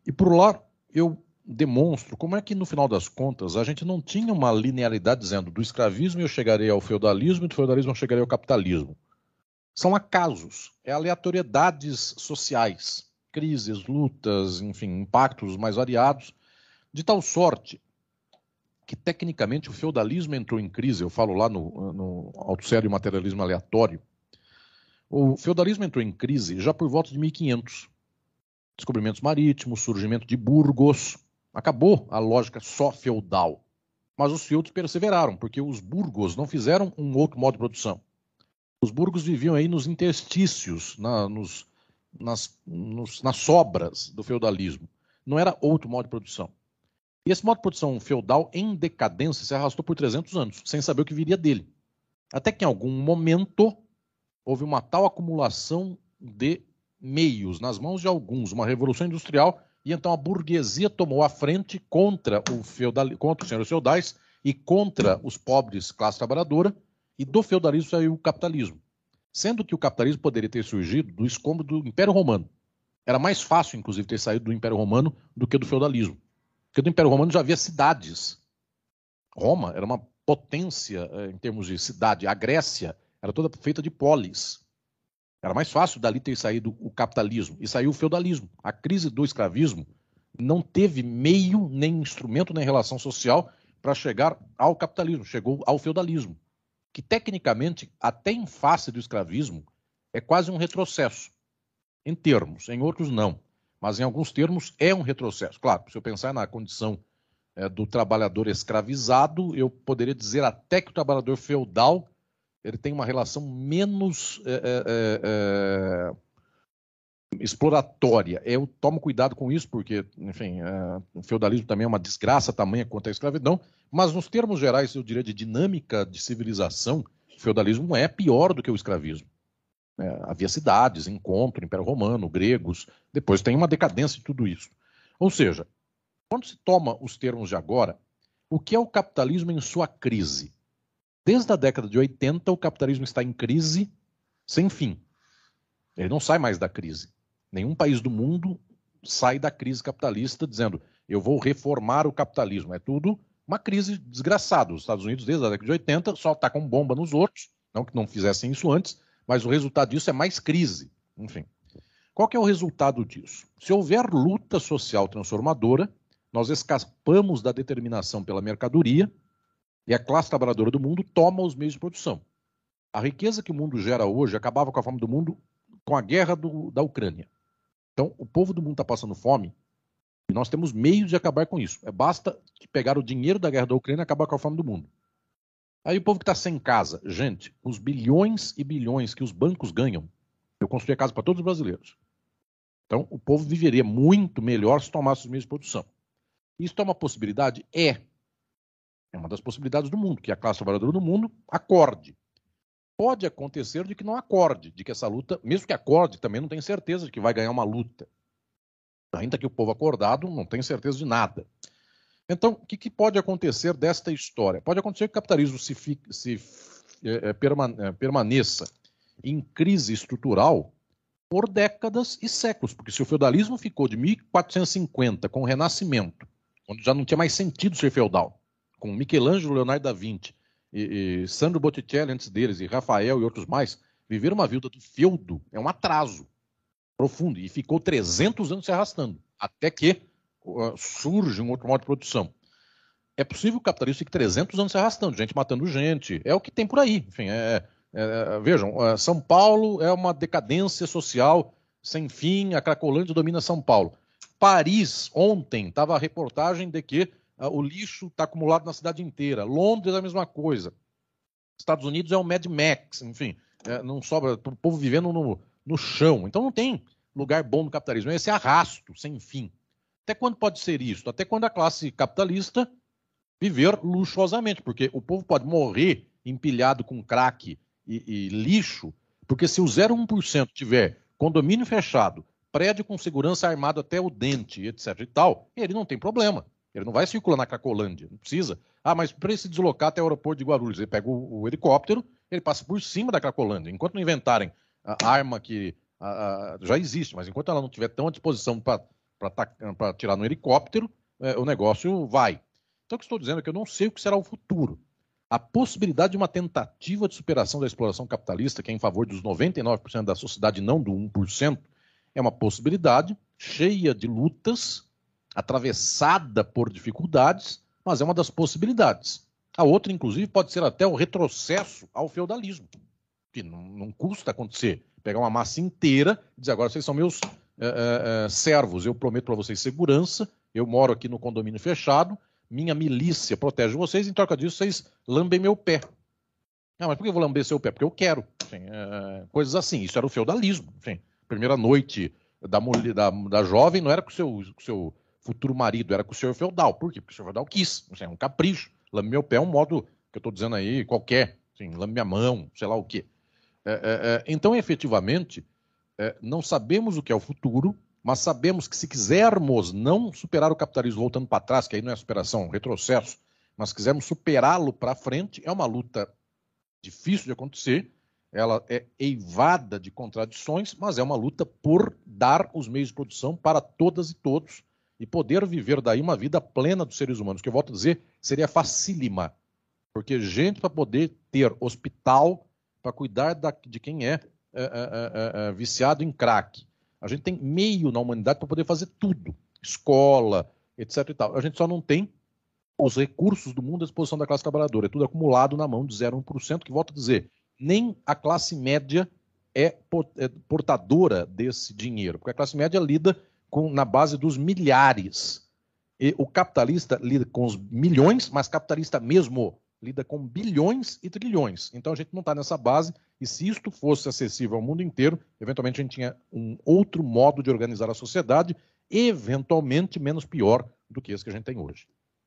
E por lá eu demonstro como é que, no final das contas, a gente não tinha uma linearidade dizendo do escravismo eu chegarei ao feudalismo e do feudalismo eu chegarei ao capitalismo. São acasos, é aleatoriedades sociais, crises, lutas, enfim, impactos mais variados, de tal sorte que tecnicamente o feudalismo entrou em crise, eu falo lá no, no Alto Sério Materialismo Aleatório, o feudalismo entrou em crise já por volta de 1500. Descobrimentos marítimos, surgimento de burgos, acabou a lógica só feudal. Mas os feudos perseveraram, porque os burgos não fizeram um outro modo de produção. Os burgos viviam aí nos interstícios, na, nos, nas, nos, nas sobras do feudalismo. Não era outro modo de produção. E esse modo de produção feudal em decadência se arrastou por 300 anos, sem saber o que viria dele. Até que em algum momento houve uma tal acumulação de meios nas mãos de alguns, uma revolução industrial, e então a burguesia tomou a frente contra, o feudal, contra os senhores feudais e contra os pobres, classe trabalhadora, e do feudalismo saiu o capitalismo. Sendo que o capitalismo poderia ter surgido do escombro do Império Romano. Era mais fácil, inclusive, ter saído do Império Romano do que do feudalismo. Porque do Império Romano já havia cidades. Roma era uma potência eh, em termos de cidade. A Grécia era toda feita de polis. Era mais fácil dali ter saído o capitalismo e saiu o feudalismo. A crise do escravismo não teve meio, nem instrumento, nem relação social para chegar ao capitalismo, chegou ao feudalismo, que tecnicamente, até em face do escravismo, é quase um retrocesso. Em termos, em outros não mas em alguns termos é um retrocesso. Claro, se eu pensar na condição é, do trabalhador escravizado, eu poderia dizer até que o trabalhador feudal ele tem uma relação menos é, é, é, é exploratória. Eu tomo cuidado com isso, porque, enfim, é, o feudalismo também é uma desgraça tamanha quanto a escravidão, mas nos termos gerais, eu diria, de dinâmica de civilização, o feudalismo é pior do que o escravismo. É, havia cidades, encontro, Império Romano, gregos, depois tem uma decadência de tudo isso. Ou seja, quando se toma os termos de agora, o que é o capitalismo em sua crise? Desde a década de 80, o capitalismo está em crise sem fim. Ele não sai mais da crise. Nenhum país do mundo sai da crise capitalista dizendo eu vou reformar o capitalismo. É tudo uma crise desgraçada. Os Estados Unidos, desde a década de 80, só está com bomba nos outros, não que não fizessem isso antes, mas o resultado disso é mais crise. Enfim. Qual é o resultado disso? Se houver luta social transformadora, nós escapamos da determinação pela mercadoria e a classe trabalhadora do mundo toma os meios de produção. A riqueza que o mundo gera hoje acabava com a fome do mundo com a guerra do, da Ucrânia. Então, o povo do mundo está passando fome e nós temos meios de acabar com isso. É basta pegar o dinheiro da guerra da Ucrânia e acabar com a fome do mundo. Aí o povo que está sem casa, gente, os bilhões e bilhões que os bancos ganham, eu construí a casa para todos os brasileiros. Então, o povo viveria muito melhor se tomasse os meios de produção. Isso é uma possibilidade? É. É uma das possibilidades do mundo, que a classe trabalhadora do mundo acorde. Pode acontecer de que não acorde, de que essa luta, mesmo que acorde, também não tem certeza de que vai ganhar uma luta. Ainda que o povo acordado não tem certeza de nada. Então, o que, que, pode acontecer desta história? Pode acontecer que o capitalismo se, se é, é, é, permaneça em crise estrutural por décadas e séculos, porque se o feudalismo ficou de 1450 com o Renascimento, quando já não tinha mais sentido ser feudal, com Michelangelo, Leonardo da Vinci, e, e Sandro Botticelli antes deles, e Rafael e outros mais, viveram uma vida do feudo, é um atraso profundo, e ficou 300 anos se arrastando, até que surge um outro modo de produção. É possível que o capitalismo fique 300 anos se arrastando, gente matando gente. É o que tem por aí. Enfim, é, é, é vejam, é, São Paulo é uma decadência social sem fim, a Cracolândia domina São Paulo. Paris, ontem, estava a reportagem de que uh, o lixo está acumulado na cidade inteira. Londres, a mesma coisa. Estados Unidos é o Mad Max, enfim, é, não sobra, o povo vivendo no, no chão. Então não tem lugar bom no capitalismo, é esse arrasto sem fim. Até quando pode ser isso? Até quando a classe capitalista viver luxuosamente, porque o povo pode morrer empilhado com crack e, e lixo, porque se o 0,1% tiver condomínio fechado, prédio com segurança armado até o dente, etc e tal, ele não tem problema. Ele não vai circular na Cracolândia, não precisa. Ah, mas para ele se deslocar até o aeroporto de Guarulhos, ele pega o, o helicóptero, ele passa por cima da Cracolândia. Enquanto não inventarem a arma que a, a, já existe, mas enquanto ela não tiver tão à disposição para tirar no helicóptero, é, o negócio vai. Então, o que estou dizendo é que eu não sei o que será o futuro. A possibilidade de uma tentativa de superação da exploração capitalista, que é em favor dos 99% da sociedade, não do 1%, é uma possibilidade cheia de lutas, atravessada por dificuldades, mas é uma das possibilidades. A outra, inclusive, pode ser até o retrocesso ao feudalismo, que não, não custa acontecer. Pegar uma massa inteira e dizer agora vocês são meus é, é, servos, eu prometo para vocês segurança, eu moro aqui no condomínio fechado, minha milícia protege vocês, em troca disso vocês lambem meu pé. Ah, mas por que eu vou lamber seu pé? Porque eu quero. Enfim, é, coisas assim. Isso era o feudalismo. Enfim, primeira noite da, da, da jovem não era com o seu, com seu futuro marido, era com o senhor feudal. Por quê? Porque o senhor feudal quis. Assim, é um capricho. Lambe meu pé é um modo que eu estou dizendo aí, qualquer. Assim, lambe minha mão, sei lá o quê. É, é, é então, efetivamente, é, não sabemos o que é o futuro, mas sabemos que se quisermos não superar o capitalismo voltando para trás, que aí não é superação, é retrocesso, mas quisermos superá-lo para frente, é uma luta difícil de acontecer, ela é eivada de contradições, mas é uma luta por dar os meios de produção para todas e todos e poder viver daí uma vida plena dos seres humanos, que eu volto a dizer, seria facílima, porque gente para poder ter hospital para cuidar da, de quem é, é, é, é, é viciado em crack, a gente tem meio na humanidade para poder fazer tudo. Escola, etc. E tal. A gente só não tem os recursos do mundo à disposição da classe trabalhadora. É tudo acumulado na mão de 0,1%, que, volto a dizer, nem a classe média é, é portadora desse dinheiro, porque a classe média lida com, na base dos milhares. E o capitalista lida com os milhões, mas capitalista mesmo lida com bilhões e trilhões. Então a gente não está nessa base, e se isto fosse acessível ao mundo inteiro, eventualmente a gente tinha um outro modo de organizar a sociedade, eventualmente menos pior do que esse que a gente tem hoje.